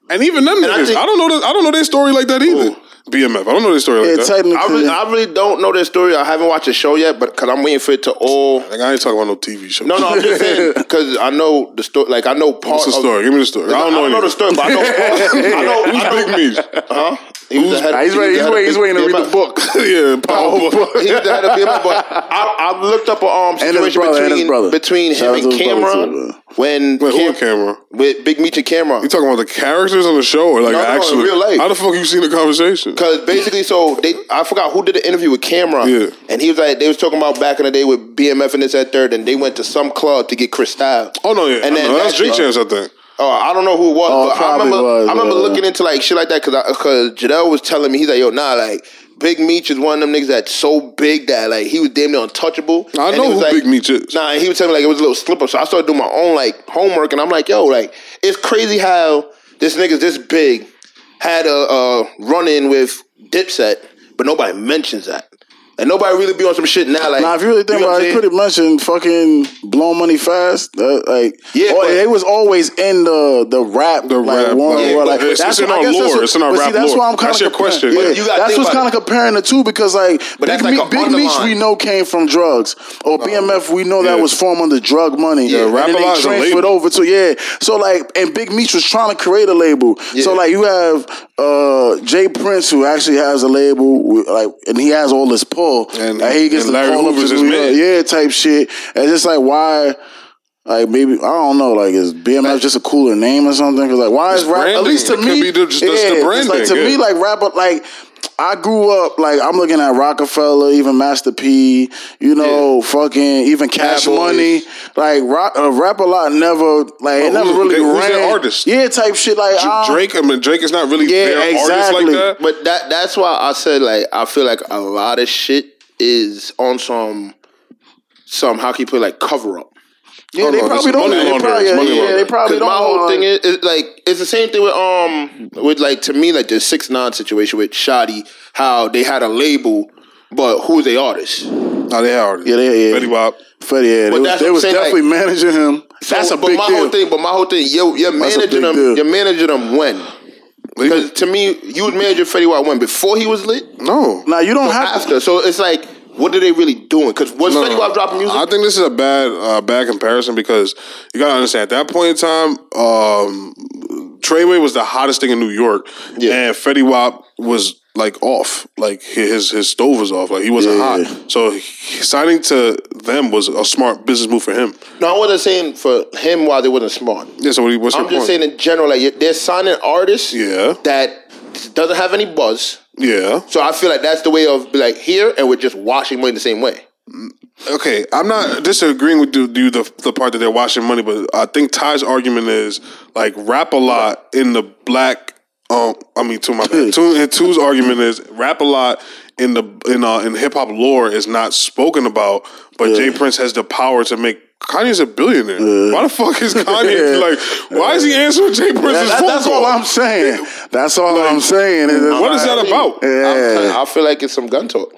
And even them
I
niggas, I,
think-
don't know. The, I don't know their story like that either. BMF, I don't know this story
Yeah,
like that.
technically.
I really, I really don't know this story. I haven't watched the show yet, but because I'm waiting for it to all.
Like I ain't talking about no TV show.
No, no, I'm just saying because I know the story. Like I know part
What's the
of-
story? Give me the story. I don't know.
I don't know the story, but I know. I know.
Who's
I know
Big Meech?
Huh? He was the head-
Nah, he's
he was
waiting, he's waiting, he's waiting to read the book.
yeah, Paul.
He was the head of BMF, but I, I looked up a um
And his
situation
brother,
between between him and Cam'ron
too,
when
Wait, who
Cam-
camera?
with Big Meech and Cam'ron.
You talking about the characters on the show or like
No, no, in
actually?
real life.
How the fuck you seen the conversation?
Because basically, so they, I forgot who did the interview with Cam'ron.
Yeah.
And he was like, they was talking about back in the day with BMF and this at third, and they went to some club to get Chris Style.
Oh no, yeah,
And
I
then
know. that's
that-
Drink Champs, I think.
Oh, I don't know who it was,
Oh,
but I remember,
was,
I remember looking into like shit like that because because Jadell was telling me he's like, yo, nah, like Big Meech is one of them niggas that's so big that like he was damn near untouchable.
I
And
know
he was
who
like,
Big Meech is.
Nah, and he was telling me like it was a little slipper, so I started doing my own like homework, and I'm like, yo, like it's crazy how this nigga's this big had a, a run in with Dipset, but nobody mentions that. And nobody really be on some shit now. Like,
Now, if you really think
know
about
what
it,
I'm
you could have mentioned fucking blowing money fast. Uh, like,
Yeah,
or
but-
they was always in the the rap,
The
like,
rap,
one,
like,
or, like,
it's- it's in our
guess that's
lore.
what-
It's in our
rap see, that's
lore.
why I'm kind
That's
of
your question.
But you gotta
that's what's kind of comparing the two because like
But
Big,
like
Me- Big Meech we know came from drugs, or BMF we know that was formed under drug money.
Yeah,
and
Rap
then
A Lot
they transferred over to yeah. So like, and Big Meech was trying to create a label. So like, you have uh J. Prince who actually has a label, like, and he has all this pull,
And-
and he gets
and
to
Larry
call up
Hoover's
to
his
New York,
man.
yeah, type shit. And it's just like why. Like maybe I don't know. Like is BMF just a cooler name or something? Because like why is rap? At least to
It
me,
the- just-
yeah,
the branding,
like to
yeah.
me, like rapper, like I grew up like I'm looking at Roc-A-Fella, even Master P, you know, fucking even Cash
Bad Boys.
Money, like rock, uh, rap a lot. Never like it
Oh,
never really
who's
ran.
their artist?
Yeah, type shit. Like uh,
Drake, I mean, Drake is not really
Yeah,
their artist
exactly.
like that.
But that that's why I said like I feel like a lot of shit is on some some how can you put it, like cover up.
Yeah,
Oh,
they probably don't. They probably, yeah, they probably don't.
my whole thing is, is like it's the same thing with um with like to me like the six nine situation with Shotti how they had a label but who's the artist?
No, they are.
Yeah, they- yeah.
Fetty Wap.
Fetty, yeah,
But
they was, they was definitely
like-
managing him. That's
So,
a
but
big
my
deal.
whole thing, but my whole thing, you're, you're managing them.
deal.
You're managing them when? Because to me, you was managing Fetty Wap when before he was lit,
No.
Now you don't have to.
So it's like, what are they really doing? Because what's
No,
Fetty. Wap dropping music?
I think this is a bad uh, bad comparison because you gotta understand at that point in time, um, Treyway was the hottest thing in New York,
Yeah.
and Fetty Wap was like off, like his his stove was off, like he wasn't
Yeah.
hot. So he- signing to them was a smart business move for him.
No, I wasn't saying for him why they wasn't smart.
Yeah. So what he- what's
I'm just
point?
saying in general, like they're signing artists
Yeah.
that doesn't have any buzz.
Yeah.
So I feel like that's the way of be like here, and we're just washing money the same way.
Okay, I'm not disagreeing with you the the part that they're washing money, but I think Ty's argument is like rap a lot in the black. Um, I mean, to my bad. Two, and two's argument is rap a lot in the in uh, in hip hop lore is not spoken about, but J. Prince has the power to make. Kanye's a billionaire. Why the fuck is Kanye like? Why is he answering J. Prince's
That- that-
phone
that's
call?
all I'm saying. That's all I'm saying. is
What is that about?
Yeah.
I feel like it's some gun talk.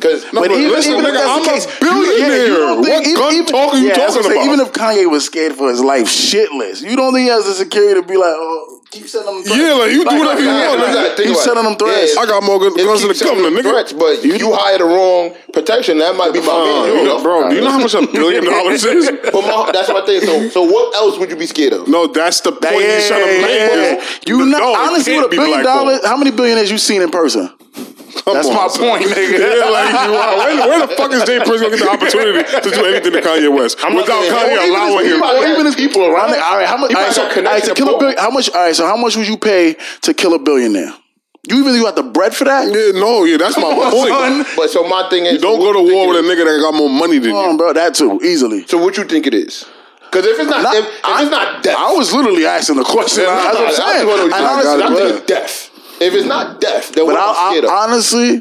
Because
No,
But
but
even,
listen,
even if
nigga,
that's
I'm
the
a
case,
billionaire.
You, don't think,
What
even,
gun
even,
talk are you
yeah,
talking
what I'm saying.
about?
Even if Kanye was scared for his life, shitless, you don't think he has the security to be like, oh, keep sending them threats.
Yeah, like, you do whatever you want, nigga.
Keep sending them threats.
I got more guns than the governor, nigga.
Threats, but you, you hire the wrong protection. That might be my man. You know?
bro, do you know how much a billion dollars is?
But my, that's my thing. So, so what else would you be scared of?
No, that's the point
Yeah,
he's trying to make.
yeah.
bro.
You know, honestly,
can't
with a billion dollars, how many billionaires you seen in person?
Come
That's
on,
my
son.
point, nigga.
Yeah, like you are. Where, where the fuck is J. Prince gonna get the opportunity to do anything to Kanye West
I'm not
without
saying-
Kanye
or even
allowing him?
Or even his
people
All
around.
right, all right, how much? All right, so, all right, to kill a
to
billion, how much? All right, so how much would you pay to kill a billionaire? You even you got the bread for that?
Yeah, no, yeah, that's my point.
Son.
But so my thing is,
You don't go to war with a nigga that got more money than
Come on,
you.
bro, that too easily.
So what you think it is? Because if it's not,
Not-
if, if
I-
it's not death,
I was literally asking the question. That's what I'm
I- I
saying.
just wanna-
And
I
honestly,
got it,
I-
but death. If it's not death, then
But
what am I
I,
scared of?
Honestly,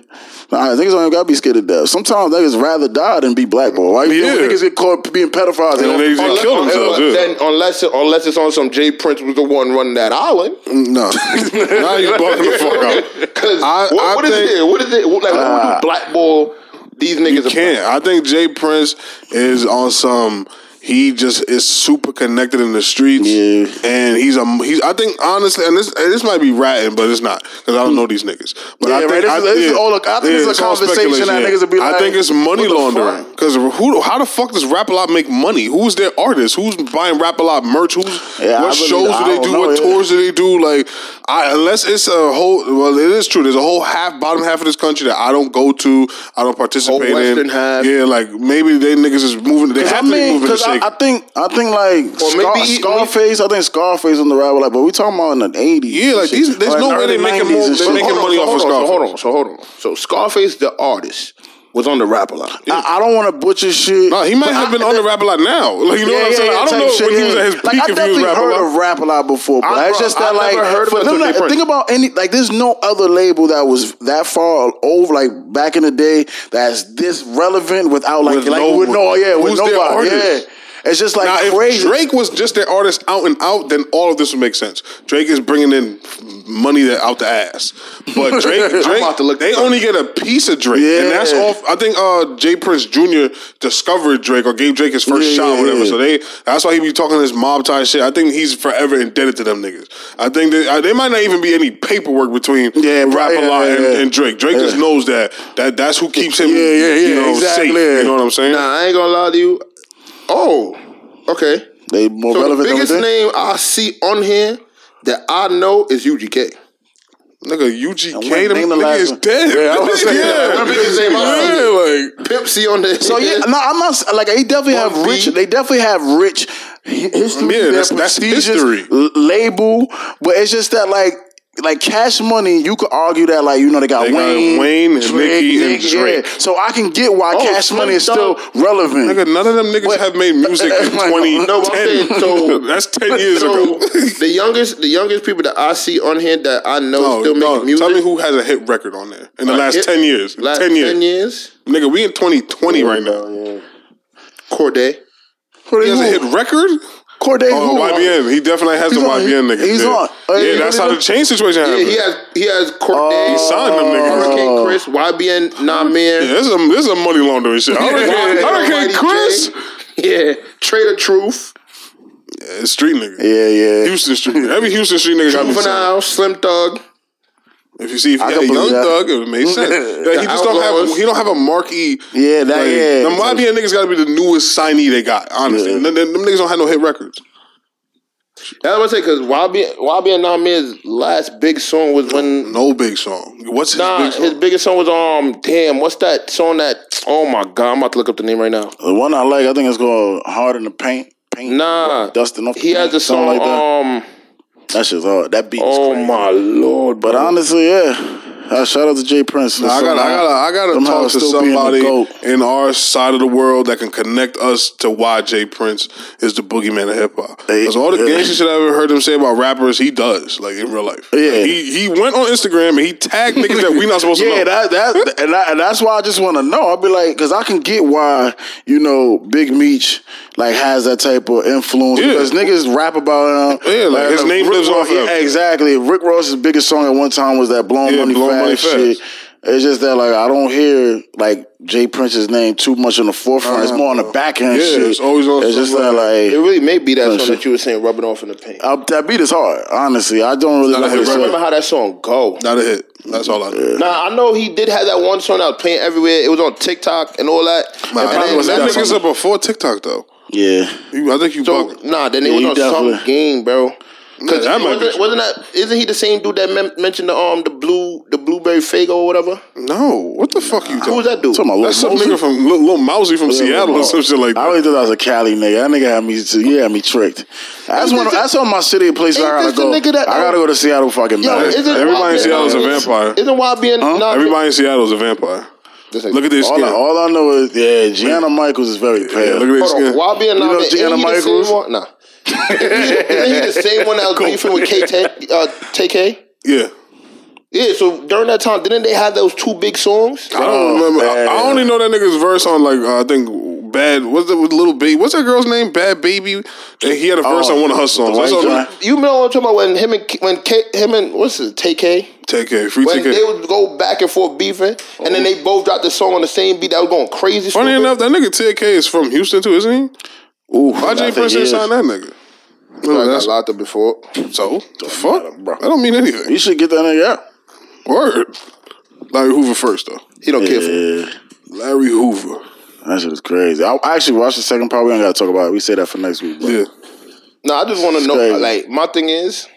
nah, niggas don't even gotta be scared of death. Sometimes niggas rather die than be blackballed. Why you
Yeah.
think niggas get caught being pedophiles? They
And they
don't-
kill themselves. Yeah.
Then unless unless it's on some J. Prince was the one running that island.
No, now you bugging the fuck out.
Because
I-
what,
I
what is
think-
it? What is it? What, like what would
Ah.
blackball these niggas?
You
about?
can't. I think J. Prince is on some. He just is super connected in the streets,
Yeah.
and he's a he's. I think honestly, and this and this might be ratting, but it's not because I don't know these niggas. But
Yeah,
I think
right. This
I,
is- this is all a- I think this is a conversation that niggas would be Like, I
think it's money laundering because who? How the fuck does Rap a Lot make money? Who's their artist? Who's buying Rap a Lot merch? Who's
Yeah,
what
really-
shows do they
don't know,
what
yeah.
tours do they do? Like, I, unless it's a whole. Well, it is true. There's a whole half, bottom half of this country that I don't go to. I don't participate in.
half.
Yeah, like maybe they niggas is moving. They have
I
to be moving
because I. I think I think like
Or
Scar-
maybe-
Scarface. I think Scarface on the rap like, but we talking about in the eighties.
Yeah, like, these- there's no way they making more- they making
on,
money
so
off of
Scarface. so hold on, so hold on. So Scarface, the artist, was on the rap a lot.
I, I don't want to butcher shit.
No, he might have
I-
been on the rap a lot now. Like you know
Yeah,
what I'm saying?
yeah,
I don't know
shit,
when he was at his
like,
peak
I
if he was
definitely heard of rap a lot before, but
I-
it's just
I
that
never
like
heard of
for
it
them
until
to-
J. Prince.
think about any like there's no other label that was that far over like back in the day that's this relevant without like
With
like
no-
with no yeah with nobody yeah. It's just like
now, if
crazy.
Drake was just their artist out and out, then all of this would make sense. Drake is bringing in money that out the ass, but Drake, Drake,
about to look
they only get a piece of Drake,
Yeah.
and that's off. I think uh, J. Prince Jr. discovered Drake or gave Drake his first
Yeah,
shot, or whatever.
yeah.
So they that's why he be talking this mob type shit. I think he's forever indebted to them niggas. I think they, uh, there might not even be any paperwork between
Yeah,
Rap
right,
a lot
yeah,
and,
yeah.
and Drake. Drake just knows that that that's who keeps him,
Yeah, yeah, yeah,
you know,
exactly.
safe. You know what I'm saying?
Nah, I ain't gonna lie to you. Oh, okay.
they more
So the
relevant
biggest
than
name I see on here that I know is UGK.
Nigga, UGK,
when-
the
name the
nigga
last
is
one.
dead.
Yeah, I was saying,
yeah.
the biggest name I see.
yeah, like
Pimp C on the
So yeah, no, I'm not like they definitely have
B.
rich. They definitely have rich history.
Yeah, that's- that's history.
l- label, but it's just that like. Like Cash Money, you could argue that like you know they got
They got
Wayne,
Wayne and Nicki and
yeah. So I can get why
Oh,
Cash Money is still relevant.
nigga, none of them niggas have made music in
Like,
2010.
No, I'm saying, so-
that's 10 years
So
ago.
the youngest, the youngest people that I see on here that I know
No,
still
no,
music.
tell me who has a hit record on there in the
A
last
hit-
10 years.
last
10 years.
10 years.
Nigga, we in 2020 right now.
Cordae.
He has a hit record?
Cordae
Oh,
who?
YBN. He definitely has
He's
some
on-
YBN niggas.
he's
yeah.
on- uh,
yeah,
he-
that's how the chain situation happened.
Yeah, he has he has Cordae.
He signed them niggas.
Hurricane Chris, YBN Nahmir.
Yeah, this is a, this is a money laundering shit. Hurricane,
Yeah.
Hurricane Chris.
Yeah, Trae tha Truth,
Yeah, street nigga.
Yeah, yeah.
Houston street. Every Houston street nigga got me signed.
Juvenile, Slim Thug.
If you see if he
I
had a young
that.
thug, it would make sense. Yeah, he just don't
Outlaws.
have he don't have a marquee.
Yeah, that-
like,
yeah.
Them YBN niggas got to be the newest signee they got. Honestly,
Yeah.
them, them, them niggas don't have no hit records.
I was gonna say because Wabi Wabi and Nahmir's last big song was when
No big song. What's his
nah
big song?
his biggest song was um damn what's that song that oh my god I'm about to look up the name right now
The one I like, I think it's called "Hard in the Paint." Paint,
nah
dusting off. The
he has a song
like that.
um
That shit's hard. That beat.
oh my lord
But honestly, yeah. Uh, shout out to J. Prince.
I gotta, I gotta, I gotta talk to
still being the
somebody in our side of the world that can connect us to why J. Prince is the boogeyman of hip hop. Because all the
yeah.
gangster shit I ever heard him say about rappers, he does like in real life.
Yeah.
he he went on Instagram and he tagged niggas that we not supposed to know.
Yeah, that that and, that, and that's why I just want to know. I'll be like, because I can get why you know Big Meech like has that type of influence
Yeah.
because niggas rap about him.
Yeah, like, his name
Rick
lives
Ross-
on
yeah, exactly. Rick Ross's biggest song at one time was that "Blowing
Yeah,
Money
Blowing
Fast"
Money Fast.
shit. It's just that like I don't hear like J. Prince's name too much on the forefront. it's more on the back end.
Yeah,
shit.
it's always on
It's just
some
that
it really may be that song
shit.
that you were saying rubbing off in the paint
uh, that beat is hard. Honestly, I don't really
Not a
like
hit
it.
remember how that song go
Not a hit. That's all I know.
Nah, I know he did have that one song that was playing everywhere. It was on TikTok and all that.
Nah,
And
that, was, that nigga's up before TikTok though.
Yeah,
You, I think you
So nah, then
Yeah,
it was on some
definitely-
game, bro. Cause
that might
wasn't,
be-
wasn't that? Isn't he the same dude that mem- mentioned the um the blue the blueberry Faygo or whatever?
No, what the fuck you
Who
talking?
was that dude?
talking about
That's some
Lil
nigga from little, little Mosey from Seattle or some shit like that.
I
that.
always thought that was a Cali nigga. That nigga had me. He had me tricked. That's
Ain't
one.
this
That's on my city places
ain't
I gotta go.
that-
I gotta go to Seattle fucking
Yo,
married.
isn't
Everybody in Seattle is a vampire.
Isn't YB and nah,
Everybody in Seattle is a vampire.
This nigga-
Look at this
All
skin.
I, all I know is yeah, Gianna Michaels is very
Yeah,
pale.
look at this
Hold on,
skin.
YB and
You know Gianna
ain't he the
Michaels?
Nah. Isn't, he, the same one that was beefing with K uh, TK?
Yeah.
Yeah, so during that time, didn't they have those two big songs?
I don't remember. I,
man.
I only know that nigga's verse on like uh, I think bad. What's the with little baby? What's that girl's name? Bhad Bhabie. And he had a verse
Oh,
on one of her songs.
the
That's all.
You know what I'm talking about when him and K- when K, him and what's it TK
Take care, free
when
ticket.
they would go back and forth beefing, and then they both dropped the song on the same beat that was going crazy.
Funny
stupid.
enough, that nigga TK is from Houston too, isn't he?
Ooh,
Why
I
Jay
think
Prince
he
didn't
is.
sign that nigga?
I got
That's-
locked up before.
so the fuck,
matter, bro.
That don't mean anything.
You should get that nigga out.
Word. Larry Hoover first though.
He don't care for.
Yeah,
Larry Hoover.
that shit is crazy. I, I actually watched the second part. We don't gotta talk about it. We say that for next week. But.
Yeah.
No, I just want to know.
crazy.
Like my thing is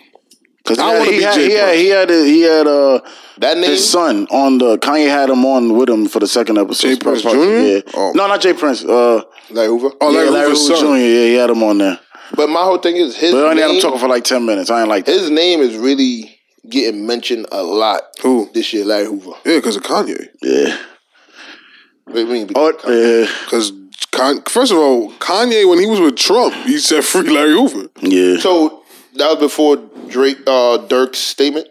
Cause
I wanna be
had,
Jay
he had he had he had uh
that name.
his son on the Kanye had him on with him for the second episode.
J. Prince Jr.?
Yeah.
Oh.
No, not J. Prince. Uh,
Like Hoover.
Oh,
yeah,
Larry,
Larry Hoover. Jr. Yeah, he had him on there.
But my whole thing is his
But I only had him
name.
talking for like ten minutes. I ain't like that.
His name is really getting mentioned a lot.
Who?
This year, Larry Hoover.
Yeah, because of Kanye.
Yeah.
What do you mean?
Oh, yeah.
Because Con- first of all, Kanye when he was with Trump, he said free Larry Hoover.
Yeah.
So that was before Drake, uh, Durk's statement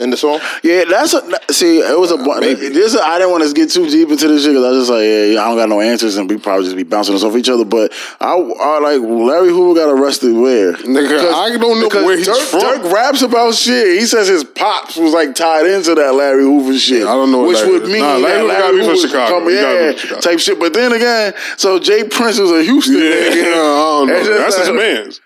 in the song.
Yeah, that's a see. It was a uh, bu- this. I didn't want to get too deep into this shit because I was just like, yeah, I don't got no answers, and we probably just be bouncing us off each other. But I, I like Larry Hoover got arrested where?
Nigga, I don't know where he's
Durk,
from.
Durk raps about shit. He says his pops was like tied into that Larry Hoover shit.
I don't know
which
Larry-
would mean
Nah, Larry
that
Hoover from Chicago.
coming-
He gotta be
yeah,
Chicago.
type shit. But then again, so J. Prince was a Houston
Yeah,
nigga.
I don't know. That's his man's.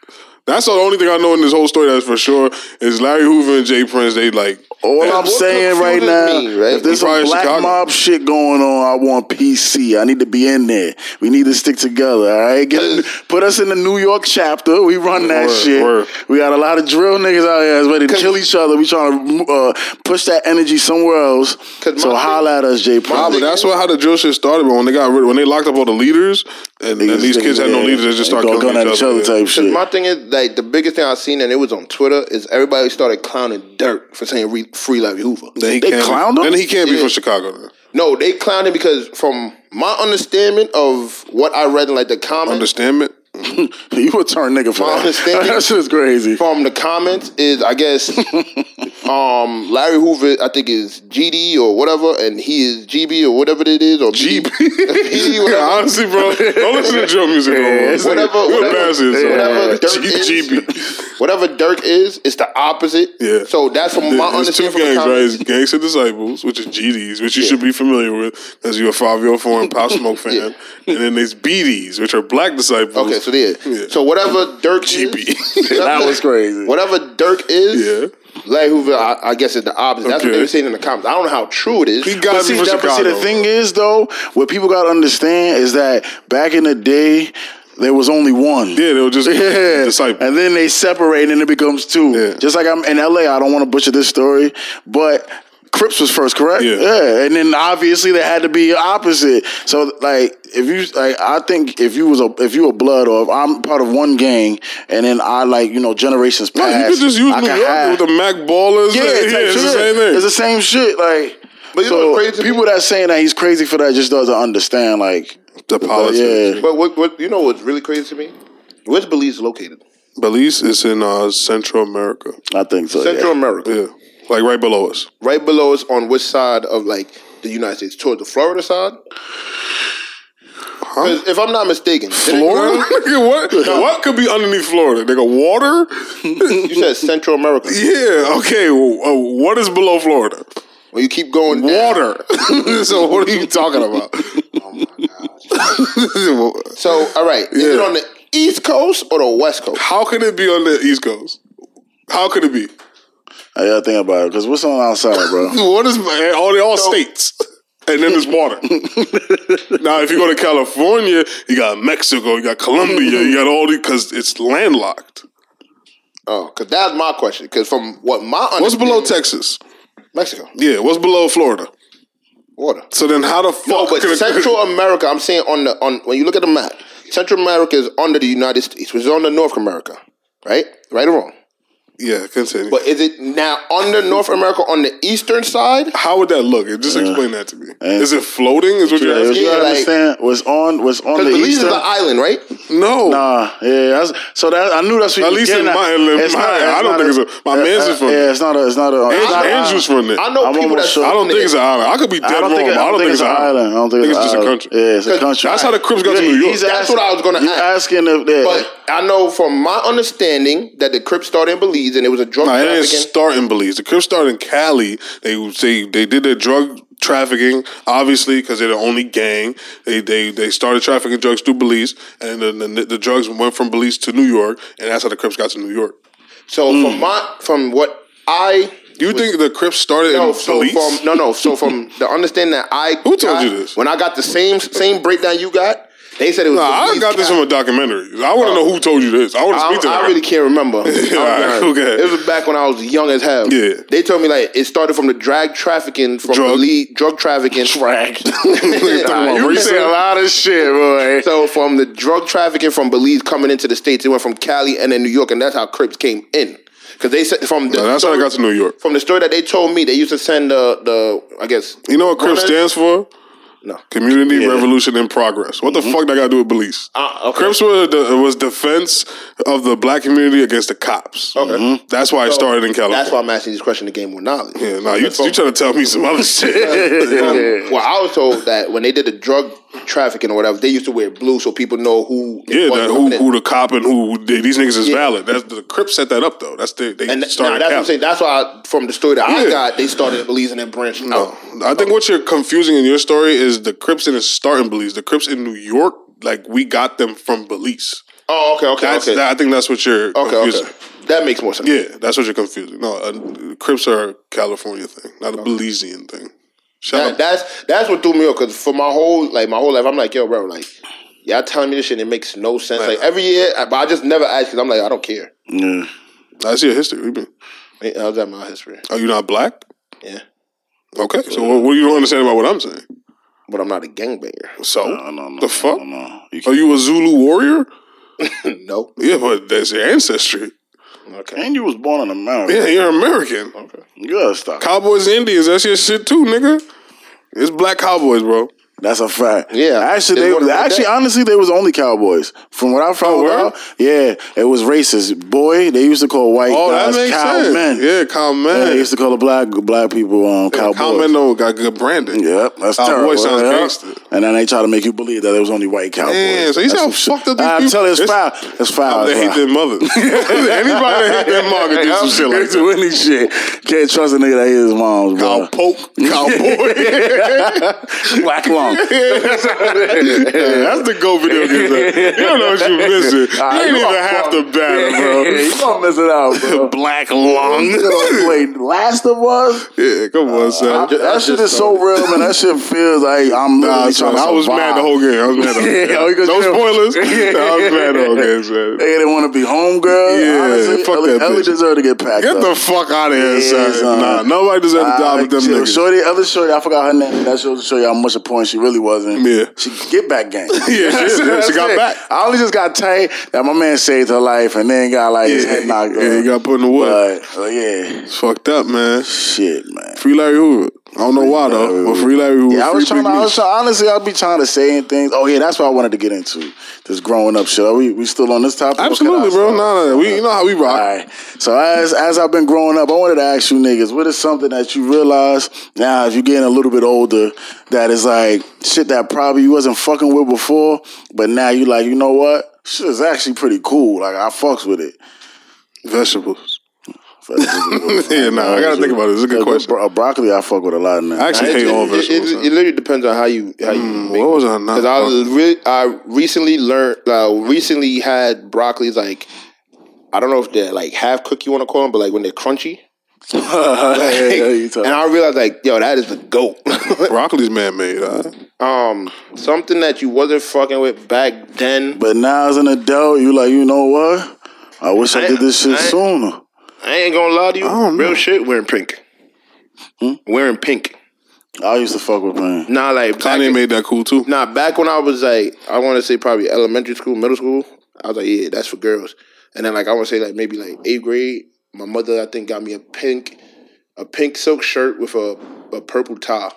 That's the only thing I know in this whole story that's for sure is Larry Hoover and J. Prince. They like
All
What
I'm saying right now,
me, right?
if there's some black
Chicago.
mob shit going on, I want PC. I need to be in there. We need to stick together. All right, Get put us in the New York chapter. We run that
Word,
shit.
word.
We got a lot of drill niggas out here that's ready to kill each other. We trying to uh, push that energy somewhere else. So holla at us, Jay
Nah,
Prince.
but that's what how the drill shit started. But when they got rid, when they locked up all the leaders, and, and these kids had no leaders, they just started
Go
killing
gun at
each other.
type shit.
my thing is like the biggest thing I've seen and it was on Twitter is everybody started clowning Durk for saying re- free Larry Hoover.
Then he
They
can't
clowned
be,
him?
Then he can't be from Chicago. Then.
No, they clowned him because from my understanding of what I read in like the comments,
Understandment?
you a turn nigga for that.
understanding-
that shit's crazy.
from the comments is I guess um Larry Hoover I think is GD or whatever and he is GB or whatever it is or
GB.
Whatever.
Honestly, bro, don't listen to drill music. no more.
it's like-
whatever, whatever,
embarrassing
whatever Durk
G-
is,
GB.
whatever Durk is, it's the opposite.
Yeah.
So that's from my
There's two
understanding. The
gangs, right? It's Gangster Disciples, which is GDs, which you should be familiar with as you're a 504 and Pop Smoke fan.
Yeah.
And then there's BDs, which are Black Disciples.
Okay, so there.
Yeah.
So whatever Durk
GB.
is,
That was crazy.
Whatever Durk is,
Yeah.
Larry Hoover, I, I guess, is the opposite. That's what
Okay.
they were saying in the comments. I don't know how true it is.
He got to
see, that- see, the thing is though, what people gotta understand is that back in the day, there was only one.
Yeah, they were just
Yeah.
disciples.
And then they separate and it becomes two.
Yeah.
Just like I'm in LA, I don't want to butcher this story, but Crips was first, correct?
Yeah.
And then obviously they had to be opposite. So like if you like I think if you was a if you were blood or if I'm part of one gang and then I like, you know, generations
No,
past.
you could just use
I
New York
have-
with the Mac ballers.
yeah,
yeah,
type
it's the same thing.
It's the same shit. Like,
But you know
so
crazy
people that saying that he's crazy for that just doesn't understand. Like,
the politics.
yeah.
But what, what you know what's really crazy to me? Where's Belize located?
Belize is in uh, Central America.
I think so.
Central
yeah.
America.
Yeah, like right below us.
Right below us on which side of like the United States? Toward the Florida side? 'Cause if I'm not mistaken,
Florida? What? What could be underneath Florida? Nigga, water?
You said Central America.
yeah, okay. well, uh, what is below Florida?
Well, you keep going down.
Water. so what are you talking about?
So, all right, is it on the East Coast or the West Coast?
How can it be on the East Coast? How could it be?
I gotta think about it because what's on outside, bro?
What is eh, all? They all states, and then there's water. now, if you go to California, you got Mexico, you got Colombia, you got all these because it's landlocked.
Oh, because that's my question. Because from what my
What's below Texas?
Mexico?
Yeah, what's below Florida?
Water.
So then, how the
No,
fuck?
but
could it-
Central America, I'm saying on the on when you look at the map, Central America is under the United States, which is under North America, right? Right or wrong?
Yeah, continue.
But is it now under North America on the eastern side?
how would that look? Just explain that to me. Is it floating? Is what you're
Yeah,
asking?
you
Yeah, like-
understand? Was on was on the
Belize is
eastern.
an island, right?
No.
Nah, yeah. That's, so that I knew that's what
At
you was
least in
getting at.
my- in
It's
my-
not-
I don't
not
think it's a- my man's uh, is from
Yeah, it's not a. It's not a. it's not a-
Andrew's from there.
I know
I'm
people
almost
that
sure.
I don't think it's an island. I could be dead
I don't
wrong,
think,
I don't think it's
an island. I don't think,
it's just a country.
Yeah, it's a country.
That's how the Crips got to New York.
That's what I was gonna ask.
asking if yeah.
But I know from my understanding that the Crips started in Belize and it was a drug
No, it didn't start in Belize. The Crips started in Cali. They they they did their drug trafficking, obviously, because they're the only gang. They they they started trafficking drugs through Belize, and then the, the drugs went from Belize to New York, and that's how the Crips got to New York.
So from mm. my from what I do
You think the Crips started
no,
in
so
Belize?
from no no so from the understanding that I
Who told
got,
you this?
when I got the same same breakdown you got, they said it was.
Nah, I got this from a documentary. I want to know who told you this. I want to speak to
I
that.
really can't remember.
Right, okay.
It was back when I was young as hell.
Yeah.
They told me like it started from the drag trafficking from
Drug?
Belize, drug trafficking.
Drag.
about
you say a lot of shit, boy.
So from the drug trafficking from Belize coming into the states, it went from Cali and then New York, and that's how Crips came in. Because they said from the
Nah, that's how I got to New York.
from the story that they told me, they used to send the the I guess
You know what Crips stands for?
No.
Community
Yeah.
Revolution in Progress. What the fuck that got to do with Belize?
Ah, okay.
Crips were the, was defense of the black community against the cops.
Okay.
That's why it started in California.
That's why I'm asking these questions to gain more knowledge.
Yeah, nah, you, you trying to tell me some other shit.
Well, I was told that when they did the drug trafficking or whatever, they used to wear blue so people know who.
yeah, that, who, who the cop and who they, these niggas is
Yeah.
valid. That's the Crips set that up though. That's the they
And th-
started.
nah, that's what I'm saying. That's why I, from the story that I got, they started in Belize and out.
No, I think what you're confusing in your story is the Crips didn't start in Belize. The Crips in New York, like we got them from Belize.
Oh, okay, okay,
That's
okay.
that, I think that's what you're
okay,
confusing.
okay. That makes more sense.
Yeah, that's what you're confusing. No, uh, Crips are a California thing, not a Belizean thing. Shout
That,
out.
that's that's what threw me off because for my whole like my whole life, I'm like, yo, bro, like y'all telling me this shit, and it makes no sense. Like every year, I- but I just never ask because I'm like, I don't care.
Yeah.
I see your history. What do you mean?
Hey, How's that my history?
Are you not black?
Yeah,
Okay, so what, what do you don't understand about what I'm saying?
but I'm not a gangbanger.
So
No, no, no,
the fuck?
No, no. You
Are you a Zulu warrior?
no.
Yeah, but that's your ancestry.
Okay.
And you was born in America.
Yeah, you're American.
Okay.
You gotta stop.
Cowboys and Indians, that's your shit too, nigga. It's black cowboys, bro.
That's a fact.
Yeah.
Actually,
They
they, actually, honestly, they was only cowboys. From what I found
Oh,
out, yeah, it was racist. Boy, they used to call white
Oh,
guys cowmen.
Yeah, cowmen.
Yeah, they used to call the black black people um, cowboys.
Cowmen don't got good branding.
Yep, that's
Cowboy
terrible.
sounds
yeah.
gangster.
And then they try to make you believe that there was only white cowboys.
Damn, so you see how fucked up
I'm telling you, it's
It's-
foul. It's foul.
They hate their mother. Anybody that hate their mom can do some shit like that.
any shit. Can't trust a nigga that hates his mom's,
Cow poke, cowboy.
Black
That's the go video game. You don't know what you're missing. You
Ah,
ain't
you
even
fuck-
the battle, bro.
you gonna miss it out, bro.
Black lung.
Wait, Last of Us?
yeah, come on, son.
ju-
That shit is so real, man. That shit feels like I'm literally
Nah,
trying
son,
to
I was
survive.
mad the whole game. I was mad the whole game.
Yeah, you
no spoilers. I was mad the whole game, son.
They didn't want to be homegirl.
Yeah,
Honestly,
fuck
Ellie,
that
Ellie
bitch.
deserved to get packed
Get
up.
the fuck out of here,
Yeah,
son. Nah, nobody deserves to die with them niggas.
Shorty, other shorty, I forgot her name. That shows to show you how much a point she really wasn't.
Yeah.
She get back game.
Yeah, she- she got
it.
back.
I only just got tight that my man saved her life and then got like his head knocked
yeah, you got put in the wood.
But uh, yeah,
It's fucked up, man.
shit, man.
Free Larry Hoover. I don't know why though, but free Larry.
Yeah, I was trying. To, I was trying, honestly, I'd be trying to say things. Oh yeah, that's what I wanted to get into. This growing up shit. Are we we still on this topic? What can I
Absolutely, bro.
say?
No, no, we you know how we rock.
All right. So as as I've been growing up, I wanted to ask you niggas, what is something that you realize now as you're getting a little bit older that is like shit that probably you wasn't fucking with before, but now you like, you know what? Shit is actually pretty cool. Like I fucks with it.
Vegetables. Yeah, nah, I gotta think about it. It's a good
Yeah,
question.
bro- broccoli, I fuck with a lot now.
I actually
It,
hate all
it, it, it, it literally depends on how you how you make
what was I not?
Because I re- I recently learned, uh, recently had broccolis like I don't know if they're like half cooked you want to call them, but like when they're crunchy.
Yeah, yeah,
and I realized like, yo, that is the goat.
Broccoli's man made. Huh?
um, something that you wasn't fucking with back then.
But now as an adult, you like, you know what? I wish I,
I-
did this shit
I-
sooner.
I ain't gonna lie to you,
don't
real
know.
shit. Wearing pink, wearing pink.
I used to fuck with pain.
Nah, like back
Kanye
in-
made that cool too.
Nah, back when I was like, I want to say probably elementary school, middle school. I was like, yeah, that's for girls. And then like I want to say like maybe like eighth grade. My mother, I think, got me a pink, a pink silk shirt with a, a purple tie.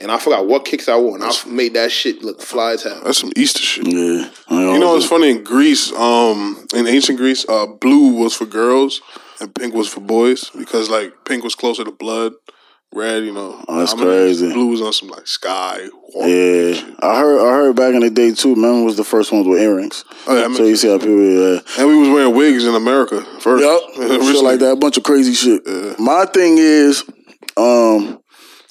And I forgot what kicks I wore, and I made that shit look fly as hell.
That's some Easter shit.
Yeah.
You know what's funny in Greece? Um, in ancient Greece, uh, blue was for girls and pink was for boys because like pink was closer to blood. Red, you know,
Oh, that's
I mean,
crazy.
Blue was on some like sky.
Yeah. I heard. I heard back in the day too. Man was the first ones with earrings.
Oh, yeah,
so you see how people. Uh,
and we was wearing wigs in America first.
Yep. shit like that. A bunch of crazy shit. My thing is, um,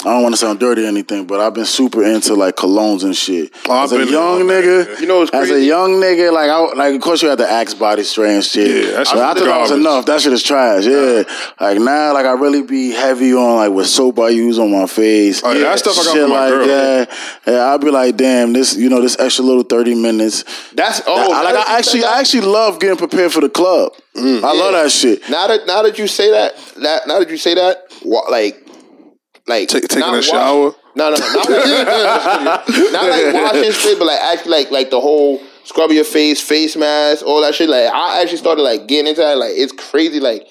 I don't want to sound dirty or anything, but I've been super into like colognes and shit.
Oh,
as a young nigga.
You know what's
as a young nigga, like I like of course you had the Axe body spray and shit.
Yeah, that shit
I thought that was enough. That shit is trash. Yeah, like now, like I really be heavy on like what soap I use on my face.
Oh, yeah, that stuff I got
shit
from my
like
girl.
that. Yeah, I'll be like, damn, this you know this extra little thirty minutes.
That's oh,
I, like I actually, I actually love getting prepared for the club.
Mm.
I love that shit.
now that now that you say that, that now that you say that, like, like
Ta- taking a
wash-
shower?
No, no, no. not not like washing shit, but like actually like like the whole scrub your face, face mask, all that shit. Like I actually started like getting into that. Like it's crazy. Like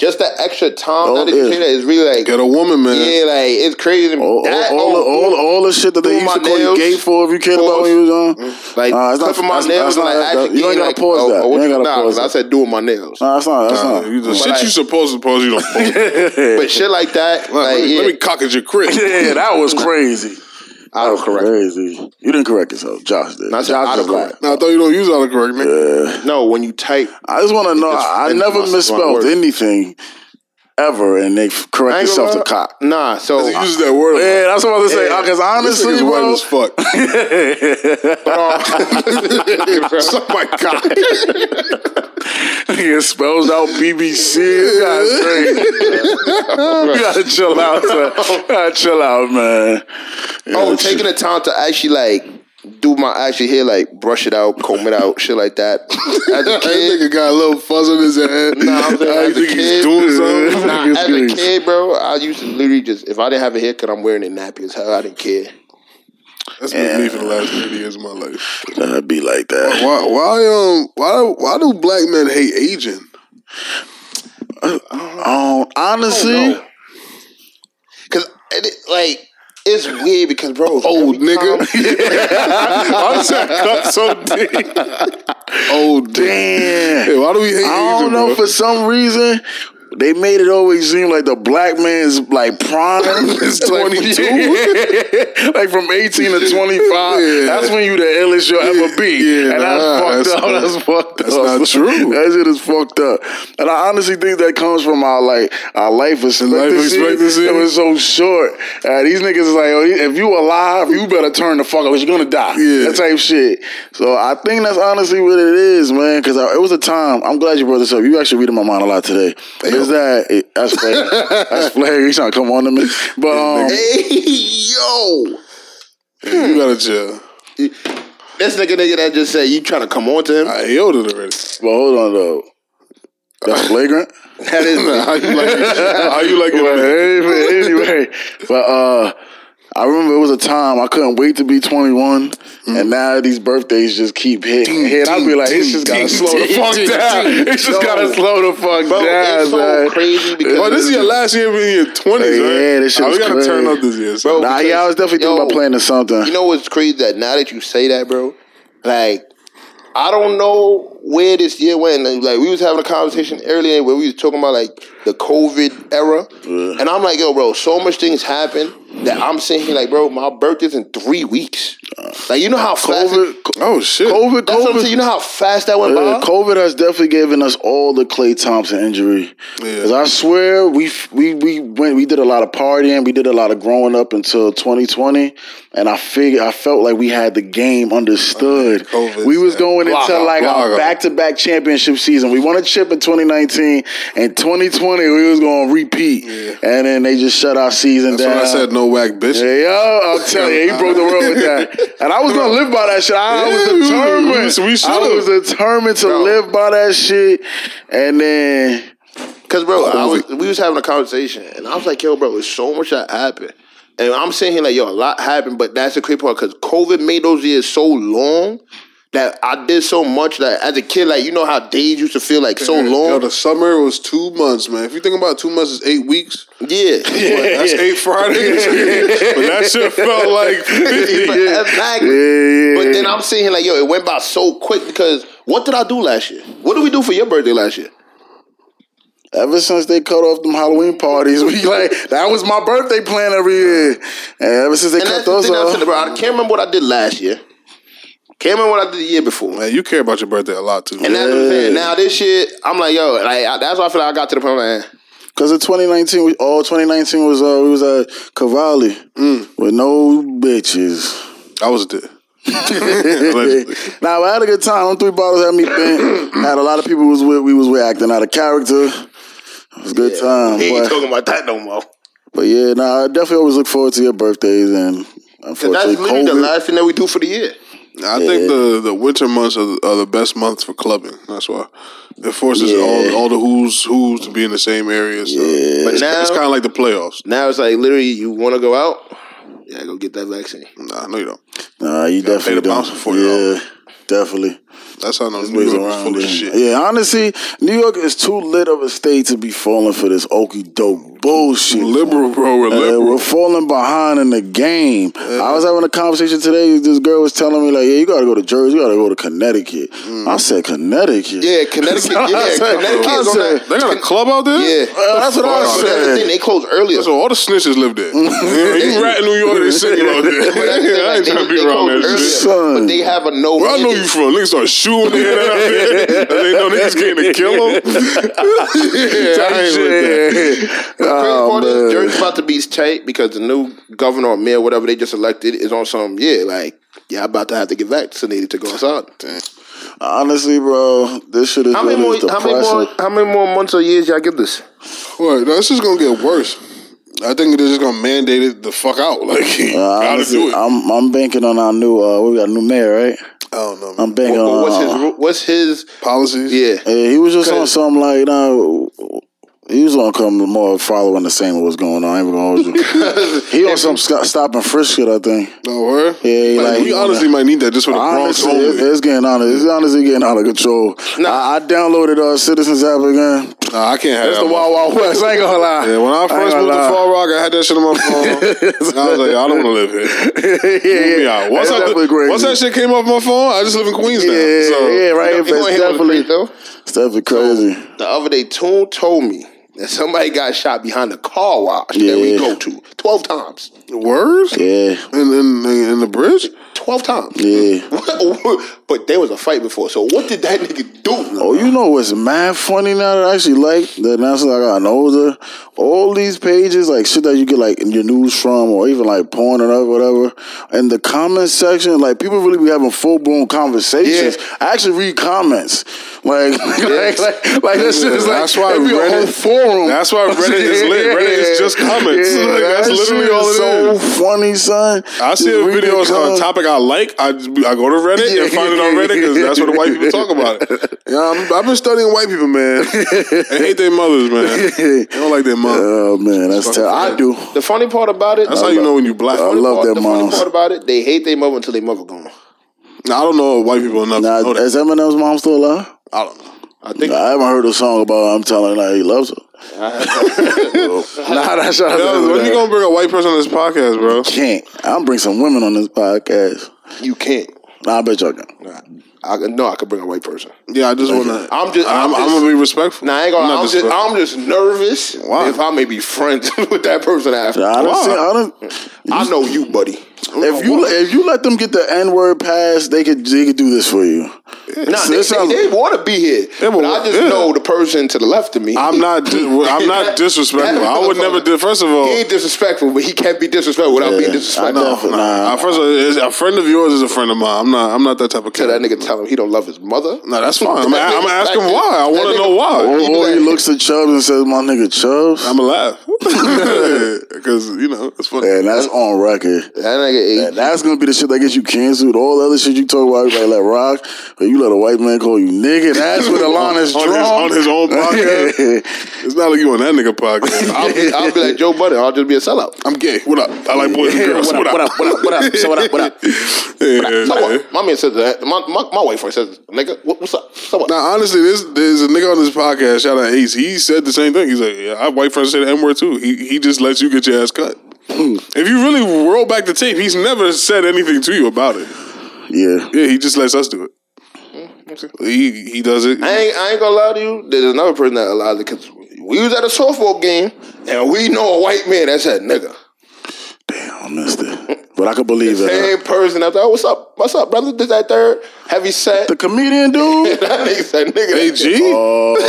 just the extra time
Oh,
that
yeah.
that is really like
Get a woman, man.
yeah, like it's crazy.
All,
That-
all, all,
oh,
all, all the shit that they used to call you gay for if you cared about when you was young.
like
Nah, it's not-
clipping my nails
that's
and like
not-
actually
you ain't gotta
like,
pause
oh,
that.
oh,
You ain't gotta
nah,
pause
I
that.
said doing my nails.
Nah, that's not. That's
Uh,
not.
you, the
But
shit
like-
you supposed to pose, you don't post.
But shit like that,
let,
like
me,
yeah,
let me cock at your crib.
yeah, that was crazy.
I don't correct.
Crazy. You didn't correct yourself. Josh did.
Not
Josh
to
is lying.
autocorrect.
Nah, I thought you don't use autocorrect, nigga.
No, when you type,
I just want to know. I, I never
my- my
misspelled
word.
anything ever, and they correct themselves to
gonna
cock.
Nah, so
He uses that word.
Yeah, that's what I was saying.
Yeah.
Because
This
honestly,
white
bro,
as fuck. Suck oh. oh, my cock.
he spells out BBC. This you gotta chill out, man. You gotta chill out, man. You
oh, taking the time to actually like do my actual hair, like brush it out, comb it out, shit like that. As a kid,
nigga got a little fuzz on his head.
Nah, I'm saying
I
as a
think
kid-
he's doing something.
nah, as a kid, bro, I used to literally just if I didn't have a haircut, I'm wearing a nappy as hell. I didn't care.
That's been me for the last 30 years of my life.
That'd be like that.
Why, why, um, why, why do black men hate aging?
Um, honestly,
Cause it, like it's weird because bro,
Old nigga. Why does that cut so deep? Oh, damn. Hey, why do we hate
I don't know
bro?
for some reason. They made it always seem like the black man's like prime is 22. like from 18 to 25.
Yeah.
That's when you the illest you'll ever be.
Yeah,
and that's
nah,
fucked
that's
up.
not-
that's fucked
that's
up.
That's not true.
that shit is fucked up. And I honestly think that comes from our like our life expectancy.
expectancy?
It was so short. Uh, these niggas is like, oh, if you alive, you better turn the fuck up. You're gonna die.
Yeah.
That type shit. So I think that's honestly what it is, man. Because it was a time. I'm glad you brought this up. You actually reading my mind a lot today. Is that that's flag? that's flag. He's trying to come on to me. But um,
Hey, yo.
You gotta chill.
This nigga nigga that just said you trying to come on to him.
I yelled it already.
but hold on though. That's flagrant.
That is
How you like it? How you like it?
anyway, anyway, but uh, I remember it was a time I couldn't wait to be 21, and mm-hmm. now these birthdays just keep hitting. Hit. I'll be like, it's just gotta slow the fuck down. It's just gotta slow the fuck
Bro,
down,
it's so
man.
crazy because
Oh, this is your last year being in your twenties,
Yeah,
right?
this shit
oh, we gotta
crazy.
turn up this year, so.
Bro,
Nah, yeah, I was definitely thinking
Yo,
about playing to something.
You know what's crazy? That now that you say that, bro, like I don't know where this year went. Like, we was having a conversation earlier where we was talking about like the COVID era, and I'm like, yo, bro, so much things happen that I'm sitting here like, bro, my birthday's in three weeks. Like, you know how fast.
COVID,
oh shit!
COVID,
that's what I'm
COVID.
saying. You know how fast that went
Uh,
by.
COVID has definitely given us all the Klay Thompson injury.
Yeah.
Cause I swear we we we went we did a lot of partying, we did a lot of growing up until 2020, and I figured I felt like we had the game understood.
COVID,
we was going
Block
into like a back to back championship season. We won a chip in 2019, and 2020 we was going to repeat, and then they just shut our season
That's
down.
when I said no whack bitch.
Yeah, yo, I'm telling you, he broke the world with that. And I was gonna live by that shit. I,
Yeah,
was determined.
we- we
I was determined to
Bro.
live by that shit. And then
Cause bro, I was we was having a conversation, and I was like, yo, bro, there's so much that happened. And I'm saying here like, yo, a lot happened, but that's the crazy part because COVID made those years so long that I did so much that as a kid, like you know how days used to feel like so
Yo,
long.
the summer was two months, man. If you think about it, two months is eight weeks.
Yeah,
That's eight Fridays. but that shit felt like 50.
exactly.
yeah,
But then I'm sitting here like, yo, it went by so quick because what did I do last year? What did we do for your birthday last year?
ever since they cut off them Halloween parties, we like that was my birthday plan every year. And ever since they
And
cut those off,
bro. I can't remember what I did last year. Can't remember what I did the year before.
Man, you care about your birthday a lot too.
And that's what I'm saying. Now this shit, I'm like, yo, like I, that's why I feel like I got to the point like.
Because in 2019, we, all 2019 was uh, we was at Cavalli
Mm.
with no bitches.
I was there.
Now I had a good time. Them three bottles had me bent. had a lot of people was with. We was with acting out of character. It was a good time.
he ain't
But,
talking about that no more.
but yeah, nah, I definitely always look forward to your birthdays and
Cause
unfortunately
that's literally the last thing that we do for the year.
I think the, the winter months are, are the best months for clubbing. That's why it forces
Yeah.
all all the who's who's to be in the same area. So
But
it's,
now,
it's kind of like the playoffs.
now it's like literally, you want to go out? Yeah, go get that vaccine.
Nah, no, you don't.
Nah, you
gotta
definitely
pay the
don't.
for it,
Yeah, definitely.
That's how no New
Ways
York is
around
full of
it.
shit.
Yeah, honestly, New York is too lit of a state to be falling for this okey doke bullshit.
Liberal, bro. We're
Uh, we're falling behind in the game. I was having a conversation today. This girl was telling me like, "Yeah, you got to go to Jersey. You got to go to Connecticut." I said, "Connecticut."
Yeah, Connecticut. Yeah,
I said-
Connecticut
I said-
they got a club out there.
Yeah,
Uh, that's what I
But that's the
said.
thing. They closed earlier.
So all the snitches live there. you rat in New York, they sitting out there.
But that's the thing,
I ain't
they,
trying to be around that shit.
But they have a no.
Where I know you from? Niggas start shooting their head out there. And they know niggas came to kill them. yeah, I ain't with that.
The crazy
Oh,
part is
man.
Jersey's about to be tight because the new governor or mayor, whatever they just elected, is on some yeah, like yeah, I'm about to have to get vaccinated to go outside.
Honestly, bro, this shit is
How many more? How many
depressing.
more? How many more months or years y'all get this?
What? No, this is gonna get worse. I think they're just gonna mandate it the fuck out. Like, you
Uh,
gotta
honestly,
do it. I
I'm I'm banking on our new. Uh, we got a new mayor, right?
I don't know.
I'm
Man.
banking
What-
on.
what's his?
uh,
What's his?
Policies.
Yeah.
Yeah, he was just on
Cause-
something like, you know, he was on come more following the same of what's going on. I ain't even gonna hold you. he on some st- stop and frisk shit, I think.
No word.
Yeah,
like,
like,
we honestly might need that just for the Bronx
Honestly, it's,
only.
it's getting out of it's honestly getting out of control.
Nah.
I, I downloaded uh, Citizens app again.
Nah, I can't have
That's
that.
the Wild Wild West. I ain't gonna lie.
Yeah, when I first
gonna
moved to
lie.
Far Rock, I had that shit on my phone. I was like, I don't want to live here.
yeah,
Move me
yeah.
out. Once,
That's
I,
definitely crazy.
once that shit came off my phone, I just live in Queens now.
yeah,
So,
yeah, right.
You know,
It's
you know what
definitely,
though?
it's definitely crazy.
The other day, Toon told me, and somebody got shot behind the car wash that we go to twelve times.
Words?
Yeah,
In, in, in the bridge?
Twelve times.
yeah.
but there was a fight before. So what did that nigga do?
Oh, you know what's mad funny now that I actually like that now since I got older? All these pages, like shit that you get like in your news from or even like porn or whatever, in the comment section, like people really be having full blown conversations.
Yeah.
I actually read comments. Like, like, like, like this shit is like
That's why
it a
Reddit-
whole forum.
That's why Reddit is lit. Reddit is just comments. Like, that's
that
literally all it
so
is.
funny, son.
I see
Just
a video on a topic I like. I I go to Reddit
Yeah,
and find it
yeah,
on Reddit because that's what the white people talk about it. Yeah, I'm, I've been studying white people, man. I hate their mothers, man. They don't like their mom.
Oh man, that's
Fucking
ter- I do.
The funny part about it.
That's how you know when you black.
I
I
love
part,
their
the funny part about it, they hate their mother until their mother gone.
Now I don't know white people enough
Now,
to know that.
is Eminem's mom still alive?
I don't know.
I think.
I haven't heard a song about I'm telling her he loves her. nah, that's not
Yo, when you gonna bring a white person on this podcast, bro?
You can't. I'll bring some women on this podcast.
You can't.
Nah, I bet y'all can.
I no, I could bring a white person.
Yeah, I just wanna.
I'm just-
I'm,
I'm
I'm gonna be respectful.
Nah, I ain't gonna.
not
I'm just. I'm just nervous
Why?
if I may be friends with that person after.
I don't. See, I don't.
I know you, buddy.
If you oh, if you let them get the N word pass, they could they could do this for you.
Nah,
So
they, they, want to be here,
Yeah,
but,
but
I just
yeah.
know the person to the left of me.
I'm not. I'm not disrespectful. I would never. Di- first of all,
He ain't disrespectful, but he can't be disrespectful without being disrespectful.
I definitely-
Nah,
Nah.
first of all, a friend of yours is a friend of mine. I'm not. I'm not that type of
Tell
kid.
that nigga tell him he don't love his mother.
No, that's fine. I'm, I'm gonna ask him why. I want to know why.
Or,
He
he looks at Chubbs and says, "My nigga Chubbs,"
I'm gonna laugh because you know it's funny.
and that's on record.
That nigga, eh,
And that's gonna be the shit that gets you canceled. All the other shit you talk about, everybody let rock, but you let a white man call you nigga. That's where the line is
On
drawn.
his- on his own podcast? It's not like you on that nigga podcast.
I'll be, I'll be like Joe Budden. I'll just be a sellout.
I'm gay. What up? I like boys and girls.
what, up, what up? What up? What up? So what up? What up?
Yeah,
So
man.
what? My man says that. My my, my white friend says, "Nigga, what, what's up? So what?"
Now, honestly, this there's a nigga on this podcast. Shout out Ace. He said the same thing. He's like, yeah, I white friends say the N word too. He he just lets you get your ass cut. if you really roll back the tape, he's never said anything to you about it.
yeah.
Yeah, he just lets us do it. Mm, he he does it.
I ain't, I ain't gonna lie to you. There's another person that allowed it because we was at a softball game and we know a white man that said nigga.
Damn, I missed it. But I could believe it.
Same person I thought, "What's up? What's up, brother?" This that third heavy set.
The comedian dude.
that nigga said nigga.
Hey G.
Oh,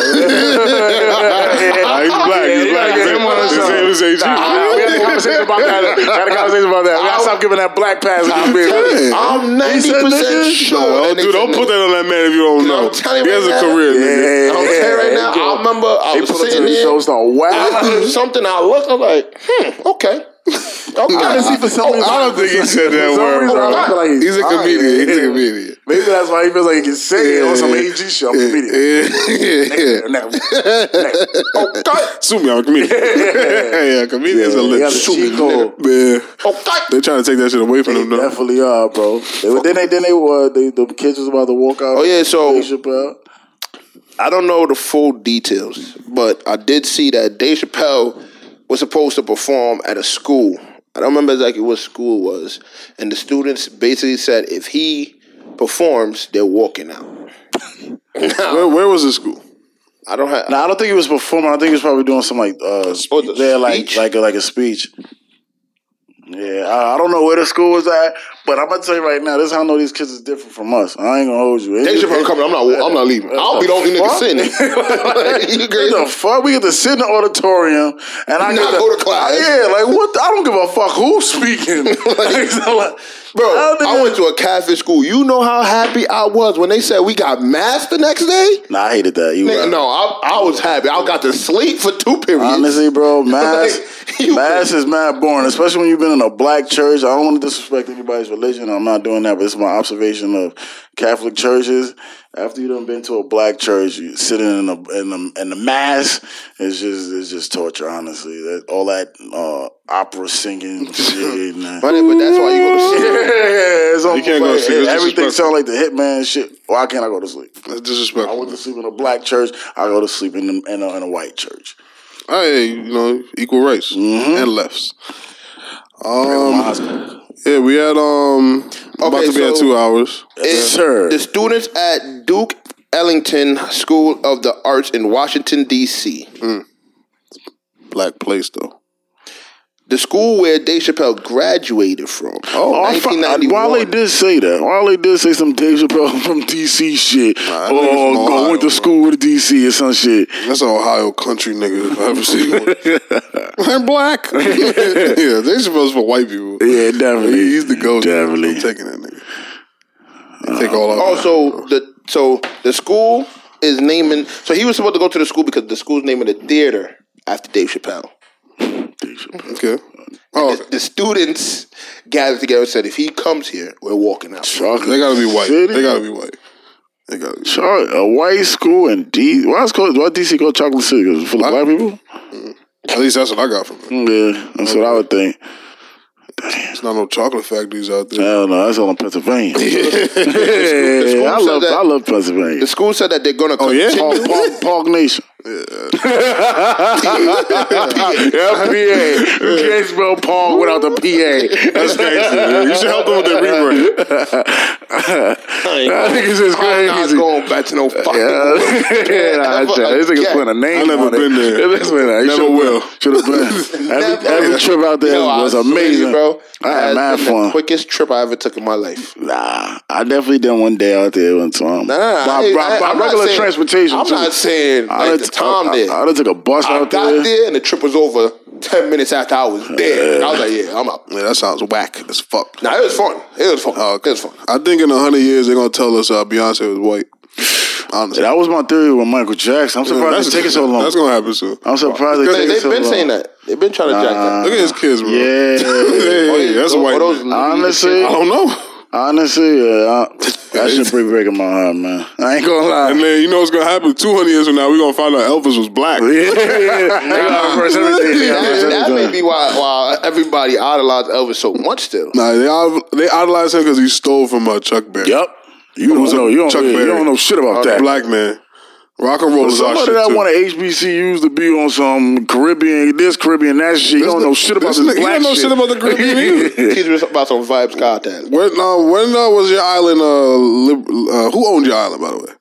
Ah, he's black. He's black. His name- His name is AG.
we had a conversation about that. We had a conversation about that. We gotta stop giving that black pass.
I'm, you, I'm ninety percent sure.
No,
that
dude, don't
said
put that on that man if you don't know.
I'm telling you
he has
right
a
now.
career, nigga.
Yeah,
I'm telling you right now. I remember I was
pull up to
sitting
the
there.
show, start wow.
something. I looked. I'm like, hmm, okay. Okay.
Honestly, for some reason,
I don't think he said that word,
reason. I feel like
He's a comedian. He's a comedian.
Maybe that's why he feels like he can say it on some AG show. I'm a comedian.
Yeah.
Okay.
Sue me, I'm a comedian. yeah, comedians are lit.
got the cheat code.
Man,
Okay.
they trying to take that shit away from
They
them, though.
definitely are, bro. They, were- then they, then they were, they, the kids was about to walk out.
Oh, yeah, so-
Dave Chappelle.
I don't know the full details, but I did see that Dave Chappelle was supposed to perform at a school. I don't remember exactly what school it was. And the students basically said if he performs, they're walking out. now,
Where, where was the school?
I don't have.
No, I don't think he was performing. I think he was probably doing some like uh,
Oh,
there like like a, like a speech. Yeah, I, I don't know where the school was at, but I'm gonna tell you right now, this is how I know these kids is different from us. I ain't gonna hold you.
Dave Chappelle coming. I'm not. I'm not leaving. I'll be the only nigga sitting.
What the fuck? We get to sit in the auditorium and I
Not
get
go to class.
Yeah, like what? the- I don't give a fuck who's speaking. like, so, like,
Bro,
I
I went to a Catholic school. You know how happy I was when they said we got mass the next day?
Nah, I hated that. You
Nigga,
right.
no, I, I was happy. I got to sleep for two periods.
Honestly, bro, mass
Like,
mass is mad boring, especially when you've been in a black church. I don't want to disrespect anybody's religion. I'm not doing that, but it's my observation of Catholic churches. After you done been to a black church, you sitting in the in the in the mass is just it's just torture. Honestly, that all that uh, opera singing shit. And,
But, but that's why you go to sleep.
yeah, it's
You can't go to sleep. It's
Everything
disrespectful.
sound like the Hitman shit. Why can't I go to sleep?
That's disrespectful.
I
disrespectful.
went to sleep in a black church. I go to sleep in a, in a, in a white church.
Hey, you know, equal rights
Mm-hmm.
and lefts. Um, yeah, we had um about to be at two hours.
It's
sir.
The students at Duke Ellington School of the Arts in Washington, D.C.
black place though.
The school where Dave Chappelle graduated from.
Oh, I fi- Wale did say that. Wale did say some Dave Chappelle from DC shit.
Nah,
oh,
from
go
Ohio,
went to
bro.
school with DC or some shit.
That's an Ohio country nigga if I ever seen one. I'm black. yeah, they supposed for white people.
Yeah, definitely.
He's the ghost.
Definitely.
I'm taking that nigga. They take all of
Also, oh, the so the school is naming. So he was supposed to go to the school because the school's naming the theater after Dave Chappelle.
Okay. Oh,
The, the students gathered together and said, if he comes here, we're walking out.
Chocolate
they gotta be white.
City?
They gotta be white. They gotta be.
Char- a white school in D. Why is called, why DC called Chocolate City? Because it's full of
What?
white people.
At least that's what I got from it.
Yeah, that's what I would think.
There's not no chocolate factories out there.
Hell no, that's all in Pennsylvania.
school
yeah, I love
that-
I love Pennsylvania.
The school said that they're going to
Oh, yeah?
continue.
Park, Park, Park Nation. Yeah, PA. You can't spell Park without the PA.
That's gangster. You should help them with their rebrand.
I think it's just crazy.
I'm not
crazy.
going back to no fucking.
yeah, nah, I try. This nigga putting a name
I never
on it.
been there.
Listen, I
Never will.
Should have been. Every, every trip out there
Yo,
was
to you,
amazing,
bro.
I had mad fun.
The quickest trip I ever took in my life.
Nah, I definitely did one day out there one time.
Um, nah, nah,
by,
I-
by,
I-
by
I'm
regular
saying-
transportation.
I'm not saying
I
like
done
the
t-
time
I,
there.
I, done took a bus
I
out
got
there.
there and the trip was over ten minutes after I was there. I was like, yeah, I'm out.
Yeah, that sounds whack as fuck.
Nah, it was fun. It was fun.
Oh,
It was fun.
I think in a hundred years they're gonna tell us uh, Beyonce was white. Honestly,
That was my theory with Michael Jackson. I'm surprised
that's
it's taking so long.
That's gonna happen soon.
I'm surprised
They,
it's taking
they've
so
been
long.
saying that. They've been trying to jack that.
Look at his kids, bro.
Yeah.
Hey, that's
Or
white.
those.
Honestly,
I don't know.
Honestly, yeah, I, that shit pretty breaking my heart, man. I ain't gonna lie.
And then you know what's gonna happen? Two hundred years from now, we're gonna find out Elvis was black.
yeah, yeah. They got reverse everything. They got
That, that may be why, why everybody idolized Elvis so much still.
Nah, they idol- they idolize him because he stole from uh, Chuck Berry.
Yep. You don't know. You don't,
Chuck
yeah, you don't know shit about
A
that.
black man. Rock and roll is our
Somebody
shit
that
too.
wanted HBCUs to be on some Caribbean, this Caribbean, that shit. You don't know shit about
this
this
nigga- he
black
don't know
shit.
shit about the Caribbean either.
He's just about some vibes content.
When, uh, when uh, was your island? Uh, lib- uh, who owned your island, by the way?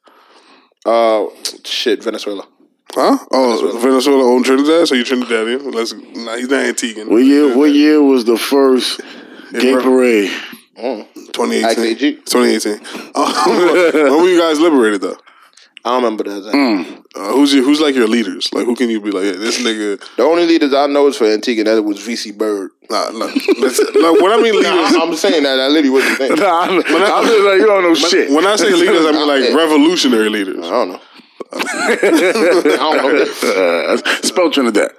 Uh, shit, Venezuela.
Huh? Oh, Venezuela, owned Trinidad. So you Trinidadian? Let's. Nah, he's not Antiguan.
What year? What year was the first gay
bro.
parade?
2018.
Ask AG.
2018. Uh, when were you guys liberated though?
I don't remember that.
Mm.
Uh, who's your, who's like your leaders? Like who can you be like? Yeah, this nigga.
The only leaders I know is for Antigua, and that was VC Bird.
Nah, nah. Listen, like, when I mean leaders,
Nah, I'm saying that. That literally was the thing.
Nah, I'm, I'm just like you don't know shit.
when I say leaders, I mean like revolutionary leaders.
I don't know. I don't know.
Uh, spell Trinidad.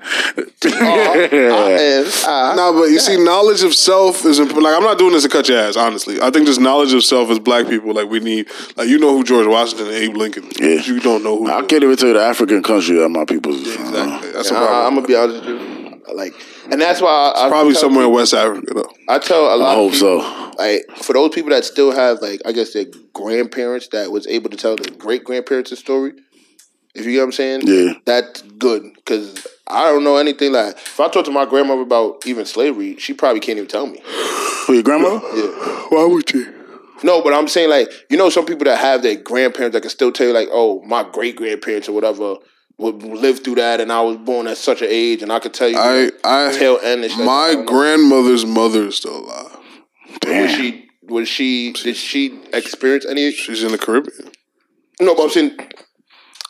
And, uh,
Nah, but you see, knowledge of self is imp- like I'm not doing this to cut your ass. Honestly, I think just knowledge of self as Black people, like we need, like you know who George Washington and Abe Lincoln, is,
Yeah.
you don't know who.
I
the-
can't even tell you the African country that my people is from.
exactly. That's a
I,
problem.
am gonna be honest with you. Like, and that's why I, I
Probably
tell
somewhere in West Africa though.
I tell a lot.
I hope
of people,
so.
Like for those people that still have like I guess their grandparents that was able to tell their great grandparents a story. If you get what I'm saying,
Yeah.
that's good because I don't know anything. Like if I talk to my grandmother about even slavery, she probably can't even tell me.
For your grandmother?
Yeah.
Why would she?
No, but I'm saying like you know some people that have their grandparents that can still tell you like oh my great grandparents or whatever would live through that and I was born at such an age and I could tell you
I, I,
tail end and shit.
My grandmother's mother is still alive.
was she was she did she experience any
She's in the Caribbean.
no but I'm saying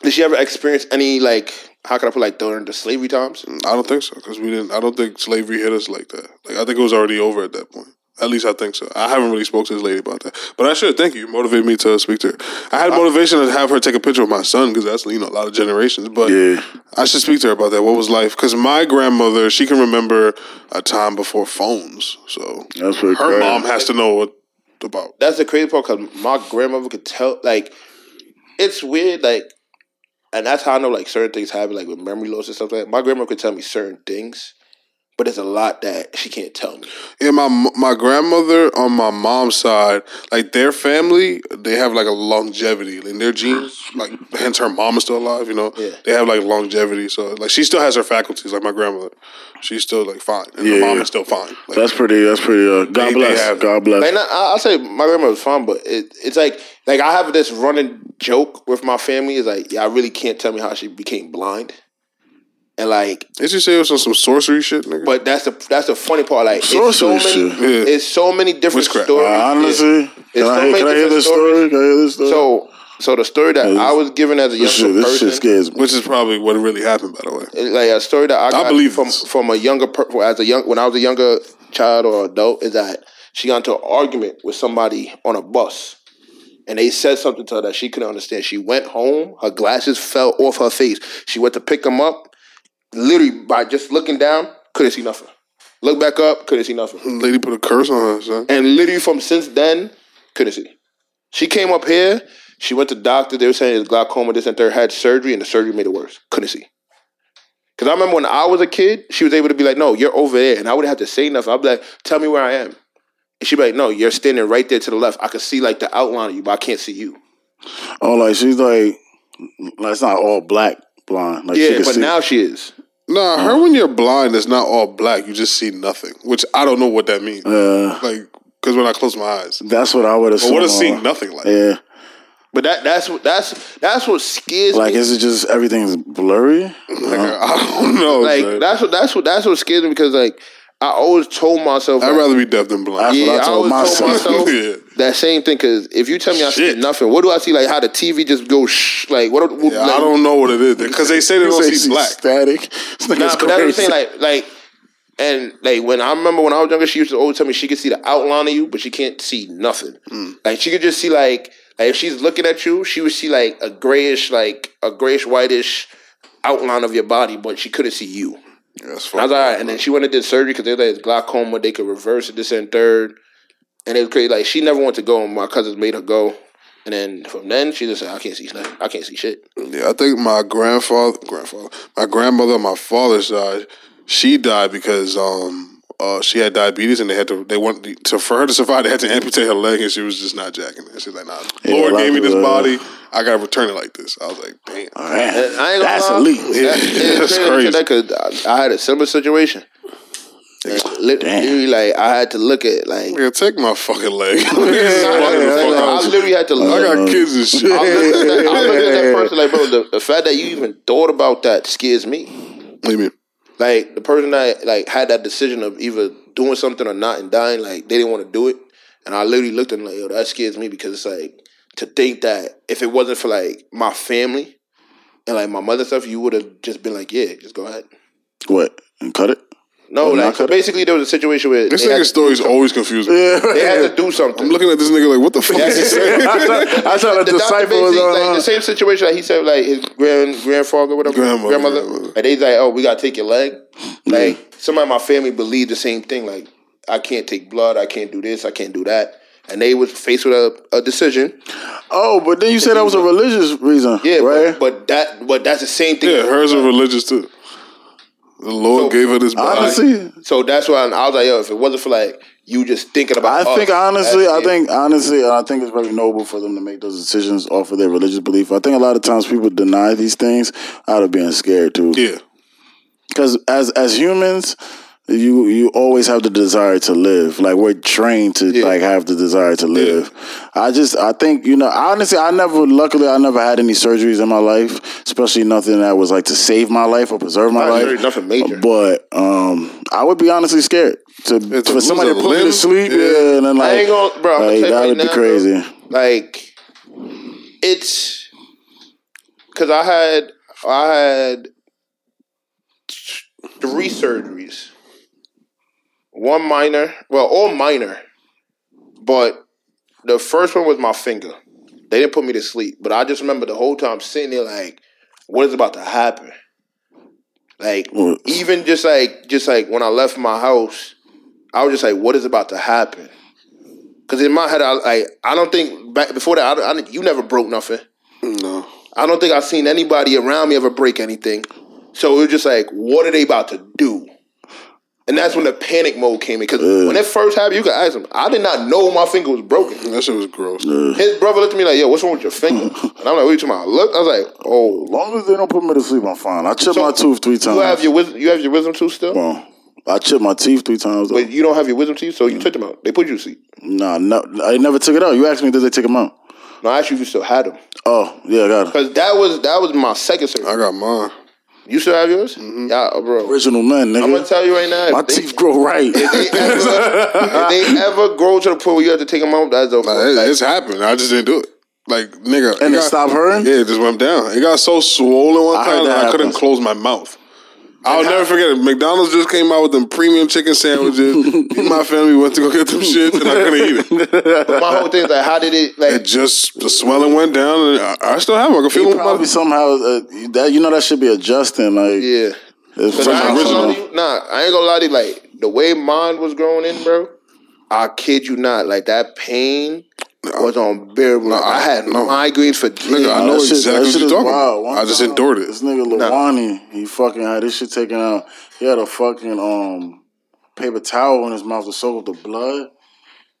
did she ever experience any like how can I put like during the slavery times?
I don't think so because we didn't. I don't think slavery hit us like that. Like I think it was already over at that point. At least I think so. I haven't really spoke to this lady about that, but I should. Thank you. You motivated me to speak to her. I had motivation to have her take a picture of my son because that's you know a lot of generations. But
Yeah.
I should speak to her about that. What was life? Because my grandmother, she can remember a time before phones. So
That's
her
crazy.
mom has to know what about.
That's the crazy part because my grandmother could tell like it's weird like and that's how I know like certain things happen like with memory loss and stuff like that. My grandma could tell me certain things, but it's a lot that she can't tell me.
Yeah, my my grandmother on my mom's side, like their family, they have like a longevity in their genes. Like, hence her mom is still alive. You know,
Yeah.
they have like longevity. So, like, she still has her faculties. Like my grandmother, she's still like fine, and
Yeah,
her mom
yeah.
is still fine. Like,
That's pretty. That's pretty. Uh, God
They- they
bless.
have-
God bless.
Like I, I say my grandma was fine, but it, it's like like I have this running joke with my family is like, yeah, I really can't tell me how she became blind. And like
Did you say it was on some sorcery shit, nigga?
but that's the that's the funny part. Like it's so
Sorcery
many,
shit.
Yeah.
it's so many different
Witchcraft.
stories.
Uh, honestly, can
It's
I,
so
hear,
many
can I hear
different
this story? Can I hear this story?
So so the story that I was given as a
this
younger
shit, this
person,
shit scares me.
Which is probably what really happened, by the way.
like a story that I got
believe
from
this.
from a younger per- as a young when I was a younger child or adult is that she got into an argument with somebody on a bus. And they said something to her that she couldn't understand. She went home, her glasses fell off her face. She went to pick them up, literally by just looking down, couldn't see nothing. Look back up, couldn't see nothing.
Lady put a curse on her, son.
And literally from since then, couldn't see. She came up here, she went to doctor, they were saying it's glaucoma, this and third, had surgery, and the surgery made it worse. Couldn't see. Because I remember when I was a kid, she was able to be like, no, you're over there. And I wouldn't have to say nothing. I'd be like, tell me where I am. And she'd be like, no, you're standing right there to the left. I could see like the outline of you, but I can't see you.
Oh, like she's like, that's not all black blind. Like
Yeah, but
see.
now she is.
Nah, her when you're blind, it's not all black. You just see nothing, which I don't know what that means.
Uh,
Like, because when I close my eyes,
that's what I would
have.
assume.
what is
uh,
seeing nothing like?
Yeah,
But that that's what that's that's what scares me.
like
me.
is it just everything's blurry?
Like, I don't know.
Like
son.
that's what that's what that's what scares me because like I always told myself
I'd
like,
rather be deaf than blind.
Yeah,
I
I
told
always told
myself.
myself
Yeah.
that same thing. Because if you tell me I
Shit.
see nothing, what do I see? Like how the TV just goes shh. Like what? what
Yeah,
like,
I don't know what it is because they say they don't see black.
static. This nigga's
Nah, but that's what I'm saying. Like like. And like when I remember when I was younger, she used to always tell me she could see the outline of you, but she can't see nothing.
Hmm.
Like she could just see like like if she's looking at you, she would see like a grayish, like a grayish whitish outline of your body, but she couldn't see you.
That's
I was like, right. And then she went and did surgery because they like it's glaucoma. They could reverse it, this and third. And it was crazy. Like she never wanted to go, and my cousins made her go. And then from then, she just said, "I can't see nothing. I can't see shit."
Yeah, I think my grandfather, grandfather, my grandmother, on my father's side, she died because um uh she had diabetes and they had to they want to for her to survive they had to amputate her leg and she was just not jacking it. She's like, nah,
Yeah,
Lord gave me this
people, uh,
body, I gotta return it like this. I was like, damn.
Man,
And I ain't
that's
lie,
elite.
That,
That's
that's crazy. Because I, I had a similar situation. And
Damn.
literally, like I had to look at like.
Yeah, take my fucking leg.
I,
Fucking fuck
I literally had to look.
I got kids and shit.
I looked at that, I looked at that person like, bro, the, the fact that you even thought about that scares me.
What do you mean?
Like the person that like had that decision of either doing something or not and dying, like they didn't want to do it. And I literally looked at them like, yo, that scares me because it's like to think that if it wasn't for like my family and like my mother stuff, you would have just been like, yeah, just go ahead.
What? And cut it?
No, like
not
so basically there was a situation where
This
they had,
nigga's stories always confuse me.
they had to do something.
I'm looking at this nigga like, what the fuck is he saying?
I thought, I thought
the
the
doctor
decipher was
basically, like
on.
the uh, same situation that he said like his grand grandfather whatever
Grandmother,
grandmother
grandmother.
and they like oh we gotta take your leg like somebody in my family believed the same thing like I can't take blood I can't do this I can't do that and they was faced with a, a decision
oh, but then you said that was a religious reason.
yeah
right.
but, but that but that's the same thing
Yeah, hers are religious too. The Lord
So,
gave her this body.
honestly,
so that's why I was like yo if it wasn't for like you just thinking about
I think honestly, I think honestly, I think it's very noble for them to make those decisions off of their religious belief. I think a lot of times people deny these things out of being scared too.
Yeah.
Because as as humans, you you always have the desire to live. Like we're trained to
Yeah.
like have the desire to live. I just I think you know honestly I never luckily I never had any surgeries in my life, especially nothing that was like to save my life or preserve my
Not
life.
nothing major.
But um, I would be honestly scared to for somebody to put me to sleep.
Yeah.
Yeah, and then like
I ain't gonna, bro.
Like, that
you
would
right
be crazy.
bro, like, it's because I had I had three surgeries. One minor, well, all minor, but the first one was my finger. They didn't put me to sleep, but I just remember the whole time sitting there like, what is about to happen? Like even just like just like when I left my house, I was just like, what is about to happen? Because in my head, I like I don't think back before that, I, I, you never broke nothing.
No.
I don't think I've seen anybody around me ever break anything. So it was just like, what are they about to do? And that's when the panic mode came in. Because when it first happened, you could ask him. I did not know my finger was broken.
That shit was gross.
His brother looked at me like, "Yo, what's wrong with your finger?" And I'm like, "What are you talking about?" Look, I was like, "Oh,
as long as they don't put me to sleep, I'm fine. I chip
So,
my tooth three times.
you have your wisdom, you have your wisdom tooth still,
Well, I chip my teeth three times. Though.
but you don't have your wisdom teeth, so you took them out. They put you to sleep.
Nah, no, I never took it out. You asked me, did they take them out?
No, I asked you if you still had them
Oh, yeah, I got it.
because that was that was my second surgery.
I got mine.
You still have yours? Mm-hmm. Yeah, bro.
Original man, nigga.
I'm gonna tell you right now.
My
they-
teeth grow right.
If they, ever, if they ever grow to the point where you have to take them out, that's
okay. It-
Like,
it's happened. I just didn't do it. Like nigga,
And it
got-
stopped hurting?
Yeah, it just went down. It got so swollen one
I
time that
that
I couldn't close my mouth. I'll never forget it. McDonald's just came out with them premium chicken sandwiches. Me and my family went to go get them shit, and I couldn't eat it.
my whole thing is like, how did it
It just the swelling went down, and I, I still have. it. I can feel
He
it. with my-
probably somehow uh, that you know that should be adjusting. Like
Yeah.
it's from
I ain't
the
gonna lie
original.
you, nah, I ain't gonna lie to you. Like the way mine was growing in, bro. I kid you not. Like that pain was unbearable. Like, I had
no.
migraines for days.
Nigga, I know
shit-
exactly what you're talking about. I just endured it.
This nigga Lawani, he fucking had this shit taken out. He had a fucking um paper towel in his mouth to soak up the blood.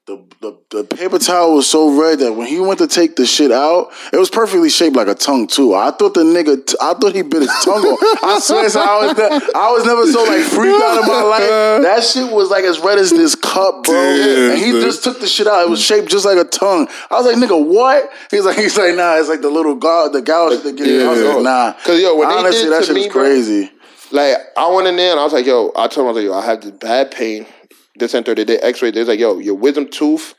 The, the the paper towel was so red that when he went to take the shit out, it was perfectly shaped like a tongue too. I thought the nigga, t- I thought he bit his tongue off. I swear, so I was, ne- I was never so like freaked out in my life. That shit was like as red as this cup, bro.
Damn,
and he
son.
just took the shit out. It was shaped just like a tongue. I was like, nigga, what? He's like, he's like, nah, it's like the little guard, the gouge that get. I was
Yeah.
like, nah.
'Cause, yo, when they
honestly,
did
that shit
me,
is
bro,
crazy.
Like I went in there and I was like, yo, I told him I was like, yo, I have this bad pain. This center they did X-ray. They're like, yo, your wisdom tooth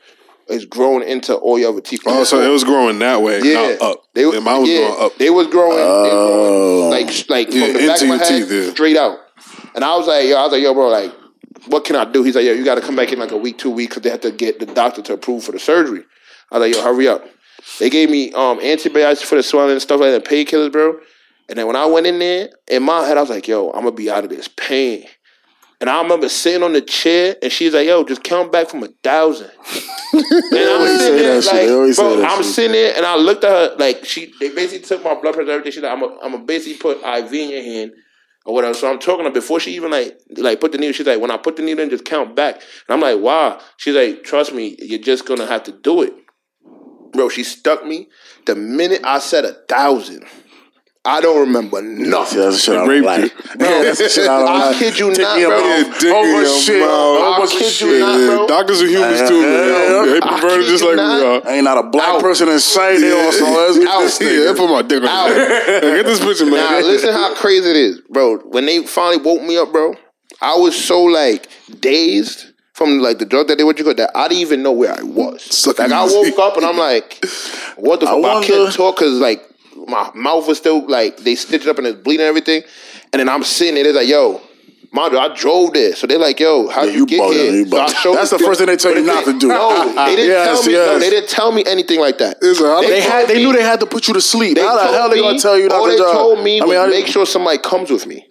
is growing into all your other teeth.
Oh, so it was growing that way,
yeah,
not up.
They,
They, mine was
yeah,
going up.
They was growing, they
Oh.
growing like like
Yeah,
from the back
into
of my
your
head
teeth, yeah.
straight out. And I was like, yo, I was like, yo, bro, like, what can I do? He's like, yo, you got to come back in like a week, two weeks, because they have to get the doctor to approve for the surgery. I was like, yo, hurry up. They gave me um antibiotics for the swelling and stuff like that, painkillers, bro. And then when I went in there, in my head, I was like, yo, I'm gonna be out of this pain. And I remember sitting on the chair, and she's like, "Yo, just count back from a thousand. and I'm sitting there, like, bro, I'm
shit.
sitting there, and I looked at her like she. They basically took my blood pressure, everything. She's like, "I'm gonna I'm gonna basically put IV in your hand or whatever." So I'm talking to her before she even like like put the needle. She's like, "When I put the needle in, just count back." And I'm like, "Wow." She's like, "Trust me, you're just gonna have to do it." Bro, she stuck me. The minute I said a thousand, I don't remember
See,
nothing.
that's the shit I don't
raped
like.
you.
Yeah, that's the shit I don't
I
like.
kid you
Take
not,
your
bro.
mouth
Yeah, dick
over shit. Over
I kid
shit.
you not, bro.
Doctors are humans too, man. They
I
perverted just like
not.
Uh, we are.
Ain't not a black
Out.
person in sight. They on some let's get
Out.
this
Yeah,
nigga.
they put my dick on
Out.
you. Get this picture, man.
Now listen how crazy it is, bro. When they finally woke me up, bro, I was so like dazed from like the drug that they what you got that I didn't even know where I was.
Suck
like
it
I woke up and I'm like, what the
I
fuck? I,
wonder-
can't talk because like my mouth was still like they stitched it up and it's bleeding and everything. And then I'm sitting there, they're like, yo. Mind you, I drove there, so they're like, "Yo, how
Yeah,
you,
you
get
bugging,
here?"
you
So I showed
That's the first thing they tell you not to do.
No, they didn't
Yes,
tell me. No, they didn't tell me anything like that.
A-
They had. They
told
knew they had to put you to sleep.
They
How the hell they gonna tell you not
all they
drive?
told me
I mean,
make sure somebody comes with me.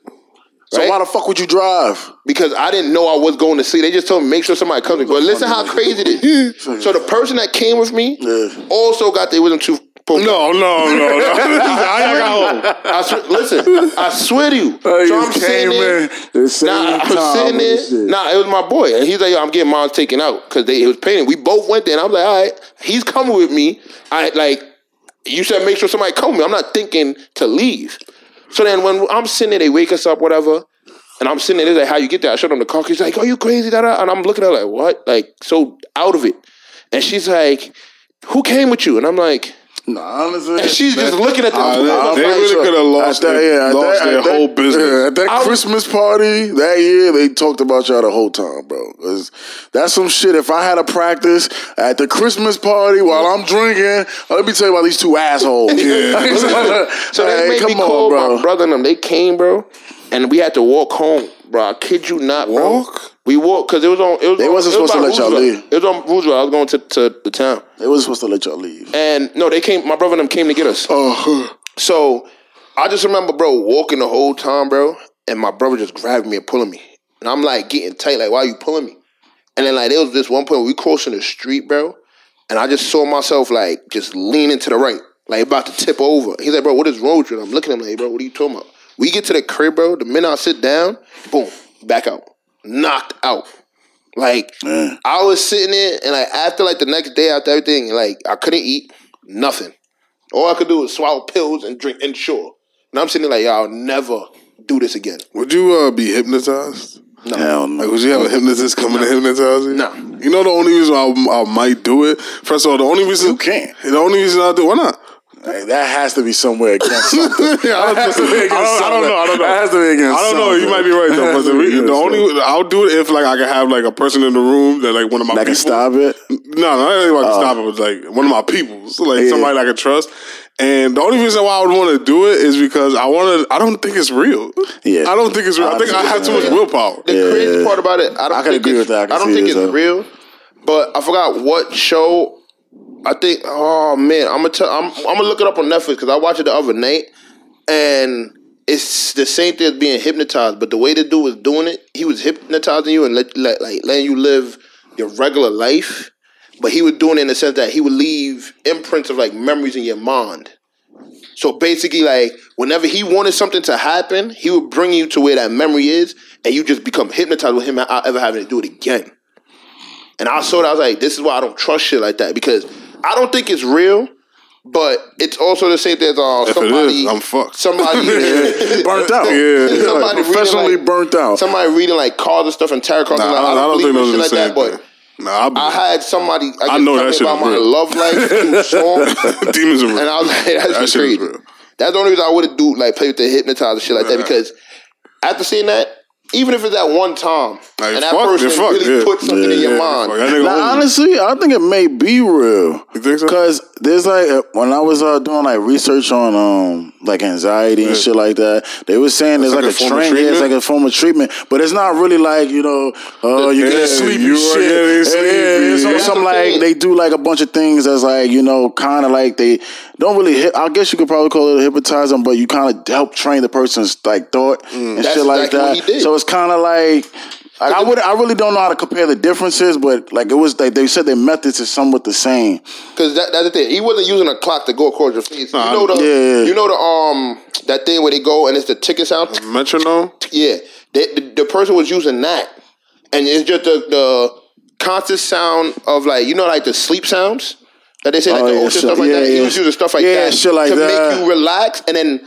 So
right?
why the fuck would you drive?
because I didn't know I was going to sleep. They just told me make sure somebody comes. with me. But listen how crazy it is. So the person that came with me
Yeah.
also got their wisdom tooth.
No, no, no, no. Y'all got?
I swear, listen, I swear to you.
Oh,
so I'm
came
sitting there.
in the same
Nah, I'm sitting there. Nah, it was my boy, and he's like, "Yo, I'm getting mine taken out because they it was paying. We both went there, and I'm like, all right, he's coming with me. I like, you said make sure somebody come with me. I'm not thinking to leave. So then when I'm sitting there, they wake us up, whatever. And I'm sitting there, they're like, how you get there? I showed them the car. He's like, are you crazy? Da, da. And I'm looking at her like, what? Like, so out of it. And she's like, who came with you? And I'm like,
Nah, honestly,
and she's just looking at the
Uh,
two.
they-
I'm
they
like,
really could have lost,
that-
their,
yeah,
lost
that-
their
that-
whole business.
at that
I
Christmas party that year, they talked about y'all the whole time, bro. 'Cause that's some shit. If I had a practice at the Christmas party while I'm drinking, uh, let me tell you about these two assholes.
Yeah.
So they
Hey,
made me
on,
call
bro.
my brother and them. They came, bro, and we had to walk home, bro. I kid you not, bro.
Walk?
We walked because it was on. It was
They
on,
wasn't
it was
supposed to let y'all leave.
It was on Roosevelt. I was going to, to the town,
They wasn't supposed to let y'all leave.
and no, they came. My brother and them came to get us.
Oh,
So I just remember, bro, walking the whole time, bro, and my brother just grabbing me and pulling me, and I'm like getting tight, like, why are you pulling me? And then like there was this one point we crossing the street, bro, and I just saw myself like just leaning to the right, like about to tip over. He's like, bro, what is wrong with you? And I'm looking at him like, bro, what are you talking about? We get to the crib, bro. The minute I sit down, boom, back out, knocked out. Like
Yeah.
I was sitting there, and like after like the next day after everything, like I couldn't eat nothing. All I could do was swallow pills and drink Ensure. And I'm sitting there like, y'all never do this again.
would you uh, be hypnotized?
No.
Hell no.
Like, would you have a hypnotist coming to hypnotize you?
No.
You know the only reason I, I might do it. First of all, the only reason
You can't.
The only reason I do why not?
Hey, that has to be somewhere against something.
I
That has to be against
don't, I don't know. I don't know.
That has to be against
I don't know. You might be right though. But the, the
so-
only I'll do it if like I can have like a person in the room that like one of my
that can
people.
stop it.
No, no, I ain't like to oh. stop it. But like one of my people, so, like
Yeah.
somebody I can trust. And the only reason why I would want to do it is because I want to. I don't think it's real.
Yeah.
I don't think it's real. I think I have too much willpower.
The
Yeah.
crazy part about it, I don't
I can
think
agree
it's,
with that. I
I don't think
it,
it's
so.
real. But I forgot what show. I think. Oh man, I'm gonna tell. I'm, I'm gonna look it up on Netflix because I watched it the other night, and it's the same thing as being hypnotized. But the way the dude was doing it, he was hypnotizing you and let, let like letting you live your regular life. But he was doing it in the sense that he would leave imprints of like memories in your mind. So basically, like whenever he wanted something to happen, he would bring you to where that memory is, and you just become hypnotized with him ever having to do it again. And I saw that I was like, this is why I don't trust shit like that because I don't think it's real, but it's also the same thing as uh,
If
somebody.
is, I'm fucked.
Somebody
Burnt out.
Yeah.
Like,
Somebody reading,
professionally
like-
burnt out.
somebody reading like cards and stuff and tarot cards.
Nah,
and,
I,
like,
don't, I don't think those are the same
like that,
thing. Nah, I,
but I had somebody. I,
I know that shit
about my
real.
love life through song.
demons are real.
And I was like, that's
That
just
shit is
crazy.
real.
That's the only reason I would have do like play with the hypnotizer shit like that because after seeing that, even if it's at one time
Like,
and that
fuck,
person
you're
really
yeah.
put something in
Yeah,
your
Yeah,
mind,
fuck, that nigga
Now, honestly, I think it may be real.
You think so?
Because there's like uh, when I was uh, doing like research on um like anxiety and
Yeah.
shit like that, they were saying there's like,
like a
a train, yeah, it's like a form of treatment, but it's not really like you know, uh, you get sleepy
you
shit.
getting
Yeah,
sleepy.
yeah, it's
Yeah.
some like they do like a bunch of things that's like you know, kind of like they don't really. I guess you could probably call it hypnotizing, but you kind of help train the person's like thought and
That's
shit like
exactly
that. So it's kind of like. Like, I would, I really don't know how to compare the differences, but like it was like they said their methods is somewhat the same.
because that, that's the thing. He wasn't using a clock to go across your face.
Nah,
you know the,
yeah, yeah.
you know the um that thing where they go and it's the ticket sound.
Metronome?
Yeah, they, the, the person was using that, and it's just the the constant sound of like you know like the sleep sounds that they say like
Oh,
the
yeah,
ocean
shit-
stuff like
yeah,
that. He was using stuff like
Yeah,
that
shit like
to
that.
make you relax and then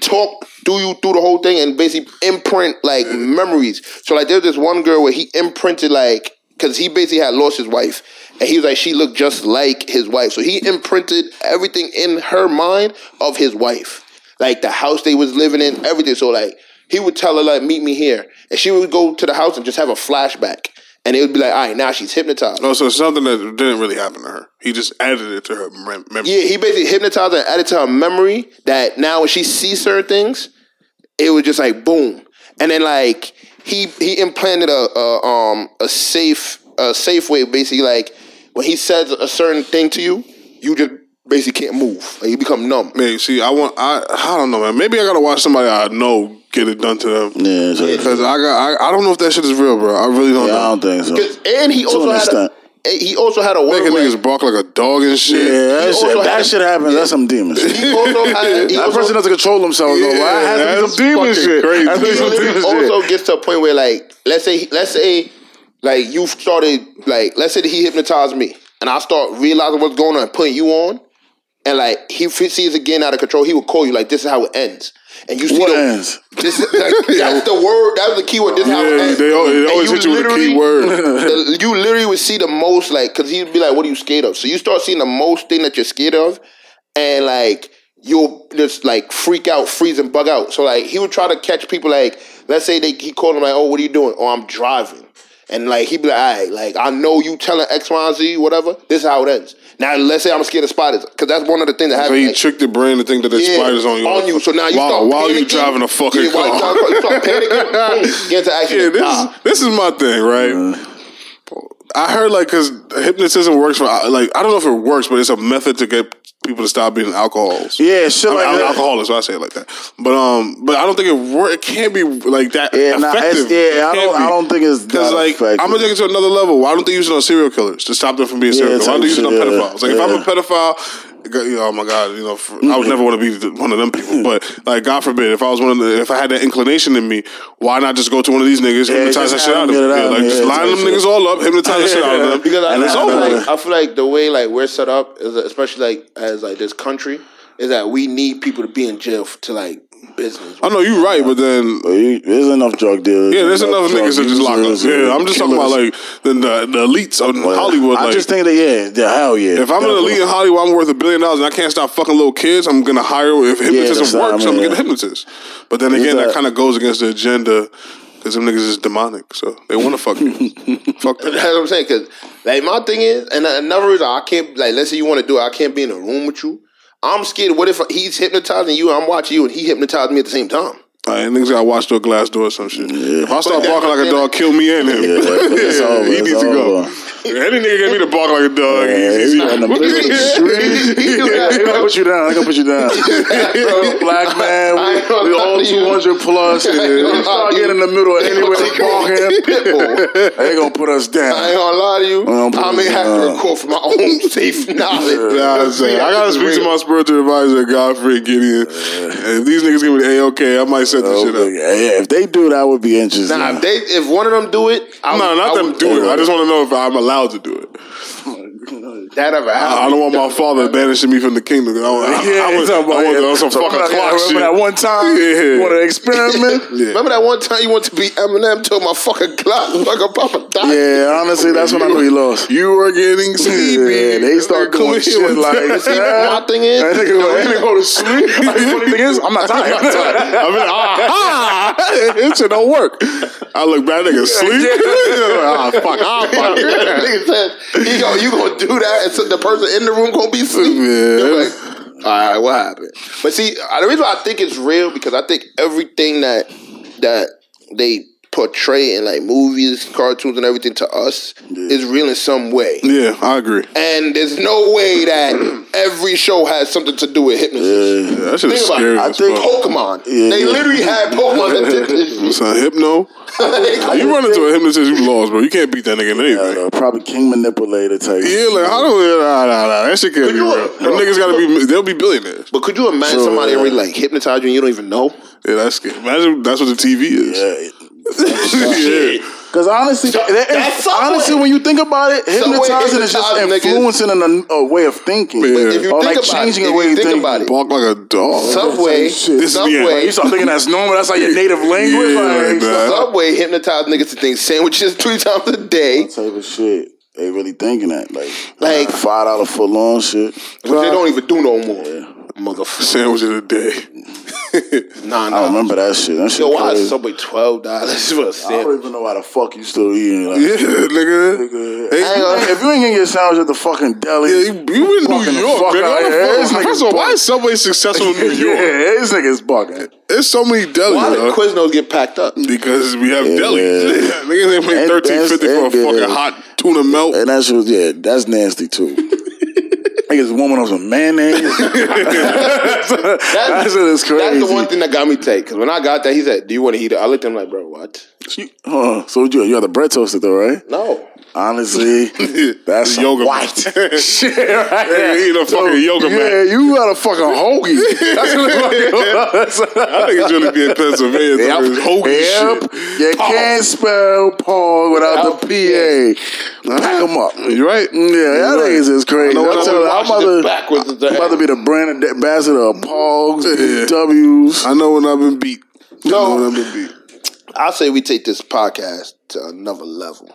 talk through you through the whole thing and basically imprint like memories. So like there's this one girl where he imprinted like because he basically had lost his wife and he was like she looked just like his wife. So he imprinted everything in her mind of his wife, like the house they was living in, everything. So like he would tell her like meet me here, and she would go to the house and just have a flashback. And it would be like, all right, now she's hypnotized.
Oh, so something that didn't really happen to her. He just added it to her mem- memory.
Yeah, he basically hypnotized her and added to her memory that now when she sees certain things, it was just like boom. And then like he he implanted a, a um a safe a safe way basically like when he says a certain thing to you, you just basically can't move. Like you become numb.
Man, see, I want, I, I don't know, man. Maybe I gotta watch somebody I know get it done to them.
Yeah, so,
Because I got, I, I don't know if that shit is real, bro. I really don't
yeah, I
know.
don't think so.
'Cause- And he also had a, he also had a word
Making
where-
niggas bark like a dog and shit.
Yeah, that, shit, that
had-
shit happens. That's some demons.
he also had he
That
also,
person doesn't control themselves. though.
Yeah,
Why? It has to be
that's
some demon shit.
crazy.
Has to be
he
some
literally
demon shit.
also gets to a point where like let's say let's say like you started like let's say that he hypnotized me and I start realizing what's going on and putting you on and like he sees it getting out of control he will call you like this is how it ends and you see
What
the,
ends?
this is, like, that's the word that's the key word this is how it
Yeah,
ends
they, al- they always
you
hit you with a key word.
the, you literally would see the most like because he'd be like what are you scared of? So you start seeing the most thing that you're scared of and like you'll just like freak out freeze and bug out. So like he would try to catch people like let's say they he called him like oh what are you doing? Oh i'm driving. And like he'd be like all right like i know you telling x y and z whatever. This is how it ends now let's say i'm scared of spiders because that's one of the things that
So
happens
he
like,
tricked the brain to think that there's
yeah,
spiders on you.
on you. So now you
while,
start
while you driving a fucking
yeah, while you
car.
driving- you start panicking, boom, get into
Yeah, this
die.
is this is my thing, right? I heard like because hypnotism works for like I don't know if it works, but it's a method to get people to stop being alcohols.
Yeah, shit
I mean,
like
I'm
that.
alcoholics, so I say it like that. But um, but I don't think it work. It can't be like that
Yeah, nah,
effective.
yeah, I don't, I don't think it's
Because like
effective.
I'm gonna take it to another level. Why don't they use it on serial killers to stop them from being serial
Yeah,
killers? Why don't they use it on
yeah,
pedophiles? Like if I'm a pedophile, you know, oh my god, you know, for, I would mm-hmm. never want to be one of them people. But like God forbid, if I was one of the, if I had that inclination in me, why not just go to one of these niggas,
Yeah,
hypnotize that shit out of
them
them?
get it
Yeah, like just line them
shit.
niggas all up, hypnotize the shit out of them.
Because I,
And
I,
it's
feel
over.
like, I feel like the way like we're set up, is especially like as like this country, is that we need people to be in jail to like business.
I know you're right, but then
There's enough drug dealers.
yeah, there's enough
drug
niggas that just lock up.
users,
Yeah, I'm just talking about like the the, the elites of Hollywood.
I
like,
just think that yeah, the hell yeah.
If I'm an elite in Hollywood, I'm worth a billion dollars, and I can't stop fucking little kids. I'm gonna hire if hypnotism
that's not-
works.
I
I'm
mean,
gonna get a hypnotist. But then again,
that-
that kind of goes against the agenda because them niggas is demonic, so they want to fuck you. fuck
That's what I'm saying. Cause like my thing is, and another reason I can't like. Let's say you want to do it, I can't be in a room with you. I'm scared. What if he's hypnotizing you? I'm watching you, and he hypnotized me at the same time.
All right, niggas gotta watch through a glass door or some shit. If I start barking like a dog, kill me and him.
Yeah, it's over,
he
it's
needs to go. Any nigga get me to bark like a dog.
Yeah,
he's,
he's
he's,
on the street.
He do that,
They gonna put you down. They gonna put you down. Black man,
I
we
lie
all two hundred plus.
I ain't
You start getting in the middle of
They
anywhere
gonna take
barking. They gonna put us down.
I ain't gonna lie to you.
don't
I may
it
have to
down.
record for my own safe knowledge.
Nah, I'm saying, I gotta speak to my spiritual advisor, Godfrey Gideon. And if these niggas give me the A okay, I might set this oh, shit up.
Yeah, if they do, that would be interesting.
Nah, if they if one of them do it, I
No,
would-
not
I
them
would-
do it. I just want to know if I'm allowed to do it.
That ever
I, I don't want my father banishing me from the kingdom. I, I, I, I, was, I was on some
So
fucking
remember
clock
that,
shit.
Remember that one time?
Yeah.
You want to experiment?
Remember that one time you wanted to be Eminem told my fucking clock a Papa Doc?
Yeah, honestly, that's when I he lost.
You were getting sleepy.
Yeah, they start doing shit like.
See, my thing is,
nigga go, that nigga go to sleep. The funny thing is, I'm not tired. I'm not tired.
I mean, ah, it shit don't work. I look back, nigga, sleep. ah, fuck, ah, fuck.
Nigga said, he go, you gonna do that, and so the person in the room gonna be asleep.
Yeah.
They're like, all right, what happened? But see, uh, the reason why I think it's real because I think everything that that they portray in like movies, cartoons, and everything to us is real in some way.
Yeah, I agree.
And there's no way that every show has something to do with hypnosis.
Yeah, that shit is
about
scary.
it.
I think-
fuck.
Pokemon.
Yeah,
they
yeah.
literally had Pokemon that did shit.
Son, hypno. You run into a hypnotist, you lost, bro. You can't beat that nigga in anything.
don't probably king manipulator type.
Yeah, like how do we? Nah, nah, nah. That shit can't
Could
be real. Them niggas gotta be. They'll be billionaires.
But could you imagine
So,
somebody really like hypnotize you and you don't even know?
Yeah, that's scary. Imagine that's what the TV is.
Yeah.
Oh, yeah.
Because honestly,
So-
that-
that's Subway.
honestly, when you think about it, hypnotizing is just
hypnotizing niggas.
influencing a, a way of thinking.
But
if you
or
think
like
about
changing
it,
the way
you
you
think
think.
about it,
Bark like a dog.
Subway,
Shit.
This is the end.
Subway,
You start thinking that's normal. That's like your native language.
Yeah,
like,
man.
Subway hypnotized niggas to think sandwiches three times a day.
type of shit. They really thinking that, like,
Like-
five dollar foot long shit.
Which they don't even do no more. Motherfucker.
Sandwich of the day.
Nah,
I
nah.
remember that shit. That shit
Yo, why is
crazy.
Subway twelve dollars for a
I don't
sandwich?
even know why the fuck you still eating. Like,
Yeah, nigga.
Nigga,
Hey,
Hang on.
If you ain't getting your sandwich at the fucking deli,
Yeah, you, you in New York,
fuck
nigga.
out
What fuck? First of all, why is Subway successful in New York?
yeah, this nigga's bugging.
There's so many delis,
Why
yo.
did Quiznos get packed up?
Because we have
Yeah.
delis. Niggas ain't paying thirteen fifty for a fucking hot tuna melt.
And that shit was, yeah, that's nasty too. Niggas warming up some mayonnaise. that shit is crazy.
That's the one thing that got me take. Because when I got that, he said, "Do you want to heat it?" I looked at him like, "Bro, what?
You- huh, so you, you had the bread toasted though, right?
No."
Honestly, that's some
yoga
white shit right
They
there.
eating a fucking yoga
yeah,
mat.
you got a fucking hoagie. That's what it's like.
I think it's really be in Pennsylvania.
Yep.
Yep. Hoagie
Yep.
shit.
You can't spell Paul without the PA. Pack them up.
You right?
Yeah, that
right.
nigga is crazy.
I know
I'm, telling you, I'm, about to,
is
I'm about to be the brand ambassador of Pogs,
Yeah.
W's.
I know when I've been beat. I know when I've been beat.
I say we take this podcast to another level.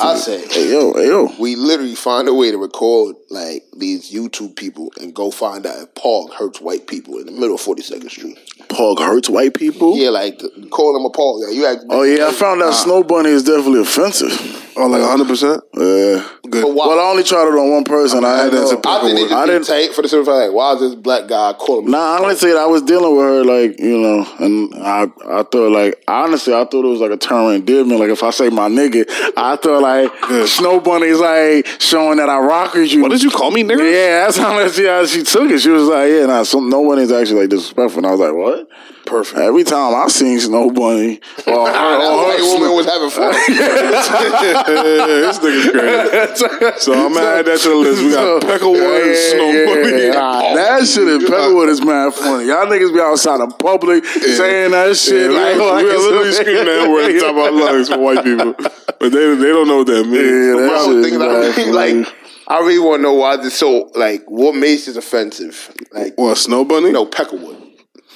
I say
Hey yo, hey yo.
we literally find a way to record like these YouTube people and go find out if Paul hurts white people in the middle of 42nd Street.
Pog hurts white people.
Yeah, like the, call them a Paul. Yeah, you act,
Oh yeah, I found out Snow Bunny is definitely offensive.
Oh, like hundred percent.
Yeah.
Good.
But why?
Well, I only tried it on one person. I,
add
didn't
that
I think they just
I
I
didn't-
tight for the simple fact, like, why is this black guy calling?
Nah, I honestly, I was dealing with her like you know, and I I thought like honestly, I thought it was like a term endearment. Like if I say my nigga, I thought like Snow Bunny's like showing that I rock with you.
What did you call me, nigga?
Yeah, that's how she, how she took it. She was like, yeah, nah, some, no one is actually like disrespectful. And I was like, what?
Perfect.
Every time I seen Snow Bunny uh, or her,
that white woman was having fun.
this nigga's crazy. So I'm gonna add that to the list. We got Peckerwood and Snow Bunny.
Nah, that shit in Peckerwood is mad funny. Y'all niggas be outside in public saying that shit.
Yeah,
like,
we
like
are literally screaming that word at the top of our lungs for white people, but they they don't know what that means.
Yeah, that shit is mad funny.
like, I really want to know why this so like what makes this offensive? Like,
What Snow Bunny?
know, Peckerwood.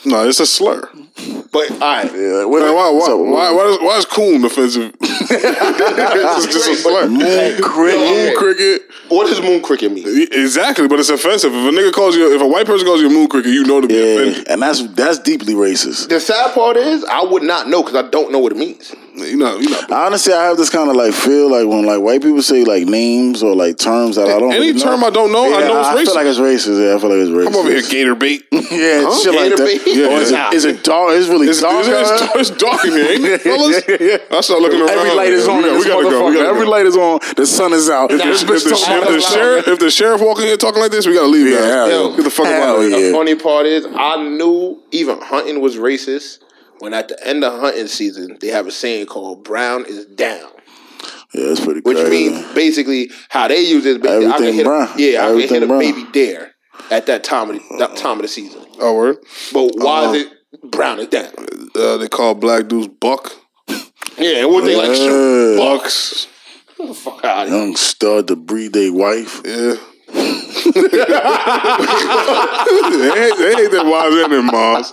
No, it's a slur.
But all right,
Yeah, what-
Man, why, why,
so-
why, why, is, why is coon offensive? it's just a slur.
Moon cricket.
Moon cricket.
what does moon cricket mean?
Exactly, but it's offensive. If a nigga calls you, if a white person calls you a moon cricket, you know to be
Yeah,
offended.
and that's that's deeply racist.
The sad part is, I would not know because I don't know what it means.
You know, you know.
Honestly, I have this kind of like feel like when like white people say like names or like terms that I don't.
Any
really know.
term I don't know, I know it's
I
racist.
feel like it's racist. Yeah, I feel like it's racist.
I'm over here gator bait.
Yeah,
Huh?
shit like
Gator
that.
bait?
Yeah, or is,
Nah.
it, is it dark? It's really
It's,
dark.
it's,
out
it's, it's dark in here, ain't it, fellas?
Yeah.
I start looking around.
Every light is on.
We, got- we gotta go. We gotta
Every
go.
light is on. The sun is out.
If,
This
if,
bitch
the, if, the sheriff, if the sheriff walking here talking like this, we gotta leave.
Yeah,
Get the fuck out of here.
The funny part is, I knew even hunting was racist when at the end of hunting season they have a saying called "brown is down,"
Yeah, it's pretty
which
crazy.
means basically how they use it. basically, I can
Everything
hit a,
brown.
yeah, I
Everything
can hit a
brown.
baby dare at that time of the, that time of the season.
Oh, word.
But why
Uh-huh.
is it brown is down?
Uh, they call black dudes buck.
Yeah, and what they like shoot
Yeah.
bucks. Get the fuck out of here.
Young stud to breed their wife.
Yeah. They, hate, they hate their wives and their moms.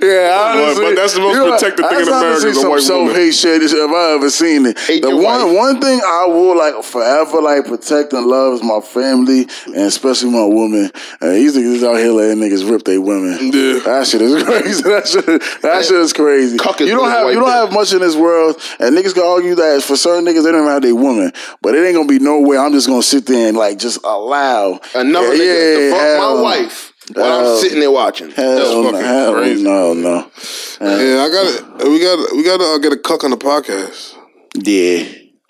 Yeah,
honestly, but that's the most protected thing in America,
honestly
is a
some
white
self
woman.
hate shit if I ever seen it.
Hate
the one
wife.
one thing I will like forever like protect and love is my family and especially my woman. And these niggas out here letting niggas rip their women.
Yeah.
That shit is crazy. That shit, that shit is crazy.
Cuck
You don't have you don't
there.
have much in this world, and niggas can argue that for certain niggas they don't even have their woman, but it ain't gonna be no way I'm just gonna sit there and like just allow
Another
yeah,
nigga to
yeah,
fuck
hell-
my wife while
hell-
I'm sitting there watching.
Hell
That's
no,
fucking
hell
crazy.
no, no.
Yeah, I got it. We got we got to uh, get a cuck on the podcast.
Yeah.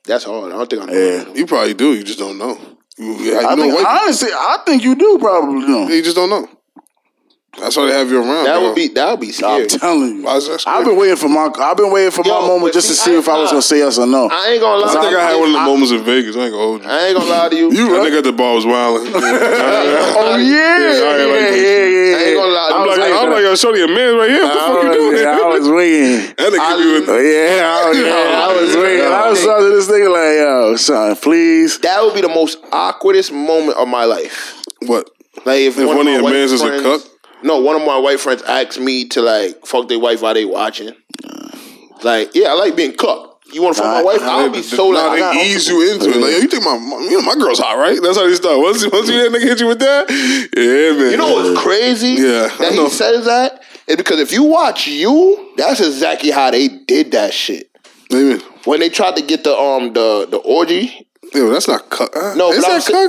That's hard. I don't think I know.
Yeah.
You probably do. You just don't know. You, you
I
know
think, honestly, I think you do probably know.
You just don't know. That's why they have you around.
That
dog.
would be that would be scary.
I'm telling you.
Why
I've been waiting for my I've been waiting for
Yo,
my moment
but
just to
see,
see
I-
if I was gonna say yes or no.
I ain't gonna lie.
I think I had one of the
I,
moments in Vegas. I ain't gonna hold you.
I ain't gonna lie to you.
You
I
right?
think at the bar was wilding.
Oh yeah,
I
yeah,
ain't like
yeah, yeah,
I ain't gonna lie.
I'm
I was
like, I'm like, yo, shorty, a man right here. What the
I
fuck you doing?
yeah, I was waiting.
That nigga
I-
be with
Oh, yeah, I was, yeah, I was waiting. I was talking to this nigga like, yo, son, please.
that would be the most awkwardest moment of my life.
what?
Like if,
If one of your mans is a
friends-
cuck?
No, one of my white friends asked me to like fuck their wife while they watching. Like, yeah, I like being cooked. You want to fuck my wife? I would be so
nah,
like, got-
they ease you into it. Like, yo, you think my, you know, my girl's hot, right? That's how they start. Once, once you that nigga hit you with that, yeah, man.
You know what's crazy?
Yeah,
that he says that is because if you watch you, that's exactly how they did that shit.
Maybe.
When they tried to get the um the the orgy,
Yo, that's not cut. Uh,
No,
is that
sa-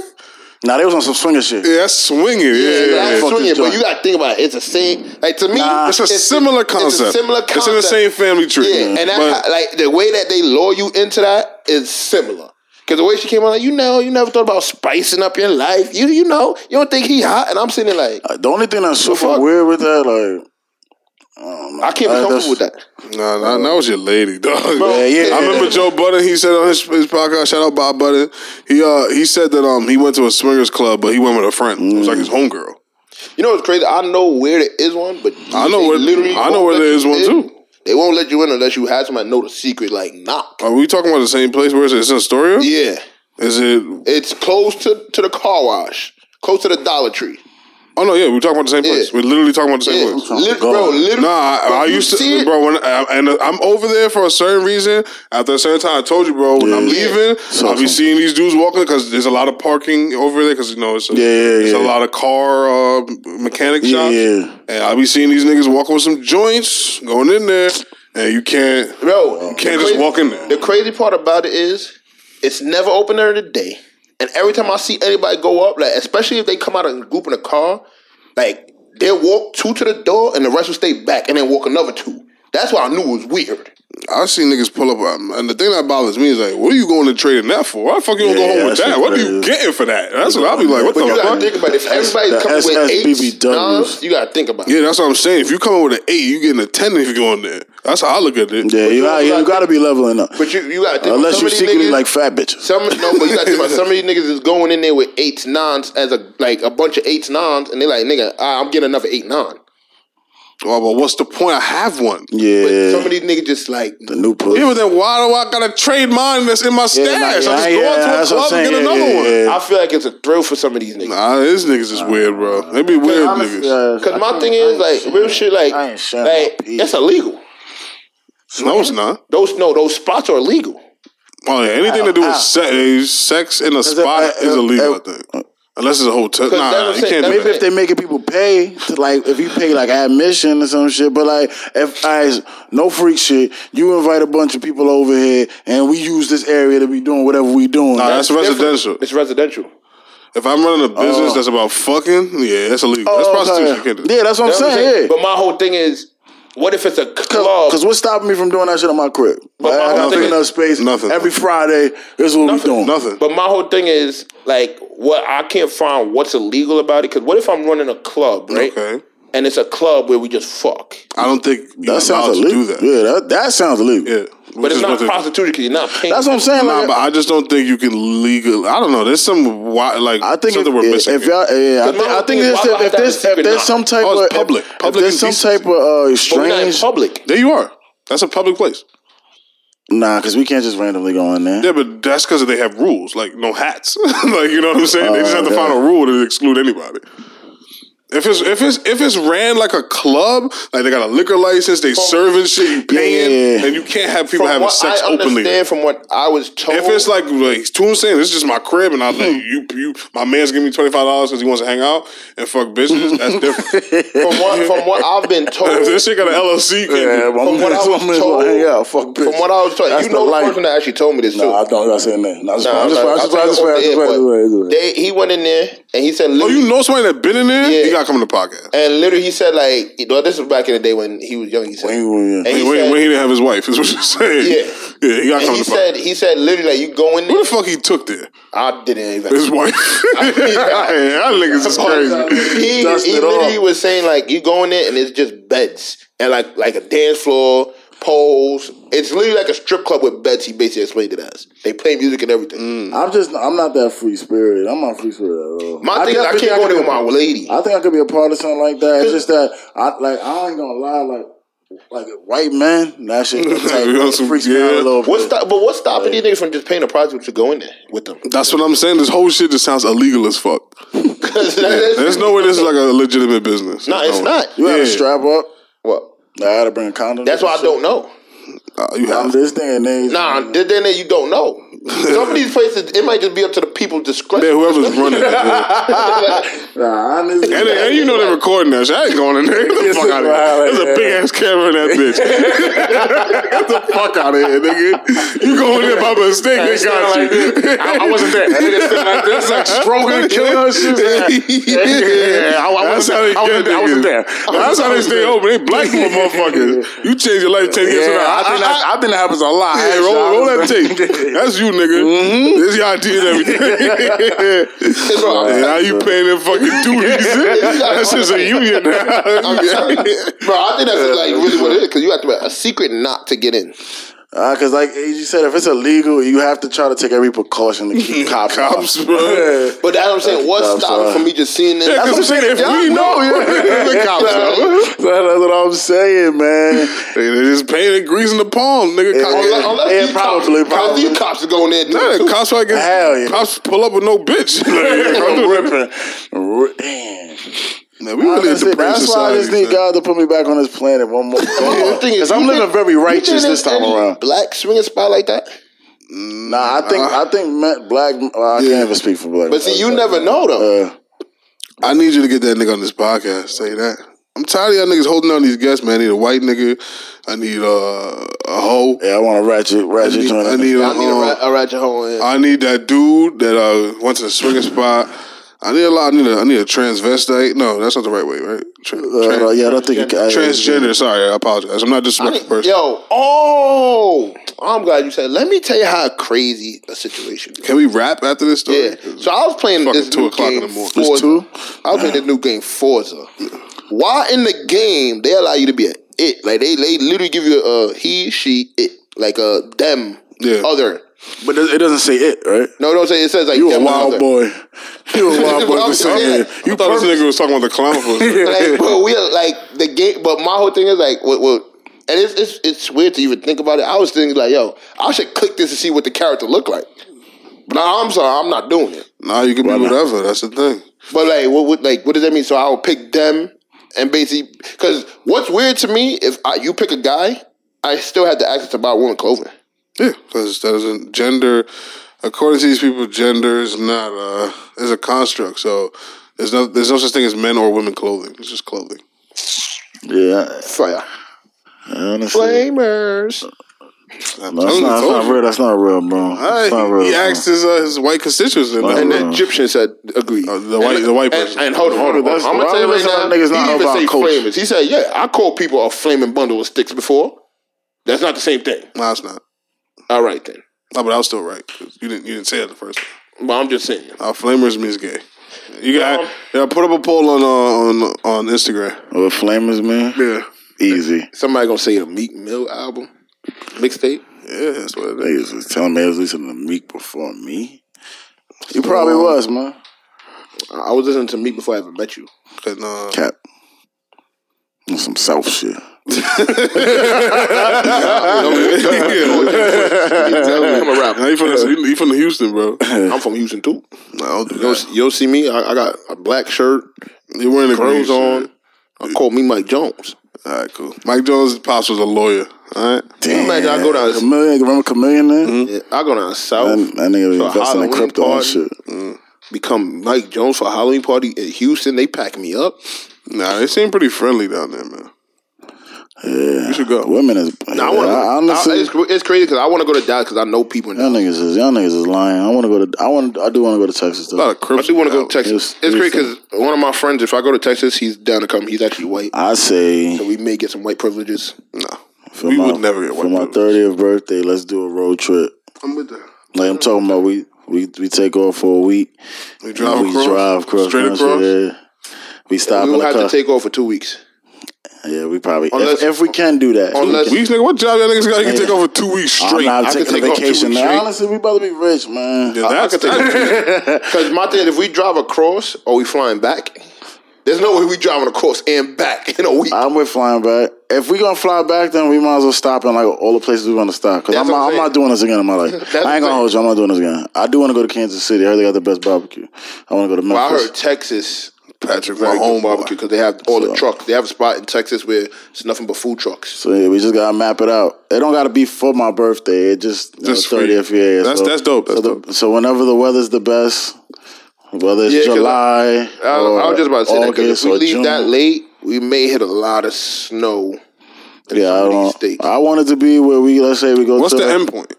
cuck?
Nah, they was on some swinger shit.
Yeah, that's swinging. Yeah,
yeah,
yeah,
that's
yeah.
swinging. But
joint.
you got to think about it. It's the same. Like to me,
Nah.
It's a similar concept.
It's a similar concept.
It's in the same family tree.
Yeah, and that,
But-
like the way that they lure you into that is similar. Because the way she came on, like you know, you never thought about spicing up your life. You you know, you don't think he hot, and I'm sitting there like
Uh, The only thing that's super
fuck?
weird with that, like, I don't.
I can't be comfortable with that.
Nah, nah, that was your lady, dog.
Yeah, yeah.
I remember Joe Budden. He said on his, his podcast, shout out Bob Budden. He uh he said that um he went to a swingers club, but he went with a friend. It was like his homegirl.
You know what's crazy? I know where there is one, but
I know where-
literally
I know where
let
there
you
is one,
in.
too.
They won't let you in unless you have somebody know the secret. Like knock.
Are we talking about the same place? Where is it? It's in Astoria.
Yeah,
Is it?
it's close to to the car wash, close to the Dollar Tree.
Oh no, yeah, we're talking about the same place.
Yeah.
We're literally talking about the same
Yeah,
place.
trying to
Lit- bro, literally.
Nah, I, I used to, bro. When I, and I'm over there for a certain reason. After a certain time, I told you, bro. When I'm leaving,
So-
I'll be seeing these dudes walking because there's a lot of parking over there. Because you know, it's a,
Yeah, yeah,
it's a lot of car uh, mechanic
Yeah,
shops.
yeah.
And I'll be seeing these niggas walking with some joints going in there, and you can't.
Bro,
You can't just walk in there.
The crazy part about it is, it's never open during the day, and every time I see anybody go up, like especially if they come out of a group in a car, like they'll walk two to the door, and the rest will stay back, and then walk another two. That's why I knew it was weird.
I see niggas pull up, um, and the thing that bothers me is like, what are you going to trading that for? Why the fuck you don't
Yeah,
go home with
that
that? What are you getting for that? That's what I'll be like. What
But
the
you gotta think about it. If everybody's
the
coming with eights,
SSBBWs.
you gotta think about it.
Yeah, that's what I'm saying. If you come with an eight, you getting a ten if you go in there. That's how I look at it.
Yeah, you, got, you gotta be leveling up.
But you, you gotta think
Unless you
some of these
secretly
niggas,
like fat bitches.
Some no, but you got to think about some of these niggas is going in there with eights, nines as a like a bunch of eights, nines, and they like nigga, I'm getting another eight, nine.
Oh, well, what's the point? I have one.
Yeah,
But some of these niggas just like
the new pussy.
Yeah, but then why do I gotta trade mine that's in my stash?
nah,
I just
yeah,
go
yeah,
into a
that's what I'm
club and get
Yeah,
another
yeah,
one.
yeah.
I feel like it's a thrill for some of these niggas.
Nah, these niggas is weird, bro. They be weird niggas.
Cause my thing is like real shit, like
I ain't sharing my
like that's illegal.
No, it's not.
Those no, those spots are illegal.
Oh, yeah, anything to do with sex, sex in a spot
uh,
is
uh,
illegal,
uh,
I think. Unless it's a hotel.
'Cause
Nah,
that's what
you
I'm
can't
Maybe if they making people pay to like if you pay like admission or some shit, but like if I no freak shit, you invite a bunch of people over here and we use this area to be doing whatever we doing.
Nah, that's
different.
residential.
It's residential.
If I'm running a business
Oh.
that's about fucking, yeah, that's illegal. that's
Oh,
prostitution.
okay.
You can't do that.
Yeah, that's what I'm
You know what I'm
saying.
saying?
Yeah.
But my whole thing is, what if it's a club?
Because what's stopping me from doing that shit in my crib?
But
I
my
got
whole
big enough space.
Nothing.
Every Friday, this is what we doing.
Nothing.
But my whole thing is like, what I can't find what's illegal about it. Because what if I'm running a club, right?
Okay.
And it's a club where we just fuck,
I don't think you're
That sounds
allowed to
illegal.
do that.
Yeah, that, that sounds illegal.
Yeah.
But it's not prostitution because you're not paying.
That's what I'm saying.
Nah,
like,
but I just don't think you can legally. I don't know. There's some wi- like
I think
something
if,
we're missing.
if y'all, yeah, I
But
think, I think
thing is,
there's,
I
if there's, if there's some type
Oh,
of
public.
if,
Public
if there's some type of uh,
but we're not in
strange,
public.
there you are. That's a public place.
nah, because we can't just randomly go in there.
Yeah, but that's because they have rules, like no hats. like you know what I'm saying? they just have to
Oh,
find a rule to exclude anybody. If it's if it's if it's ran like a club, like they got a liquor license, they serving shit, you paying,
Yeah.
and you can't have people
From
having
what
sex
I
openly.
understand, from what I was told,
If it's like like Toon saying, this is just my crib, and I
like
hmm. you, you, my man's giving me twenty five dollars because he wants to hang out and fuck business. that's different.
from what from what I've been told,
if this shit got an LLC, you
Yeah,
do-
From
I'm
what I was told-
hang out. Fuck bitch.
from what I was told,
That's
you know
the
the person that actually told me this too.
No, I don't. I say that. No, I just,
Nah,
I just,
I'll-
I
I'll
just,
tell
I
you
just,
off
I
the
just,
air,
I just,
but They, he went in there and he said,
Oh, you know somebody that been in there?
Yeah.
You got to come to the podcast.
and literally he said like, know, this was back in the day when he was young. He said,
When he
and he
when,
said,
when he didn't have his wife, is what you're saying.
Yeah.
yeah, he got to come
he
to the
said,
podcast.
he said literally like, you go in there.
Who the fuck he took there?
I didn't even.
His wife. Y'all niggas is crazy.
he,
Dust
he literally
off.
was saying like you go in there and it's just beds and like like a dance floor, poles. It's literally like a strip club with beds. He basically explained it as they play music and everything. Mm.
I'm just, I'm not that free spirit. I'm not free spirit at all.
My thing is I can't go
could
there with my lady.
I think I could be a part of something like that. It's just that I like I ain't gonna lie, like like a white man, that shit like,
You know,
freaks me out a little
What's
bit.
stop, but what's stopping these niggas from just paying a prostitute to go in there with them?
That's what I'm saying. This whole shit just sounds illegal as fuck.
that-
There's no way this is like a legitimate business.
No, it's
way.
not.
You had to strap up.
What?
I had to bring a condom.
That's why I don't know.
Uh, you
I'm
have.
this thing and age.
Nah, then then you don't know. Some of these places, it might just be up to the people's discretion.
Yeah, whoever's running it. Yeah.
Nah, honestly,
And, and you know they're recording us. I ain't going in there. Get the fuck out of here. There's a big ass camera in that bitch. Get the fuck out of here, nigga. You going in there by mistake, they got you.
I, I wasn't there. That nigga sitting like this, like stroking, killing her shit.
yeah,
I- I
that's
wasn't
how they
there. I
get
wasn't there. I wasn't there.
That's how they stay open. They blackmail motherfuckers. You change your life ten years from
Yeah,
now.
I think that I think that happens a lot.
Yeah, roll, roll that tape. That's you, nigga.
Mm-hmm.
This idea did everything.
Bro,
how you paying them fucking duties? That's just a union
I'm telling
now.
Bro, I think that's like really what it is because you have to have a secret not to get in.
Uh, because, like you said, if it's illegal, you have to try to take every precaution to keep cops.
Cops,
off.
bro.
Yeah.
But that's what I'm saying. What's
Cops
stopping
are-
from me just seeing this?
Yeah,
That's
because
what
I'm saying, if we know, the cops know.
That's what I'm saying, man.
They they just paying it greasing the palm, nigga.
Yeah,
Cops,
Unless, unless
Yeah,
these
probably,
cops,
probably.
These cops are going there.
Nah, the cops probably get
Hell yeah.
cops pull up with no bitch. Like,
I'm
I'm
ripping. Ri- Damn.
Man, we really a
That's, it.
depraved
That's why I just need
son.
God to put me back on this planet one more
The thing is,
Because I'm
you
living very righteous this time around.
Black swinging spot like that?
Nah, I think I think black. Well, I can't even speak for black.
But see, you never know though.
Uh,
I need you to get that nigga on this podcast. Say that. I'm tired of y'all niggas holding on these guests, man. I need a white nigga. I need uh, a hoe.
yeah, I want a ratchet,
I
ratchet
need,
joint.
I need, a,
I need a,
uh,
a ratchet hole in.
I need that dude that uh went to the swinging spot. I need a lot. I need a, I need a transvestite. No, that's not the right way, right? Tra-
Uh,
trans-
yeah, I don't think it, I,
transgender. Sorry, I apologize. I'm not
I
disrespecting
need-
person.
yo, oh, I'm glad you said. Let me tell you how crazy a situation. is.
Can we rap after this story?
Yeah. So I was playing
Fucking
this
two
new
o'clock in
game.
the morning.
Forza.
It's two?
I was playing this new game Forza. Why in the game they allow you to be a it? Like they they literally give you a he, she, it, like a them,
Yeah.
other.
But it doesn't say it, right?
No, don't say it says like
You a wild
other.
boy. You a wild boy
Well,
for
I'm
saying
saying-
I
You
thought this nigga was talking about the clown for
like, but we are like the game. But my whole thing is like, what, what, and it's, it's it's weird to even think about it. I was thinking like, yo, I should click this to see what the character look like. But I'm sorry, I'm not doing it.
Nah, you can be
Why not?
whatever. That's the thing.
But like, what, what like what does that mean? So I will pick them and basically because what's weird to me if I, you pick a guy, I still have the access to buy woman clothing.
Yeah, because that doesn't gender. According to these people, gender is not uh is a construct. So there's no there's no such thing as men or women clothing. It's just clothing.
Yeah,
Fire.
honestly.
Flamers.
No, that's not, that's not real. That's not real, bro. That's not real.
he, he
bro.
asked his uh, his white constituents in.
And the Egyptian said, agree.
Uh, the white- the white person.
And, hold on, hold on.
That's-
I'm
why
gonna tell you
would
right now.
niggas
He
not
even
about
say
culture?
flamers. He said, yeah, I called people a flaming bundle of sticks before. That's not the same thing.
Nah, it's not.
All right then.
No, but I was still right. 'cause You didn't you didn't say it the first time.
But I'm just saying.
Uh, flamers means gay. You got
Um,
yeah. Put up a poll on uh, on on Instagram.
What flamers, man?
Yeah,
Easy.
Somebody gonna say the Meek Mill album mixtape.
yeah, that's what it is.
Niggas was telling me I was listening to Meek before me. You probably was, man.
I I was listening to Meek before I ever met you.
And, uh,
Cap. On some self shit.
I'm a rapper.
Nah, he from the, he from the Houston, bro.
I'm from Houston too.
Nah, don't
You'll,
that.
you'll see me. I, I got a black shirt,
You're wearing the green
curls on.
shirt.
I call me Mike Jones.
All right, cool. Mike Jones' pops was a lawyer. All right.
Damn. Imagine I go down.
Chamillionaire, remember Chamillionaire then? Mm-hmm.
Yeah, I go down south.
That, that nigga was
For a
investing in
Halloween
crypto and
party.
shit. Mm.
become Mike Jones for a Halloween party in Houston. They pack me up.
Nah, they seem pretty friendly down there, man.
Yeah.
You should go.
Women is.
Now, I want to.
I, honestly,
it's, it's crazy because I want to go to Dallas because I know people in
y'all
Dallas.
niggas is y'all niggas is lying. I want to go to. I want. I do want to go to Texas
A lot of Crips.
I do want to go to. Texas.
Yes,
it's
yes,
great because one of my friends, if I go to Texas, he's down to come. He's actually white,
I say
so we may get some white privileges.
No,
for
we
my
would never get white.
for
my
thirtieth birthday, let's do a road trip.
I'm with that.
Like I'm talking about, we we we take off for a week.
We drive
we
across.
drive across
Straight
country,
across.
Yeah. We stop
we
in
will have
car.
to take off for two weeks.
Yeah, we probably
Unless-
if, if we can do that.
unless-
Weeks, nigga. What job y'all niggas got? You can take over two weeks straight.
I'm
straight.
not
I could
taking a
take off two
vacation. Now, honestly, we about to be rich, man.
Yeah,
I
that's
take because my thing, if we drive across or we flying back, there's no way we driving across and back in a week.
I'm with flying back. If we gonna fly back, then we might as well stop in like all the places we want to stop. Because I'm, not-
I'm
I'm not doing this again in my life. I ain't gonna hold you. I'm not doing this again. I do want to go to Kansas City. I heard they got the best barbecue. I want to go to
Well, I heard Texas
Patrick
very good
Mahomes.
barbecue because they have all the
So-
trucks. They have a spot in Texas where it's nothing but food trucks.
So yeah, we just gotta map it out. It don't gotta be for my birthday. It just
Just for
30th year.
That's-
so,
that's dope. That's
so, the- so whenever the weather's the best, whether it's
Yeah, 'cause
July
I, I
or
was just about to say that 'cause
August
if we
or
leave
June.
that late, we may hit a lot of snow. In
yeah, I
some
don't.
states.
I want it to be where we let's say we go
What's
to
the end point?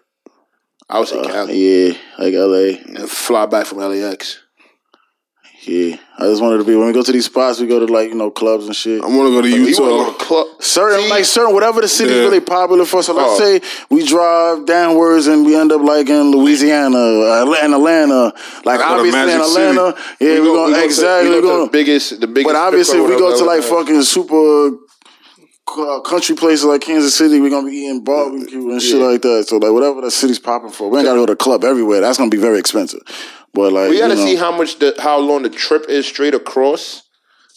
I would say uh, Cali
yeah, like LA.
and fly back from LAX.
Yeah, I just wanted to be when we go to these spots, we go to like you know clubs and shit.
I want to go to
You want to go
Utah.
to club?
Certain
See?
like certain whatever the city's
Yeah.
really popular for. So let's
Oh.
say we drive downwards and we end up like in Louisiana, in Atlanta. Like obviously in
Magic City.
Atlanta, yeah, we,
go-
going
go to-
exactly.
we
We
go to the biggest, the biggest.
but obviously, if we go to like fucking super uh, country places like Kansas City, we're gonna be eating barbecue and shit
Yeah.
like that. So like whatever the city's popping for, we ain't gotta go to the club everywhere. That's gonna be very expensive. But like
we got to see how much the how long the trip is straight across,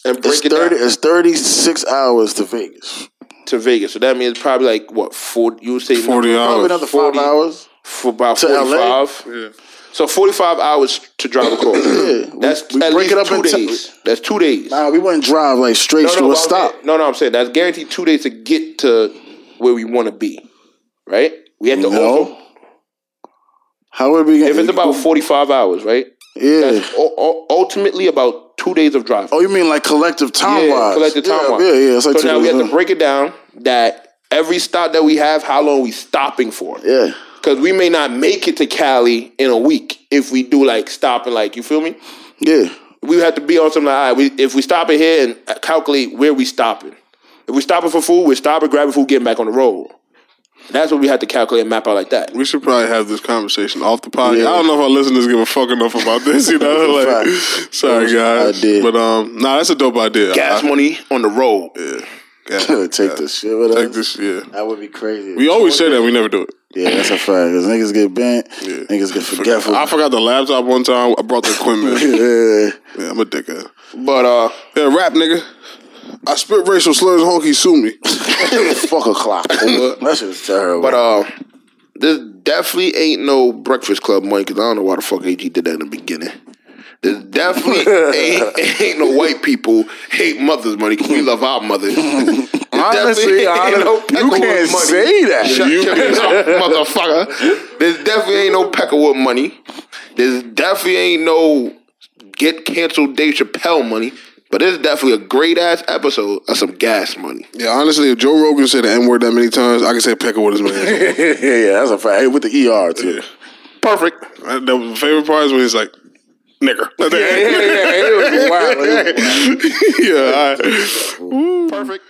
and break
it's
it
thirty.
down
It's thirty six hours to Vegas.
to Vegas. So that means probably like what forty? You would say
40
number-
hours.
Probably another
40
five hours.
for about
To
forty
LA?
So forty five hours to drive across.
Yeah,
That's
we, we
at
break
least
it up
two
in t-
days. That's two days.
Nah, we wouldn't drive like straight to
but
a
I'm
stop.
saying- no, no, I'm saying that's guaranteed two days to get to where we want to be. Right? We have to.
No.
also-
How would we?
Get If it's about forty five hours, right?
yeah.
That's u- u- ultimately about two days of driving.
Oh, you mean like collective time
yeah,
wise?
collective time
yeah,
wise.
Yeah, yeah. It's like
so now we have to break it down that every stop that we have, how long we stopping for?
Yeah.
Because we may not make it to Cali in a week if we do like stopping, like you feel me?
Yeah.
We have to be on something like, all right, we, if we stop it here and uh, calculate where we stopping. If we stopping for food, we're stopping, grabbing food, getting back on the road. That's what we have to calculate and map out like that.
We should probably have this conversation off the podcast.
Yeah.
I don't know if our listeners give a fuck enough about this. You know, like,
Fact.
sorry guys,
I did.
but um, nah, that's a dope idea.
Gas
I-
money on the road.
God,
Take
God.
the shit with
Take
us.
this. Yeah.
That would be crazy.
We always say that. We never do it.
Yeah, that's a fact. Because niggas get bent,
Yeah.
niggas get forgetful.
I forgot the laptop one time. I brought the equipment.
yeah.
yeah, I'm a dickhead.
But uh,
Yeah, rap nigga. I spit racial slurs. Honky sue me.
Fuck a clock. that shit's terrible.
but uh, this definitely ain't no Breakfast Club money because I don't know why the fuck AG did that in the beginning. There's definitely ain't, ain't no white people hate mothers money because we love our mothers.
Honestly, honestly, you can't
money.
say that.
Shut
You-
mouth, motherfucker. There's definitely ain't no Peckerwood money. There's definitely ain't no get canceled Dave Chappelle money. But it's definitely a great ass episode of some gas money.
Yeah, honestly, if Joe Rogan said the N word that many times, I can say Pecker with his man.
yeah, yeah, that's a fact. Hey, with the ER too.
Perfect.
Uh, the favorite part is when he's like, nigger.
yeah, yeah, yeah. It was wild. It was wild.
yeah, all right.
Perfect.